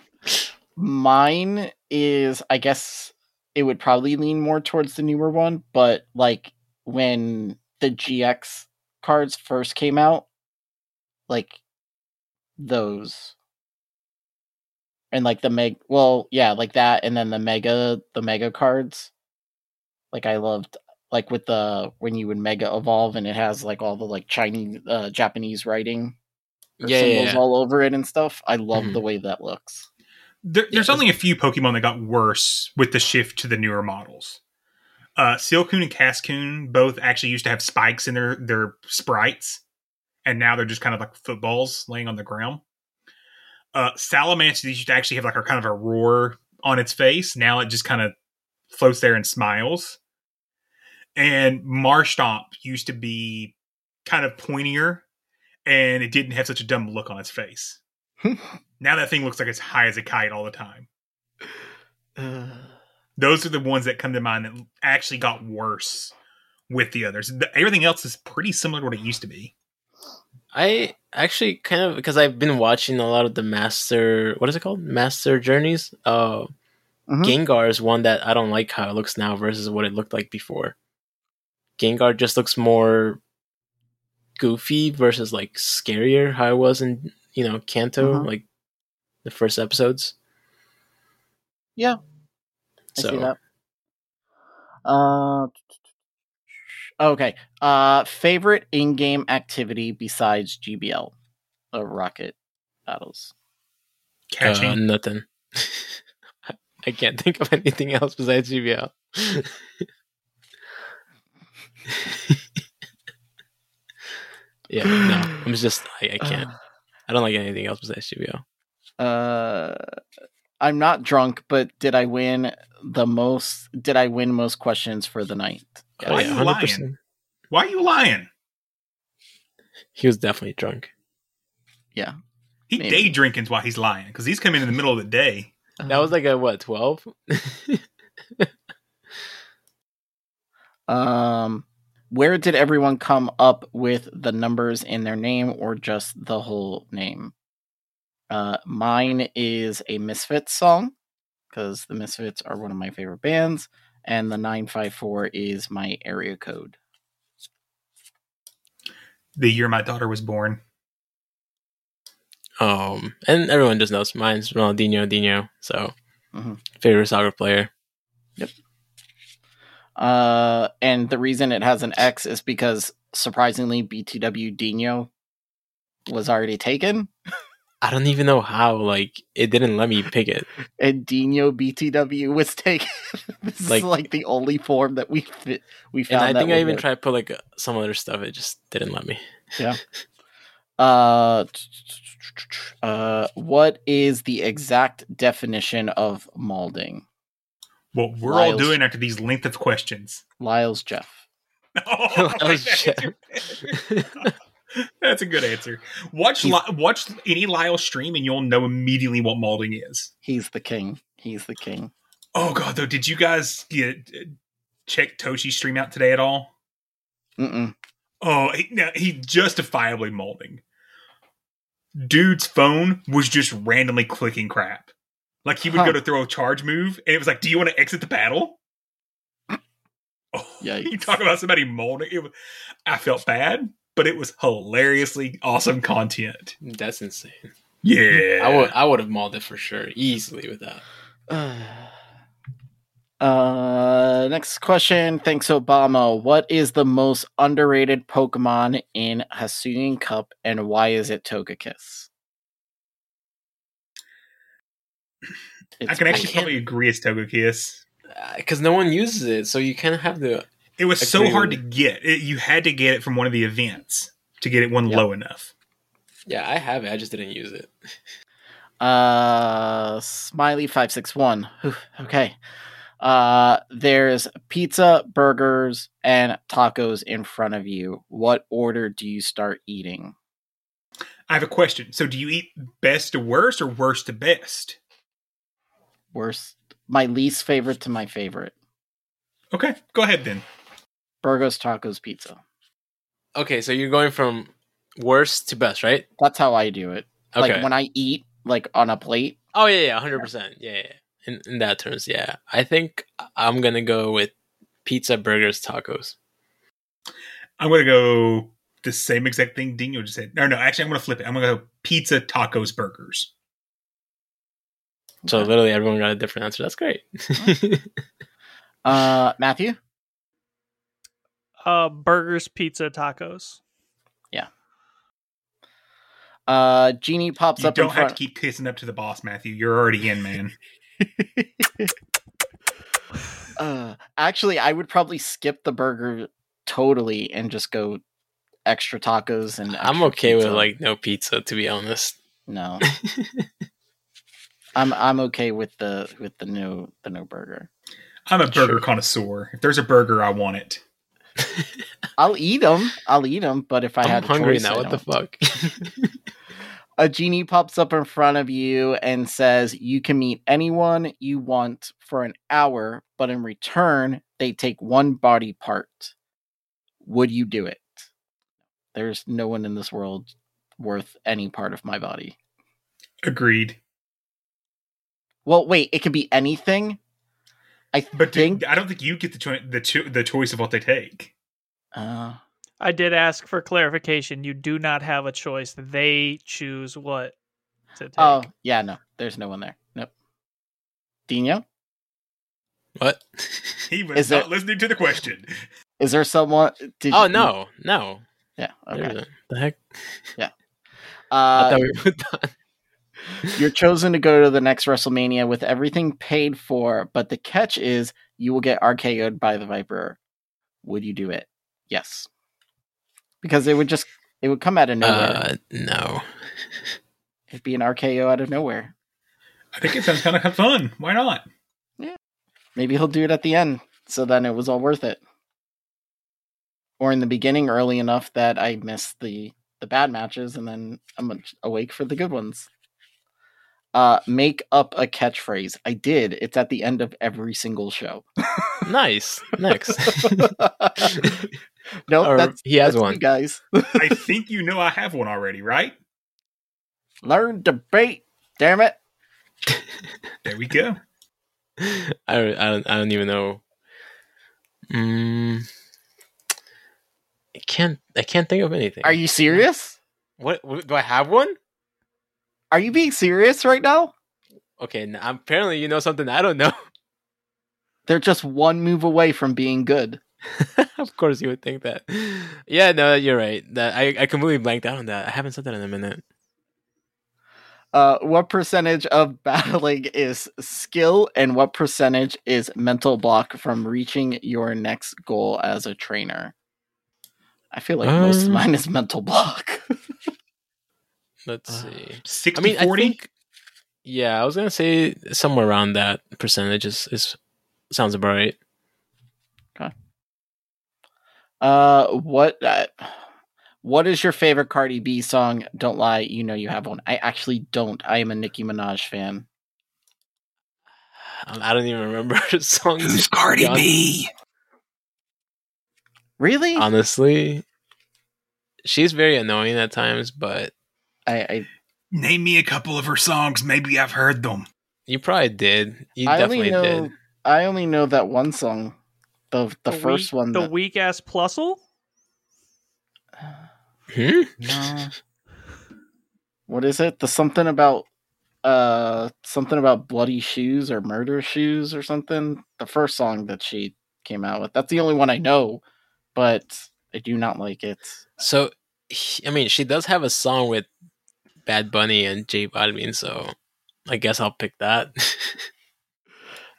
[SPEAKER 2] mine is I guess it would probably lean more towards the newer one, but like when the GX cards first came out, like those and like the meg well, yeah, like that and then the mega the mega cards. Like I loved like with the when you would mega evolve and it has like all the like Chinese uh Japanese writing
[SPEAKER 4] Yeah, yeah,
[SPEAKER 2] symbols
[SPEAKER 4] yeah.
[SPEAKER 2] all over it and stuff. I love
[SPEAKER 4] Mhm.
[SPEAKER 2] the way that looks.
[SPEAKER 3] There, there's only a few Pokemon that got worse with the shift to the newer models. Uh, Silcoon and Cascoon both actually used to have spikes in their, their sprites, and now they're just kind of like footballs laying on the ground. Uh, Salamence used to actually have like a kind of a roar on its face. Now it just kind of floats there and smiles. And Marshtomp used to be kind of pointier, and it didn't have such a dumb look on its face. Now that thing looks like it's high as a kite all the time. Those are the ones that come to mind that actually got worse with the others. The- everything else is pretty similar to what it used to be.
[SPEAKER 4] I actually kind of because I've been watching a lot of the Master. What is it called? Master Journeys. Uh,
[SPEAKER 2] Mhm.
[SPEAKER 4] Gengar is one that I don't like how it looks now versus what it looked like before. Gengar just looks more goofy versus like scarier. How it was in you know Kanto,
[SPEAKER 2] Mhm.
[SPEAKER 4] like the first episodes.
[SPEAKER 2] Yeah. I
[SPEAKER 4] So
[SPEAKER 2] see that. Uh, okay. Uh, favorite in-game activity besides GBL, uh, Rocket Battles.
[SPEAKER 4] uh,
[SPEAKER 3] Catching.
[SPEAKER 4] nothing. I can't think of anything else besides GBL. yeah, no, I'm just I, I can't. I don't like anything else besides GBL.
[SPEAKER 2] Uh, I'm not drunk, but did I win the most? Did I win most questions for the night?
[SPEAKER 3] Why are you lying? Why are you lying?
[SPEAKER 4] He was definitely drunk.
[SPEAKER 2] Yeah.
[SPEAKER 3] He
[SPEAKER 2] Maybe.
[SPEAKER 3] day drinking's why he's lying because he's coming in the middle of the day.
[SPEAKER 4] That was like a what, twelve?
[SPEAKER 2] Um, where did everyone come up with the numbers in their name or just the whole name? Uh, mine is a Misfits song because the Misfits are one of my favorite bands, and the 954 is my area code.
[SPEAKER 3] The year my daughter was born.
[SPEAKER 4] um, and everyone just knows mine's Ronaldinho Dino. So
[SPEAKER 2] Mhm.
[SPEAKER 4] favorite soccer player. Yep.
[SPEAKER 2] Uh, and the reason it has an X is because surprisingly, BTW Dino was already taken,
[SPEAKER 4] I don't even know how. Like it didn't let me pick it.
[SPEAKER 2] and Dino BTW was taken. this
[SPEAKER 4] Like-
[SPEAKER 2] is like the only form that we fit, we
[SPEAKER 4] And
[SPEAKER 2] found.
[SPEAKER 4] I
[SPEAKER 2] that
[SPEAKER 4] think I even
[SPEAKER 2] work.
[SPEAKER 4] tried to put like uh, some other stuff. It just didn't let me. Yeah.
[SPEAKER 2] Uh, uh, what is the exact definition of malding?
[SPEAKER 3] What we're
[SPEAKER 2] Lyle's-
[SPEAKER 3] all doing after these length of questions.
[SPEAKER 2] Lyle's Jeff.
[SPEAKER 3] Oh,
[SPEAKER 4] Lyle's
[SPEAKER 3] that's, that's a good answer. Watch Li- watch any Lyle stream and you'll know immediately what malding is.
[SPEAKER 2] He's the king. He's the king.
[SPEAKER 3] Oh god, though, did you guys get uh, check Toshi's stream out today at all?
[SPEAKER 2] Mm-mm.
[SPEAKER 3] Oh, he, no, he justifiably malding. Dude's phone was just randomly clicking crap. Like he would
[SPEAKER 2] Huh.
[SPEAKER 3] go to throw a charge move, and it was like, "Do you want to exit the battle?" Oh, you talk about somebody malding. It was, I felt bad, but it was hilariously awesome content.
[SPEAKER 4] That's insane.
[SPEAKER 3] Yeah,
[SPEAKER 4] I would I would have mauled it for sure, easily with that.
[SPEAKER 2] Uh, next question. Thanks, Obama. What is the most underrated Pokemon in Hisuian Cup, and why is it Togekiss?
[SPEAKER 3] I can actually
[SPEAKER 4] can't-
[SPEAKER 3] probably agree it's Togekiss.
[SPEAKER 4] Because no one uses it, so you kind of have to.
[SPEAKER 3] It was so hard to get. It, you had to get it from one of the events to get it one
[SPEAKER 2] Yep.
[SPEAKER 3] low enough.
[SPEAKER 4] Yeah, I have it. I just didn't use it.
[SPEAKER 2] Uh, Smiley five six one. Okay. Uh, there's pizza, burgers, and tacos in front of you. What order do you start eating?
[SPEAKER 3] I have a question. So, do you eat best to worst or worst to best?
[SPEAKER 2] Worst, my least favorite to my favorite.
[SPEAKER 3] Okay, go ahead then.
[SPEAKER 2] Burgos, tacos, pizza.
[SPEAKER 4] Okay, so you're going from worst to best, right?
[SPEAKER 2] That's how I do it.
[SPEAKER 4] Okay.
[SPEAKER 2] Like when I eat, like on a plate.
[SPEAKER 4] oh yeah, yeah, hundred percent. Yeah, yeah. In in that terms, yeah. I think I'm gonna go with pizza, burgers, tacos.
[SPEAKER 3] I'm gonna go the same exact thing Dino just said. No, no, actually, I'm gonna flip it. I'm gonna go pizza, tacos, burgers.
[SPEAKER 4] So literally everyone got a different answer. That's great.
[SPEAKER 2] Uh, Matthew.
[SPEAKER 5] Uh, burgers, pizza, tacos. Yeah.
[SPEAKER 2] Uh, Genie pops
[SPEAKER 3] You
[SPEAKER 2] up in
[SPEAKER 3] don't have
[SPEAKER 2] front.
[SPEAKER 3] to keep kissing up to the boss, Matthew. You're already in, man.
[SPEAKER 2] Uh, actually, I would probably skip the burger totally and just go extra tacos and.
[SPEAKER 4] I'm
[SPEAKER 2] extra
[SPEAKER 4] okay with like no pizza, to be honest.
[SPEAKER 2] no. I'm I'm okay with the with the no the no burger.
[SPEAKER 3] I'm a burger
[SPEAKER 4] Sure.
[SPEAKER 3] connoisseur. If there's a burger, I want it.
[SPEAKER 2] I'll eat them. I'll eat them. But if I
[SPEAKER 4] I'm
[SPEAKER 2] had
[SPEAKER 4] hungry
[SPEAKER 2] choice,
[SPEAKER 4] now.
[SPEAKER 2] I
[SPEAKER 4] What the
[SPEAKER 2] don't.
[SPEAKER 4] fuck?
[SPEAKER 2] a genie pops up in front of you and says you can meet anyone you want for an hour, but in return, they take one body part. Would you do it? There's no one in this world worth any part of my body.
[SPEAKER 3] Agreed.
[SPEAKER 2] Well, wait, it could be anything. I
[SPEAKER 3] But do-
[SPEAKER 2] think.
[SPEAKER 3] I don't think you get the cho- the cho- the choice of what they take.
[SPEAKER 2] Uh,
[SPEAKER 5] I did ask for clarification. You do not have a choice. They choose what to take.
[SPEAKER 2] oh, yeah, no, there's no one there. Nope. Dino,
[SPEAKER 4] What?
[SPEAKER 3] He was
[SPEAKER 2] Is
[SPEAKER 3] not
[SPEAKER 2] there-
[SPEAKER 3] listening to the question.
[SPEAKER 2] is there someone? Did
[SPEAKER 4] oh
[SPEAKER 2] you-
[SPEAKER 4] no, no.
[SPEAKER 2] Yeah. Okay.
[SPEAKER 4] The heck? Yeah. I
[SPEAKER 2] Uh,
[SPEAKER 4] thought we moved on.
[SPEAKER 2] You're chosen to go to the next WrestleMania with everything paid for, but the catch is you will get RKO'd by the Viper. Would you do it? Yes. Because it would just it would come out of nowhere.
[SPEAKER 4] Uh, no.
[SPEAKER 2] It'd be an RKO out of nowhere.
[SPEAKER 3] I think it sounds kind of fun. Why not? Yeah.
[SPEAKER 2] Maybe he'll do it at the end, so then it was all worth it. Or in the beginning, early enough that I missed the the bad matches, and then I'm awake for the good ones. Uh, make up a catchphrase. I did. It's at the end of every single show.
[SPEAKER 4] Nice. Next.
[SPEAKER 2] no,
[SPEAKER 4] Or
[SPEAKER 2] that's
[SPEAKER 4] he has
[SPEAKER 2] that's
[SPEAKER 4] one.
[SPEAKER 2] you guys.
[SPEAKER 3] I think you know I have one already, right?
[SPEAKER 2] Learn debate. Damn it.
[SPEAKER 3] There we go.
[SPEAKER 4] I, don't- I don't I don't even know. Mm, I can't I can't think of anything.
[SPEAKER 2] Are you serious?
[SPEAKER 4] What, what do I have one?
[SPEAKER 2] Are you being serious right now?
[SPEAKER 4] Okay, n apparently you know something I don't know.
[SPEAKER 2] They're just one move away from being good.
[SPEAKER 4] of course you would think that. Yeah, no, you're right. That I I completely blanked out on that. I haven't said that in a minute.
[SPEAKER 2] Uh, what percentage of battling is skill, and what percentage is mental block from reaching your next goal as a trainer? I feel like most of
[SPEAKER 4] Um,
[SPEAKER 2] mine is mental block.
[SPEAKER 4] Let's
[SPEAKER 2] Uh,
[SPEAKER 4] see.
[SPEAKER 3] 60
[SPEAKER 4] I mean, I
[SPEAKER 3] 40?
[SPEAKER 4] think. Yeah, I was gonna say somewhere around that percentage is, is sounds about right.
[SPEAKER 2] Uh, what? Uh, what is your favorite Cardi B song? Don't lie, you know you have one. I actually don't. I am a Nicki Minaj fan.
[SPEAKER 4] I I don't even remember songs.
[SPEAKER 3] Who's Cardi B?
[SPEAKER 2] Really?
[SPEAKER 4] Honestly, she's very annoying at times, but
[SPEAKER 2] I, I
[SPEAKER 3] Name me a couple of her songs. Maybe I've heard them.
[SPEAKER 4] you probably did. You
[SPEAKER 2] I only
[SPEAKER 4] definitely
[SPEAKER 2] know
[SPEAKER 4] did.
[SPEAKER 2] I only know that one song. The the, first
[SPEAKER 5] weak,
[SPEAKER 2] one.
[SPEAKER 5] the
[SPEAKER 2] that-
[SPEAKER 5] weak ass plusle.
[SPEAKER 4] Hmm?
[SPEAKER 2] No. what is it? The something about uh something about bloody shoes or murder shoes or something. The first song that she came out with. That's the only one I know, but I do not like it.
[SPEAKER 4] So, I mean, she does have a song with Bad Bunny and J Balvin, so I guess I'll pick that.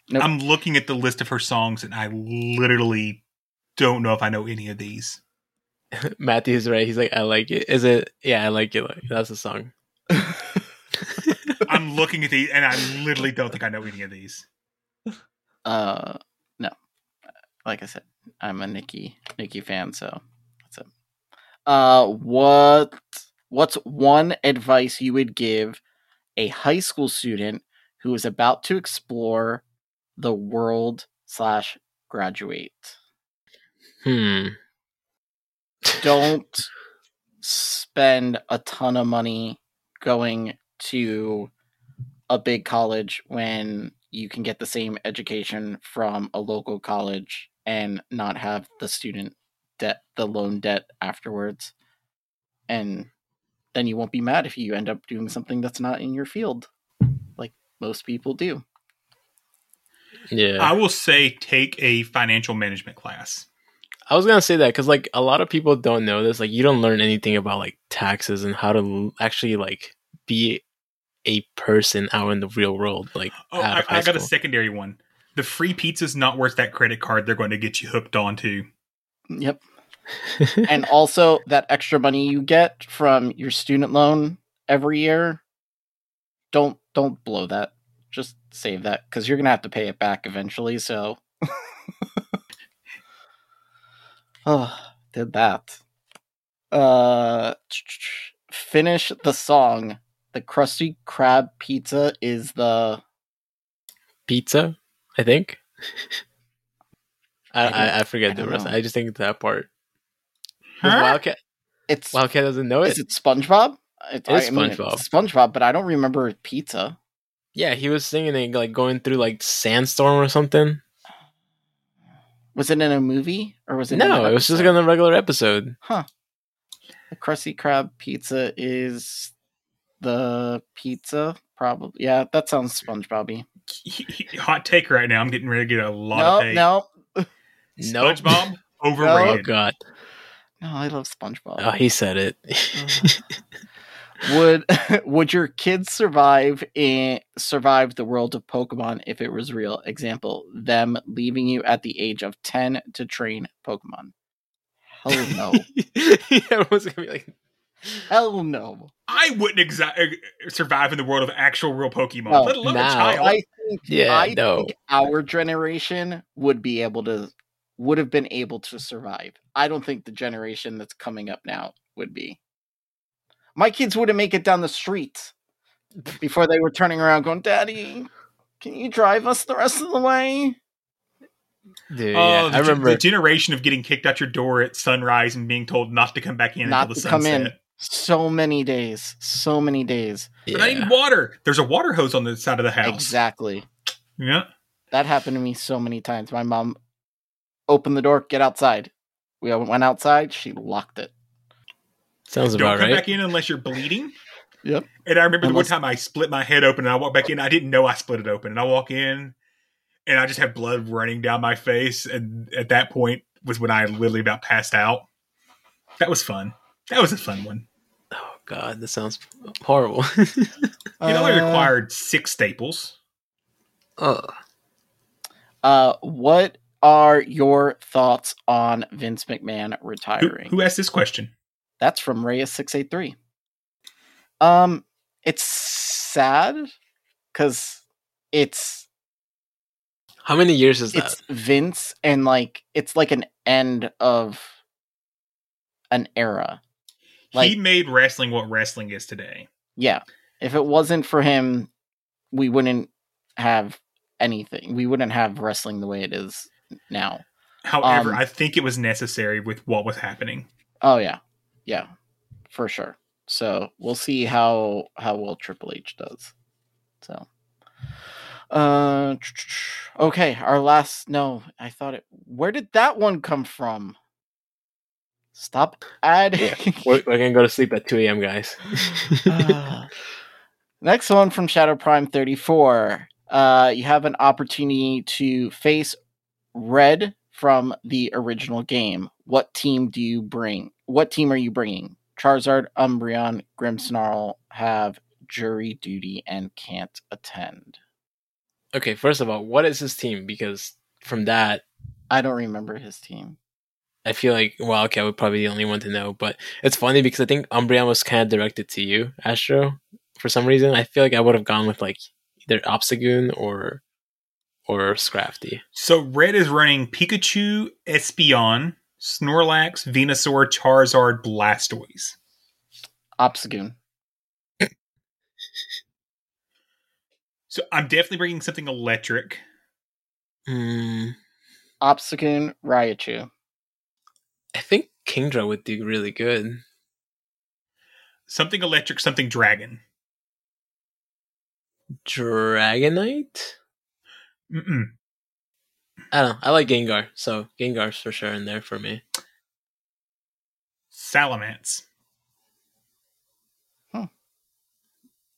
[SPEAKER 2] Nope.
[SPEAKER 3] I'm looking at the list of her songs and I literally don't know if I know any of these.
[SPEAKER 4] Matthew's right. He's like, I like it. Is it? Yeah, I like it. Like, That's the song.
[SPEAKER 3] I'm looking at these and I literally don't think I know any of these.
[SPEAKER 2] uh no. Like I said, I'm a Nicki Nicki fan, so that's it. Uh what what's one advice you would give a high school student who is about to explore the world slash graduate?
[SPEAKER 4] Hmm.
[SPEAKER 2] Don't spend a ton of money going to a big college when you can get the same education from a local college and not have the student debt, the loan debt afterwards. And then you won't be mad if you end up doing something that's not in your field, like most people do.
[SPEAKER 4] Yeah.
[SPEAKER 3] I will say take a financial management class.
[SPEAKER 4] I was gonna say that because like a lot of people don't know this. Like you don't learn anything about like taxes and how to l- actually like be a person out in the real world. Like
[SPEAKER 3] Oh,
[SPEAKER 4] out
[SPEAKER 3] I,
[SPEAKER 4] of high
[SPEAKER 3] I got a secondary one. The free pizza's not worth that credit card they're going to get you hooked onto.
[SPEAKER 2] Yep. and also that extra money you get from your student loan every year don't don't blow that just save that because you're gonna have to pay it back eventually so oh did that uh finish the song the krusty krab pizza is the
[SPEAKER 4] Pizza, I think. I,
[SPEAKER 2] I
[SPEAKER 4] I, I forget
[SPEAKER 2] I
[SPEAKER 4] the rest.
[SPEAKER 2] know.
[SPEAKER 4] I just think that part. Does
[SPEAKER 3] Huh?
[SPEAKER 4] Wildcat
[SPEAKER 2] It's
[SPEAKER 4] Wildcat doesn't know it.
[SPEAKER 2] is it SpongeBob? It
[SPEAKER 4] It is
[SPEAKER 2] I mean,
[SPEAKER 4] SpongeBob.
[SPEAKER 2] it's SpongeBob, but I don't remember pizza.
[SPEAKER 4] Yeah, he was singing it like going through like sandstorm or something.
[SPEAKER 2] Was it in a movie or was it?
[SPEAKER 4] No,
[SPEAKER 2] an
[SPEAKER 4] it was just
[SPEAKER 2] episode?
[SPEAKER 4] like on a regular episode.
[SPEAKER 2] Huh. The Krusty Krab pizza is the pizza, probably. Yeah, that sounds SpongeBobby.
[SPEAKER 3] Hot take right now. I'm getting ready to get a lot
[SPEAKER 2] No,
[SPEAKER 3] of hate.
[SPEAKER 2] no,
[SPEAKER 4] No,
[SPEAKER 3] SpongeBob
[SPEAKER 4] Oh
[SPEAKER 3] overrated.
[SPEAKER 4] god!
[SPEAKER 2] No. I love SpongeBob.
[SPEAKER 4] Oh, he said it.
[SPEAKER 2] would would your kids survive in survive the world of Pokemon if it was real? Example: them leaving you at the age of ten to train Pokemon. Hell no.
[SPEAKER 4] Everyone's gonna be like,
[SPEAKER 2] Hell no.
[SPEAKER 3] I wouldn't exa- uh, survive in the world of actual real Pokemon,
[SPEAKER 2] No,
[SPEAKER 3] let alone
[SPEAKER 4] now.
[SPEAKER 3] a child.
[SPEAKER 2] I think
[SPEAKER 4] Yeah,
[SPEAKER 2] I
[SPEAKER 4] no.
[SPEAKER 2] think our generation would be able to would have been able to survive. I don't think the generation that's coming up now would be. My kids wouldn't make it down the street before they were turning around going, "Daddy, can you drive us the rest of the way?"
[SPEAKER 4] dude.
[SPEAKER 3] Oh,
[SPEAKER 4] yeah,
[SPEAKER 3] the,
[SPEAKER 4] I remember.
[SPEAKER 3] the generation of getting kicked out your door at sunrise and being told not to come back in
[SPEAKER 2] Not
[SPEAKER 3] until the
[SPEAKER 2] to come
[SPEAKER 3] sunset.
[SPEAKER 2] in. So many days, so many days.
[SPEAKER 3] But I need water. There's a water hose on the side of the house.
[SPEAKER 2] Exactly.
[SPEAKER 3] Yeah.
[SPEAKER 2] That happened to me so many times. My mom opened the door, get outside. We went outside, she locked it.
[SPEAKER 4] Sounds
[SPEAKER 3] Don't
[SPEAKER 4] about
[SPEAKER 3] come
[SPEAKER 4] right.
[SPEAKER 3] back in unless you're bleeding.
[SPEAKER 2] Yep.
[SPEAKER 3] And I remember the one time I split my head open and I walked back in. I didn't know I split it open. And I walk in and I just have blood running down my face. And at that point was when I literally about passed out. That was fun. That was a fun one.
[SPEAKER 4] Oh god, that sounds horrible.
[SPEAKER 3] It only
[SPEAKER 2] Uh,
[SPEAKER 3] required six staples.
[SPEAKER 4] Ugh.
[SPEAKER 2] Uh, what are your thoughts on Vince McMahon retiring?
[SPEAKER 3] who asked this question?
[SPEAKER 2] That's from Reyes six eight three. Um, it's sad because it's
[SPEAKER 4] How many years is that?
[SPEAKER 2] it's Vince and like it's like an end of an era. Like
[SPEAKER 3] he made wrestling what wrestling is today.
[SPEAKER 2] yeah, if it wasn't for him, we wouldn't have anything. We wouldn't have wrestling the way it is now.
[SPEAKER 3] However,
[SPEAKER 2] Um,
[SPEAKER 3] I think it was necessary with what was happening.
[SPEAKER 2] Oh yeah, yeah, for sure. So we'll see how how well Triple H does. So, uh, okay, our last. No, I thought it. Where did that one come from? Stop adding.
[SPEAKER 4] We're, we're gonna go to sleep at 2 a.m., guys.
[SPEAKER 2] Uh, Next one from Shadow Prime 34. Uh, you have an opportunity to face Red from the original game. What team do you bring? What team are you bringing? Charizard, Umbreon, Grimmsnarl have jury duty and can't attend.
[SPEAKER 4] okay, first of all, what is his team? Because from that,
[SPEAKER 2] I don't remember his team.
[SPEAKER 4] I feel like Wildcat would probably be the only one to know. But it's funny because I think Umbreon was kind of directed to you, Astro, for some reason. I feel like I would have gone with like either Obstagoon or or Scrafty.
[SPEAKER 3] So red is running Pikachu, Espeon, Snorlax, Venusaur, Charizard, Blastoise.
[SPEAKER 2] Obstagoon.
[SPEAKER 3] So I'm definitely bringing something electric.
[SPEAKER 4] Mm,
[SPEAKER 2] Obstagoon, Raichu.
[SPEAKER 4] I think Kingdra would do really good.
[SPEAKER 3] Something electric, something dragon.
[SPEAKER 4] Dragonite?
[SPEAKER 3] Mm-mm.
[SPEAKER 4] I don't know. I like Gengar, so Gengar's for sure in there for me.
[SPEAKER 3] Salamence. Huh.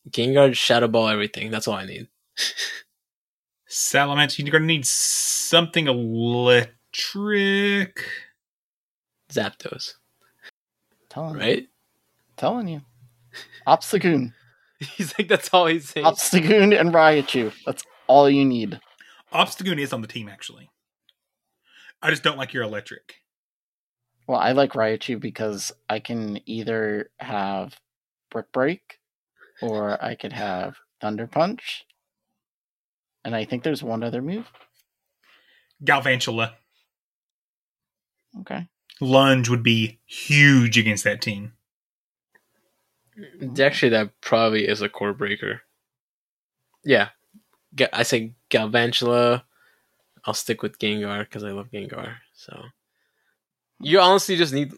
[SPEAKER 4] Gengar, Shadow Ball, everything. That's all I need.
[SPEAKER 3] Salamence, you're going to need something electric.
[SPEAKER 4] Zapdos,
[SPEAKER 2] Telling you.
[SPEAKER 4] right?
[SPEAKER 2] Telling you. Obstagoon.
[SPEAKER 4] He's like, that's all he's saying.
[SPEAKER 2] Obstagoon and Raichu. That's all you need.
[SPEAKER 3] Obstagoon is on the team, actually. I just don't like your electric.
[SPEAKER 2] Well, I like Raichu because I can either have Brick Break or I could have Thunder Punch. And I think there's one other move.
[SPEAKER 3] Galvantula.
[SPEAKER 2] Okay.
[SPEAKER 3] Lunge would be huge against that team.
[SPEAKER 4] Actually, that probably is a core breaker. Yeah. Ga- I say Galvantula. I'll stick with Gengar because I love Gengar. So you honestly just need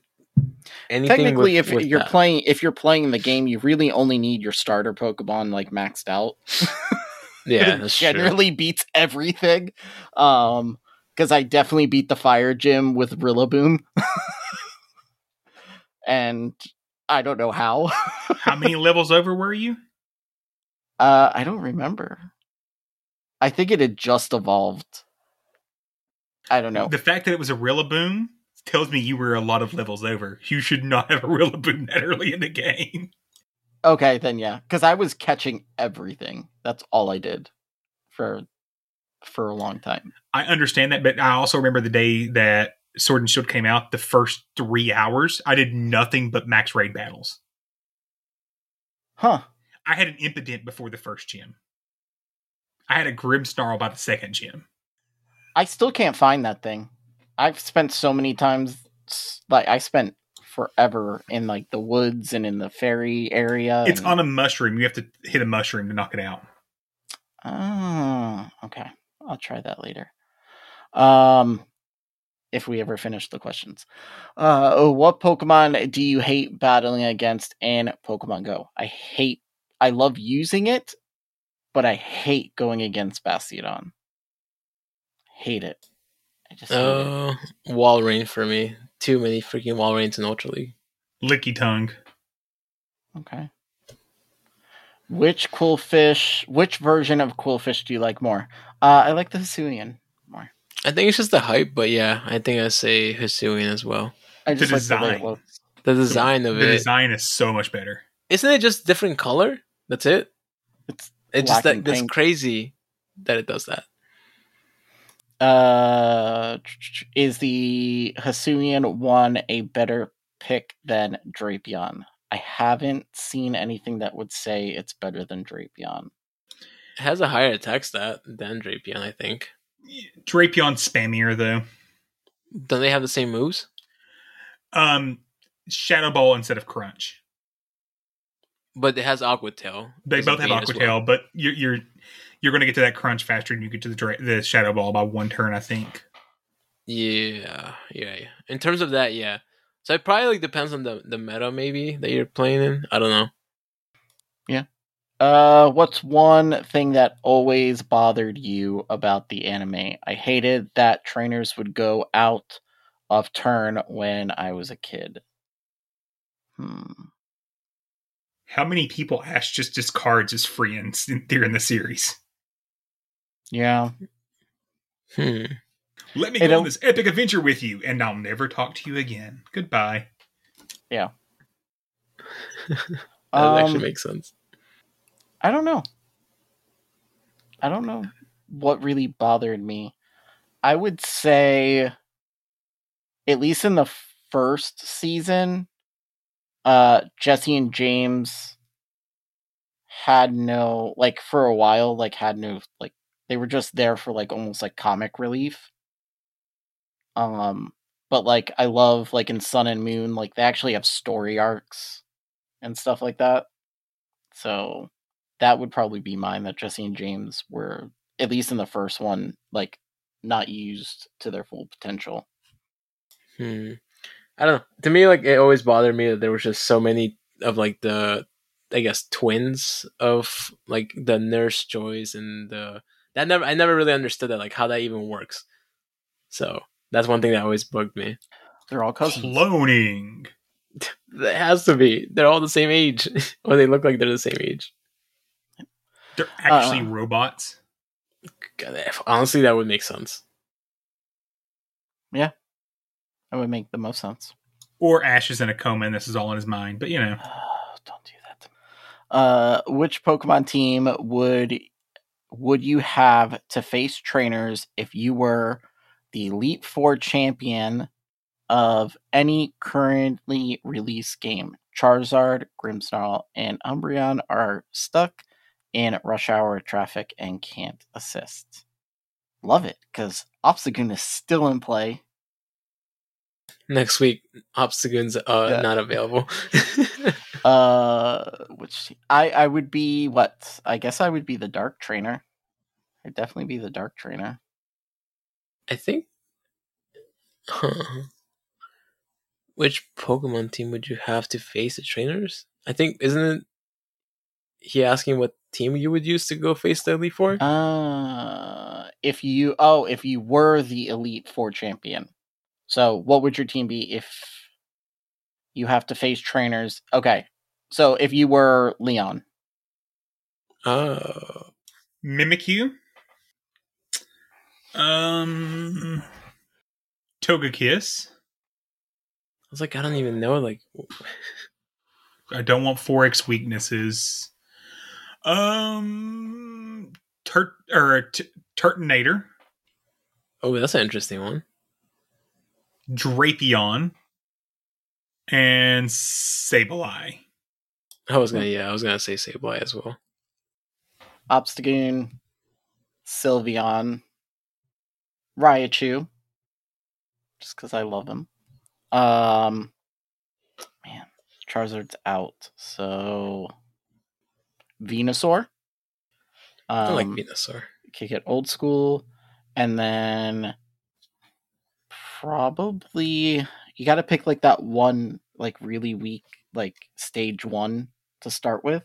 [SPEAKER 4] anything
[SPEAKER 2] Technically,
[SPEAKER 4] with-
[SPEAKER 2] if
[SPEAKER 4] with
[SPEAKER 2] you're
[SPEAKER 4] that.
[SPEAKER 2] playing if you're playing the game, you really only need your starter Pokemon like maxed out.
[SPEAKER 4] yeah,
[SPEAKER 2] it
[SPEAKER 4] that's true.
[SPEAKER 2] generally beats everything. Um, because I definitely beat the fire gym with Rillaboom, and I don't know how.
[SPEAKER 3] How many levels over were you?
[SPEAKER 2] uh, I don't remember. I think it had just evolved. I don't know.
[SPEAKER 3] The fact that it was a Rillaboom tells me you were a lot of levels over. You should not have a Rillaboom that early in the game.
[SPEAKER 2] Okay, then yeah, because I was catching everything. That's all I did for for a long time.
[SPEAKER 3] I understand that, but I also remember the day that Sword and Shield came out, the first three hours, I did nothing but max raid battles.
[SPEAKER 2] Huh?
[SPEAKER 3] I had an Impidimp before the first gym. I had a Grimmsnarl by the second gym.
[SPEAKER 2] I still can't find that thing. I've spent so many times, like I spent forever in like the woods and in the fairy area.
[SPEAKER 3] It's
[SPEAKER 2] and-
[SPEAKER 3] on a mushroom. You have to hit a mushroom to knock it out.
[SPEAKER 2] Oh, okay. I'll try that later. Um, if we ever finish the questions. Uh, oh, what Pokemon do you hate battling against in Pokemon Go? I hate. I love using it, but I hate going against Bastiodon. Hate it. I just hate it.
[SPEAKER 4] Oh, Walrein for me. Too many freaking Walreins in Ultra League.
[SPEAKER 3] Lickitung.
[SPEAKER 2] Okay. Which Qwilfish? Which version of Qwilfish do you like more? Uh, I like the Hisuian more.
[SPEAKER 4] I think it's just the hype, but yeah, I think I say Hisuian as well.
[SPEAKER 2] I
[SPEAKER 3] The
[SPEAKER 2] just like the way it
[SPEAKER 3] design.
[SPEAKER 2] looks.
[SPEAKER 4] The design of
[SPEAKER 3] The
[SPEAKER 4] it, The
[SPEAKER 3] design is so much better.
[SPEAKER 4] isn't it just different color? That's it.
[SPEAKER 2] It's
[SPEAKER 4] It's just that
[SPEAKER 2] and
[SPEAKER 4] that's
[SPEAKER 2] pink.
[SPEAKER 4] crazy that it does that.
[SPEAKER 2] Uh, is the Hisuian one a better pick than Drapion? I haven't seen anything that would say it's better than Drapion.
[SPEAKER 4] It has a higher attack stat than Drapion, I think.
[SPEAKER 3] Drapion spammier though.
[SPEAKER 4] Don't they have the same moves?
[SPEAKER 3] Um, Shadow Ball instead of Crunch.
[SPEAKER 4] But it has Aqua Tail.
[SPEAKER 3] They both have
[SPEAKER 4] bait
[SPEAKER 3] Aqua Tail,
[SPEAKER 4] well.
[SPEAKER 3] but you're you're you're going to get to that Crunch faster than you get to the dra- the Shadow Ball by one turn, I think.
[SPEAKER 4] Yeah, yeah, yeah. In terms of that, yeah. So it probably like depends on the the meta maybe that you're playing in. I don't know. Yeah.
[SPEAKER 2] Uh, what's one thing that always bothered you about the anime? I hated that trainers would go out of turn when I was a kid. Hmm.
[SPEAKER 3] How many people Ash just discards as friends in, during the series?
[SPEAKER 2] Yeah.
[SPEAKER 4] Hmm.
[SPEAKER 3] Let me
[SPEAKER 2] Hey,
[SPEAKER 3] go on this epic adventure with you, and I'll never talk to you again. Goodbye. Yeah.
[SPEAKER 4] that
[SPEAKER 2] Um,
[SPEAKER 4] actually makes sense.
[SPEAKER 2] I don't know. I don't know what really bothered me. I would say, at least in the first season, uh, Jesse and James had no like for a while like had no like they were just there for like almost like comic relief. Um, but like I love like in Sun and Moon like they actually have story arcs and stuff like that. So that would probably be mine that Jesse and James were at least in the first one like not used to their full potential.
[SPEAKER 4] Hmm. I don't know. To me, like it always bothered me that there was just so many of like the, I guess, twins of like the nurse joys and the that never. I never really understood that, like how that even works. So that's one thing that always bugged me.
[SPEAKER 2] They're all cousins.
[SPEAKER 3] Cloning.
[SPEAKER 4] It has to be. They're all the same age, or they look like they're the same age.
[SPEAKER 3] They're actually
[SPEAKER 2] Uh.
[SPEAKER 3] robots.
[SPEAKER 4] God, honestly, that would make sense.
[SPEAKER 2] That would make the most sense.
[SPEAKER 3] Or Ash is in a coma and this is all in his mind. But you know,
[SPEAKER 2] Don't do that. Uh, which Pokemon team would would you have to face trainers if you were the Elite Four champion of any currently released game? Charizard, Grimmsnarl, and Umbreon are stuck in rush hour traffic and can't assist. Love it because Obstagoon is still in play.
[SPEAKER 4] Next week, Obstagoon's uh,
[SPEAKER 2] Yeah.
[SPEAKER 4] not available.
[SPEAKER 2] Uh, which I I would be what? I guess I would be the Dark Trainer. I'd definitely be the Dark Trainer.
[SPEAKER 4] I think. Huh. Which Pokemon team would you have to face the trainers? I think isn't it he asking what team you would use to go face the Elite Four?
[SPEAKER 2] Uh, if you oh, if you were the Elite Four champion, so what would your team be if you have to face trainers? Okay, so if you were Leon,
[SPEAKER 4] Oh,
[SPEAKER 3] Mimikyu. Um, Togekiss.
[SPEAKER 4] I was like, I don't even know. Like,
[SPEAKER 3] I don't want forex weaknesses. Um, Turt or t- Turtonator,
[SPEAKER 4] oh, that's an interesting one.
[SPEAKER 3] Drapion, and Sableye.
[SPEAKER 4] I was gonna, yeah, I was gonna say Sableye as well.
[SPEAKER 2] Obstagoon, Sylveon, Raichu, just because I love him. Um, man, Charizard's out, so Venusaur.
[SPEAKER 4] I
[SPEAKER 2] Um,
[SPEAKER 4] like Venusaur.
[SPEAKER 2] kick it old school, and then probably you got to pick like that one like really weak like stage one to start with,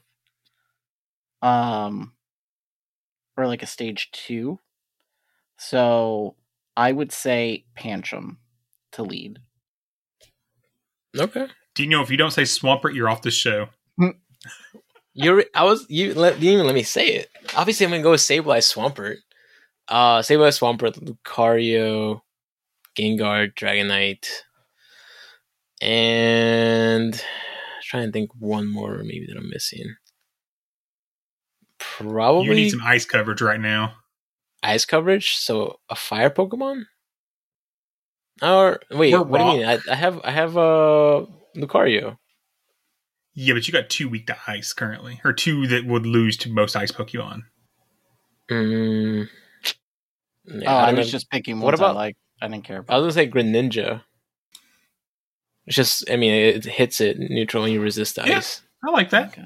[SPEAKER 2] um, or like a stage two. So I would say Pancham to lead.
[SPEAKER 4] Okay,
[SPEAKER 3] Do you know if you don't say Swampert, you're off the show?
[SPEAKER 4] you're. I was you let, didn't even let me say it. Obviously, I'm gonna go with Sableye Swampert. Uh, Sableye Swampert, Lucario, Gengar, Dragonite, and trying to think one more maybe that I'm missing. Probably
[SPEAKER 3] You need some ice coverage right now.
[SPEAKER 4] ice coverage, so a fire Pokemon. Or wait,
[SPEAKER 3] We're
[SPEAKER 4] what do you mean? I, I have I have uh Lucario.
[SPEAKER 3] Yeah, but you got two weak to ice currently, or two that would lose to most ice Pokemon.
[SPEAKER 4] Mm,
[SPEAKER 2] oh,
[SPEAKER 4] yeah,
[SPEAKER 2] I
[SPEAKER 4] don't
[SPEAKER 2] was
[SPEAKER 4] know.
[SPEAKER 2] just picking
[SPEAKER 4] What
[SPEAKER 2] ones I
[SPEAKER 4] about-
[SPEAKER 2] like. I didn't care About.
[SPEAKER 4] I was gonna say Greninja. It's just, I mean, it hits it neutral and you resist
[SPEAKER 3] Yeah.
[SPEAKER 4] ice.
[SPEAKER 3] I like that.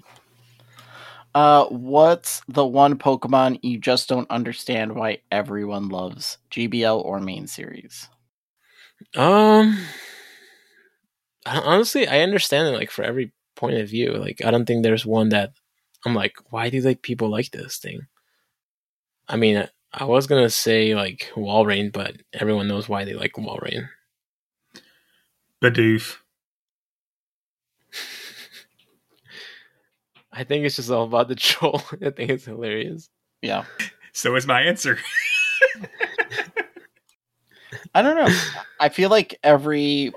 [SPEAKER 2] Uh, what's the one Pokemon you just don't understand why everyone loves? GBL or main series?
[SPEAKER 4] Um, honestly, I understand it. Like for every point of view, like I don't think there's one that I'm like, why do like people like this thing? I mean, I was gonna say like Walrein, but everyone knows why they like Walrein.
[SPEAKER 3] Bidoof.
[SPEAKER 4] I think it's just all about the troll. I think it's hilarious.
[SPEAKER 2] Yeah.
[SPEAKER 3] So is my answer.
[SPEAKER 2] I don't know. I feel like every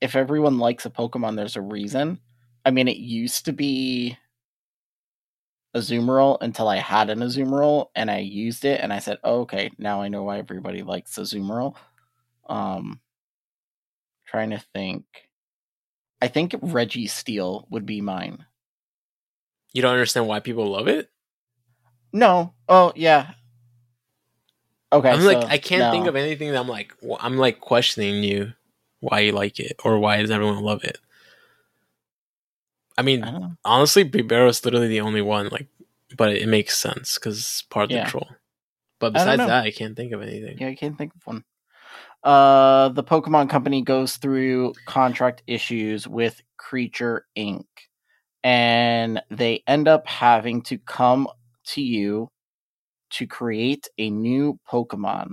[SPEAKER 2] if everyone likes a Pokemon, there's a reason. I mean, it used to be Azumarill until I had an Azumarill and I used it, and I said, oh, "Okay, now I know why everybody likes Azumarill." Um, trying to think. I think Registeel would be mine.
[SPEAKER 4] You don't understand why people love it.
[SPEAKER 2] No. Oh yeah. Okay.
[SPEAKER 4] I'm like, I can't think of anything that I'm like, I'm like questioning you why you like it or why does everyone love it. I mean,
[SPEAKER 2] I
[SPEAKER 4] honestly, Bibarel is literally the only one. Like, but it makes sense because it's part of
[SPEAKER 2] Yeah.
[SPEAKER 4] the troll. But besides
[SPEAKER 2] know.
[SPEAKER 4] that, I can't think of anything.
[SPEAKER 2] Yeah, I can't think of one. Uh, the Pokemon Company goes through contract issues with Creature Inc. And they end up having to come to you to create a new Pokemon.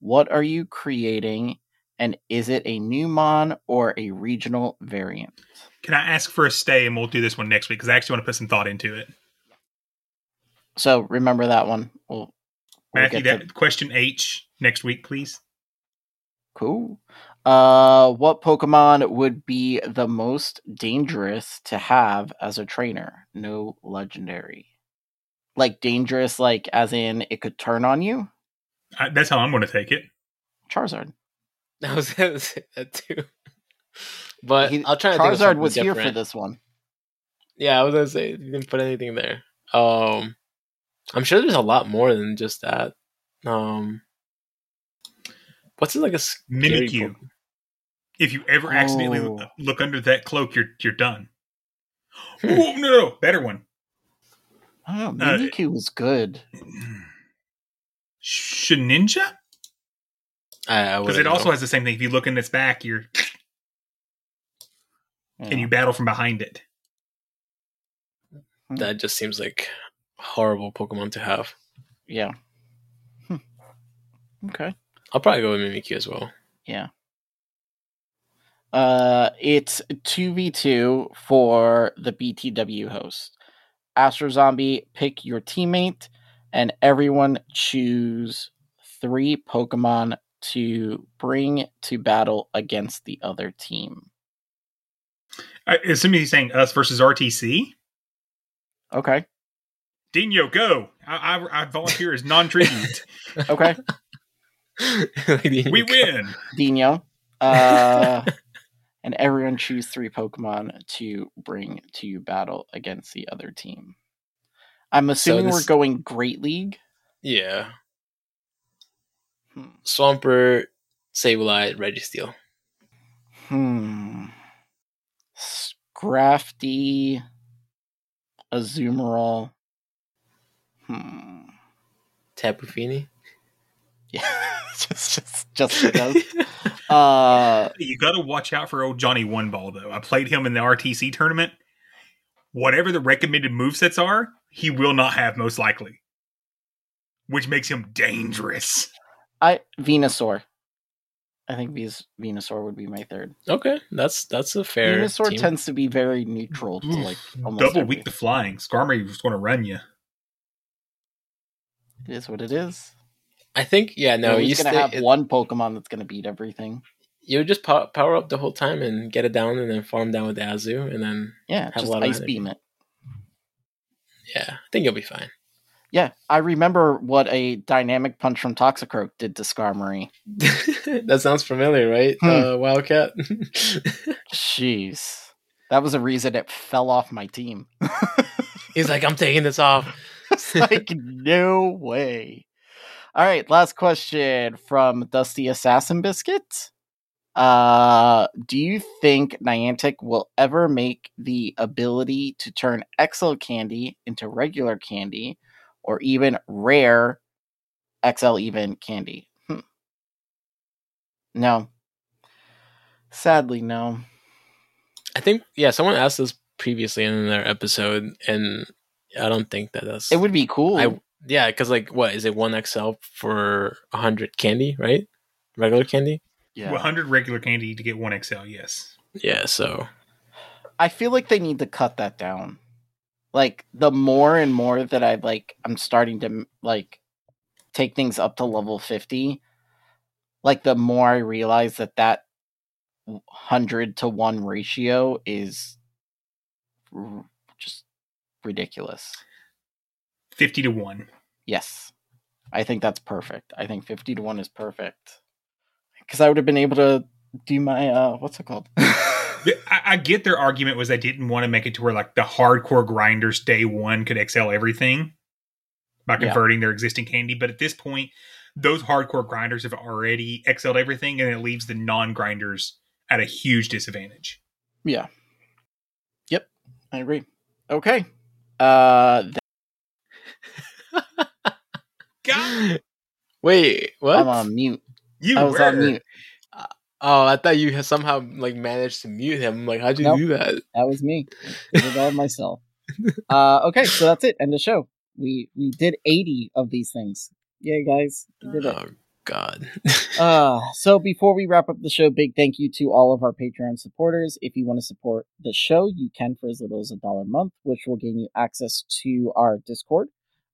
[SPEAKER 2] What are you creating? And is it a new Mon or a regional variant?
[SPEAKER 3] Can I ask for a stay and we'll do this one next week because I actually want to put some thought into it.
[SPEAKER 2] So remember that one. We'll, we'll
[SPEAKER 3] Matthew, that
[SPEAKER 2] to-
[SPEAKER 3] question H next week, please.
[SPEAKER 2] Cool. Uh, what Pokemon would be the most dangerous to have as a trainer? No legendary. Like dangerous, like as in it could turn on you.
[SPEAKER 3] I, that's how I'm going to take it.
[SPEAKER 2] Charizard.
[SPEAKER 4] I was gonna say that too. But
[SPEAKER 2] He-
[SPEAKER 4] I'll try to
[SPEAKER 2] Charizard
[SPEAKER 4] something
[SPEAKER 2] was here for this one.
[SPEAKER 4] Yeah, I was gonna say you didn't put anything there. Um, I'm sure there's a lot more than just that. Um, what's it like a scary
[SPEAKER 3] Mimikyu.
[SPEAKER 4] Pokemon?
[SPEAKER 3] If you ever accidentally
[SPEAKER 2] Oh.
[SPEAKER 3] look, look under that cloak, you're you're done.
[SPEAKER 4] Hmm.
[SPEAKER 3] Oh no, no, better one.
[SPEAKER 2] I don't.
[SPEAKER 3] Uh,
[SPEAKER 2] Mimikyu was good.
[SPEAKER 3] Shedinja?
[SPEAKER 4] I, I
[SPEAKER 3] Because it also
[SPEAKER 4] know.
[SPEAKER 3] has the same thing. If you look in its back, you're and you battle from behind it.
[SPEAKER 4] That just seems like horrible Pokemon to have.
[SPEAKER 2] Yeah. Hmm. Okay.
[SPEAKER 4] I'll probably go with Mimikyu as well.
[SPEAKER 2] Yeah. Uh, it's two v two for the BTW host. Astro Zombie, pick your teammate, and everyone choose three Pokemon to bring to battle against the other team.
[SPEAKER 3] I assume he's saying us versus RTC.
[SPEAKER 2] Okay.
[SPEAKER 3] Dino, go! I, I, I volunteer as non-tribute.
[SPEAKER 2] Okay.
[SPEAKER 3] we win.
[SPEAKER 2] Dino. Uh, and everyone choose three Pokemon to bring to battle against the other team. I'm assuming
[SPEAKER 4] this-
[SPEAKER 2] we're going Great League.
[SPEAKER 4] Yeah.
[SPEAKER 2] Hmm.
[SPEAKER 4] Swampert, Sableye, Registeel.
[SPEAKER 2] Hmm. Scrafty. Azumarill. Hmm.
[SPEAKER 4] Tapu Fini.
[SPEAKER 2] Yeah. just, just, just because. uh,
[SPEAKER 3] You got to watch out for old Johnny One Ball though. I played him in the RTC tournament. Whatever the recommended movesets are, he will not have most likely, which makes him dangerous.
[SPEAKER 2] I Venusaur. I think Ves- Venusaur would be my third.
[SPEAKER 4] Okay, that's that's a fair.
[SPEAKER 2] Venusaur
[SPEAKER 4] team.
[SPEAKER 2] tends to be very neutral to like almost
[SPEAKER 3] Double
[SPEAKER 2] every-
[SPEAKER 3] weak to flying. Skarmory was going to run you.
[SPEAKER 2] It is what it is.
[SPEAKER 4] I think yeah. No,
[SPEAKER 2] You're gonna have
[SPEAKER 4] it-
[SPEAKER 2] one Pokemon that's gonna beat everything.
[SPEAKER 4] You would just power, power up the whole time and get it down, and then farm down with Azu, and then
[SPEAKER 2] Yeah,
[SPEAKER 4] Have a
[SPEAKER 2] just
[SPEAKER 4] lot
[SPEAKER 2] ice
[SPEAKER 4] energy.
[SPEAKER 2] beam it.
[SPEAKER 4] yeah, I think you'll be fine.
[SPEAKER 2] Yeah, I remember what a dynamic punch from Toxicroak did to Skarmory.
[SPEAKER 4] that sounds familiar, right?
[SPEAKER 2] Hmm.
[SPEAKER 4] Uh, Wildcat.
[SPEAKER 2] Jeez, that was a reason it fell off my team.
[SPEAKER 4] He's like, I'm taking this off.
[SPEAKER 2] it's like no way. All right, last question from Dusty Assassin Biscuit. Uh, do you think Niantic will ever make the ability to turn XL candy into regular candy or even rare XL even candy? Hmm. No. Sadly, no.
[SPEAKER 4] I think yeah, someone asked this previously in their episode, and I don't think that that's
[SPEAKER 2] It would be cool.
[SPEAKER 4] I yeah, because like what is it one XL for hundred candy, right? Regular candy.
[SPEAKER 2] yeah.
[SPEAKER 3] 100 regular candy to get one XL. Yes.
[SPEAKER 4] Yeah, so
[SPEAKER 2] I feel like they need to cut that down. Like the more and more that I like, I'm starting to like take things up to level fifty. Like the more I realize that that hundred to one ratio is r- just ridiculous.
[SPEAKER 3] 50 to 1.
[SPEAKER 2] Yes, I think that's perfect. I think fifty to one is perfect because I would have been able to do my uh, what's it called?
[SPEAKER 3] I, I get their argument was they didn't want to make it to where like the hardcore grinders day one could excel everything by
[SPEAKER 2] Yeah.
[SPEAKER 3] converting their existing candy. But at this point, those hardcore grinders have already XL'd everything and it leaves the non grinders at a huge disadvantage.
[SPEAKER 2] Yeah. Yep, I agree. Okay. Uh, th-
[SPEAKER 3] God,
[SPEAKER 4] wait, what?
[SPEAKER 2] I'm on mute.
[SPEAKER 3] you
[SPEAKER 2] I was
[SPEAKER 3] were.
[SPEAKER 2] on mute.
[SPEAKER 4] Oh, I thought you had somehow like managed to mute him. I'm like, how'd you
[SPEAKER 2] Nope.
[SPEAKER 4] do that?
[SPEAKER 2] That was me. I did all myself. Uh, okay, so that's it. End of show. We we did 80 of these things. Yay, guys! Did it.
[SPEAKER 4] Oh God.
[SPEAKER 2] Uh, so before we wrap up the show, big thank you to all of our Patreon supporters. If you want to support the show, you can for as little as a dollar a month, which will gain you access to our Discord.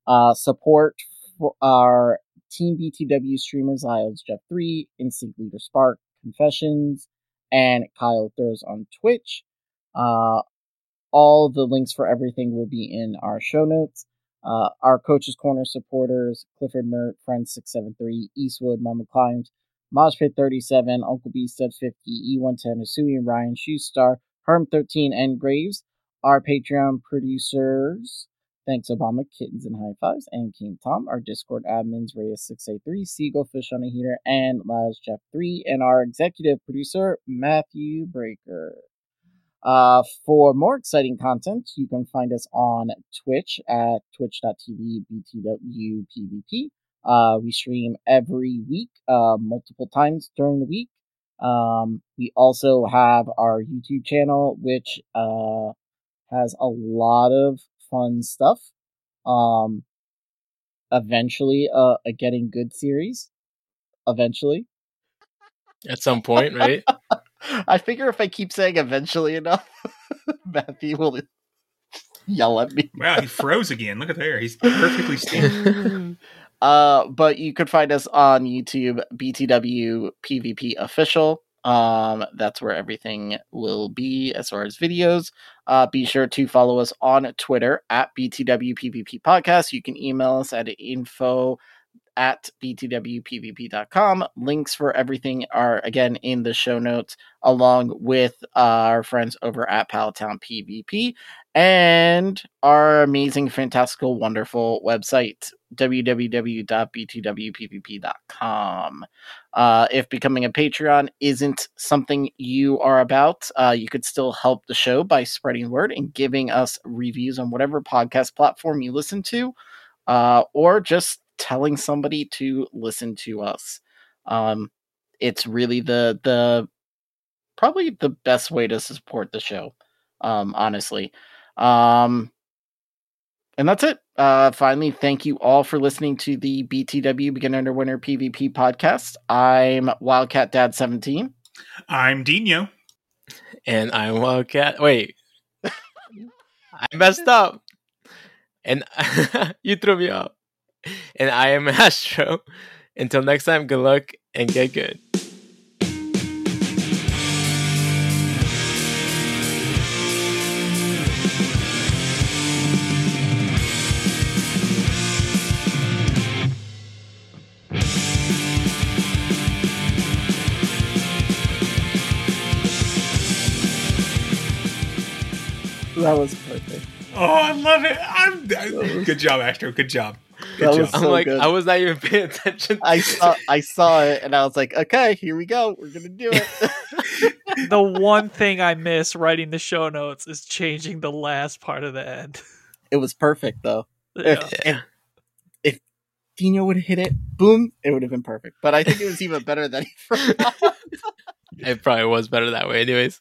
[SPEAKER 2] Uh, support for our Team BTW streamers, Lyles Jeff 3, Instinct Leader Spark, Confessions, and Kyle Throws on Twitch. Uh, all the links for everything will be in our show notes. Uh, our Coaches Corner supporters, Clifford Mert, Friends 673, Eastwood, Mama Climbs, Moshpit 37, Uncle B Stud 50, E110, Asui and Ryan, Shoestar, Herm 13, and Graves. Our Patreon producers, thanks Obama, Kittens and High Fives, and King Tom. Our Discord admins, Reyes683, Seagull Fish on a Heater, and Lyles Jeff 3. And our executive producer, Matthew Breaker. Uh, for more exciting content, you can find us on Twitch at twitch.tv BTWPVP. Uh, we stream every week, uh, multiple times during the week. Um, we also have our YouTube channel, which uh, has a lot of fun stuff. Um, eventually, uh, a Getting Good series. Eventually.
[SPEAKER 4] At some point, right?
[SPEAKER 2] I figure if I keep saying eventually enough, Matthew will yell at me.
[SPEAKER 3] Wow, he froze again. Look at there. He's perfectly still.
[SPEAKER 2] Uh, but you could find us on YouTube, BTW PvP official. Um, that's where everything will be as far as videos. Uh, be sure to follow us on Twitter at BTWPVP podcast. You can email us at info at btwpvp.com. Links for everything are again in the show notes, along with uh, our friends over at Pallet Town PvP and our amazing, fantastical, wonderful website, www.btwpvp.com. Uh, if becoming a Patreon isn't something you are about, uh, you could still help the show by spreading word and giving us reviews on whatever podcast platform you listen to, uh, or just telling somebody to listen to us. Um, it's really the the probably the best way to support the show. Um, honestly. Um, and that's it. Uh, finally, thank you all for listening to the BTW Beginner to Winner PvP podcast. I'm Wildcat Dad 17.
[SPEAKER 3] I'm Dino.
[SPEAKER 4] And I'm Wildcat. Wait. I messed up. And you threw me off. And I am Astro. Until next time, good luck and get good.
[SPEAKER 2] That was perfect.
[SPEAKER 3] Oh, I love it. I'm good job, Astro. Good job. Good
[SPEAKER 2] That
[SPEAKER 3] job.
[SPEAKER 2] was
[SPEAKER 4] I'm like,
[SPEAKER 2] good.
[SPEAKER 4] I was not even paying attention.
[SPEAKER 2] I saw I saw it and I was like, okay, here we go. We're gonna do it.
[SPEAKER 5] the one thing I miss writing the show notes is changing the last part of the end.
[SPEAKER 2] it was perfect though.
[SPEAKER 5] Yeah.
[SPEAKER 2] If, if, if Dino would have hit it, boom, it would have been perfect. But I think it was even better than he forgot.
[SPEAKER 4] It probably was better that way, anyways.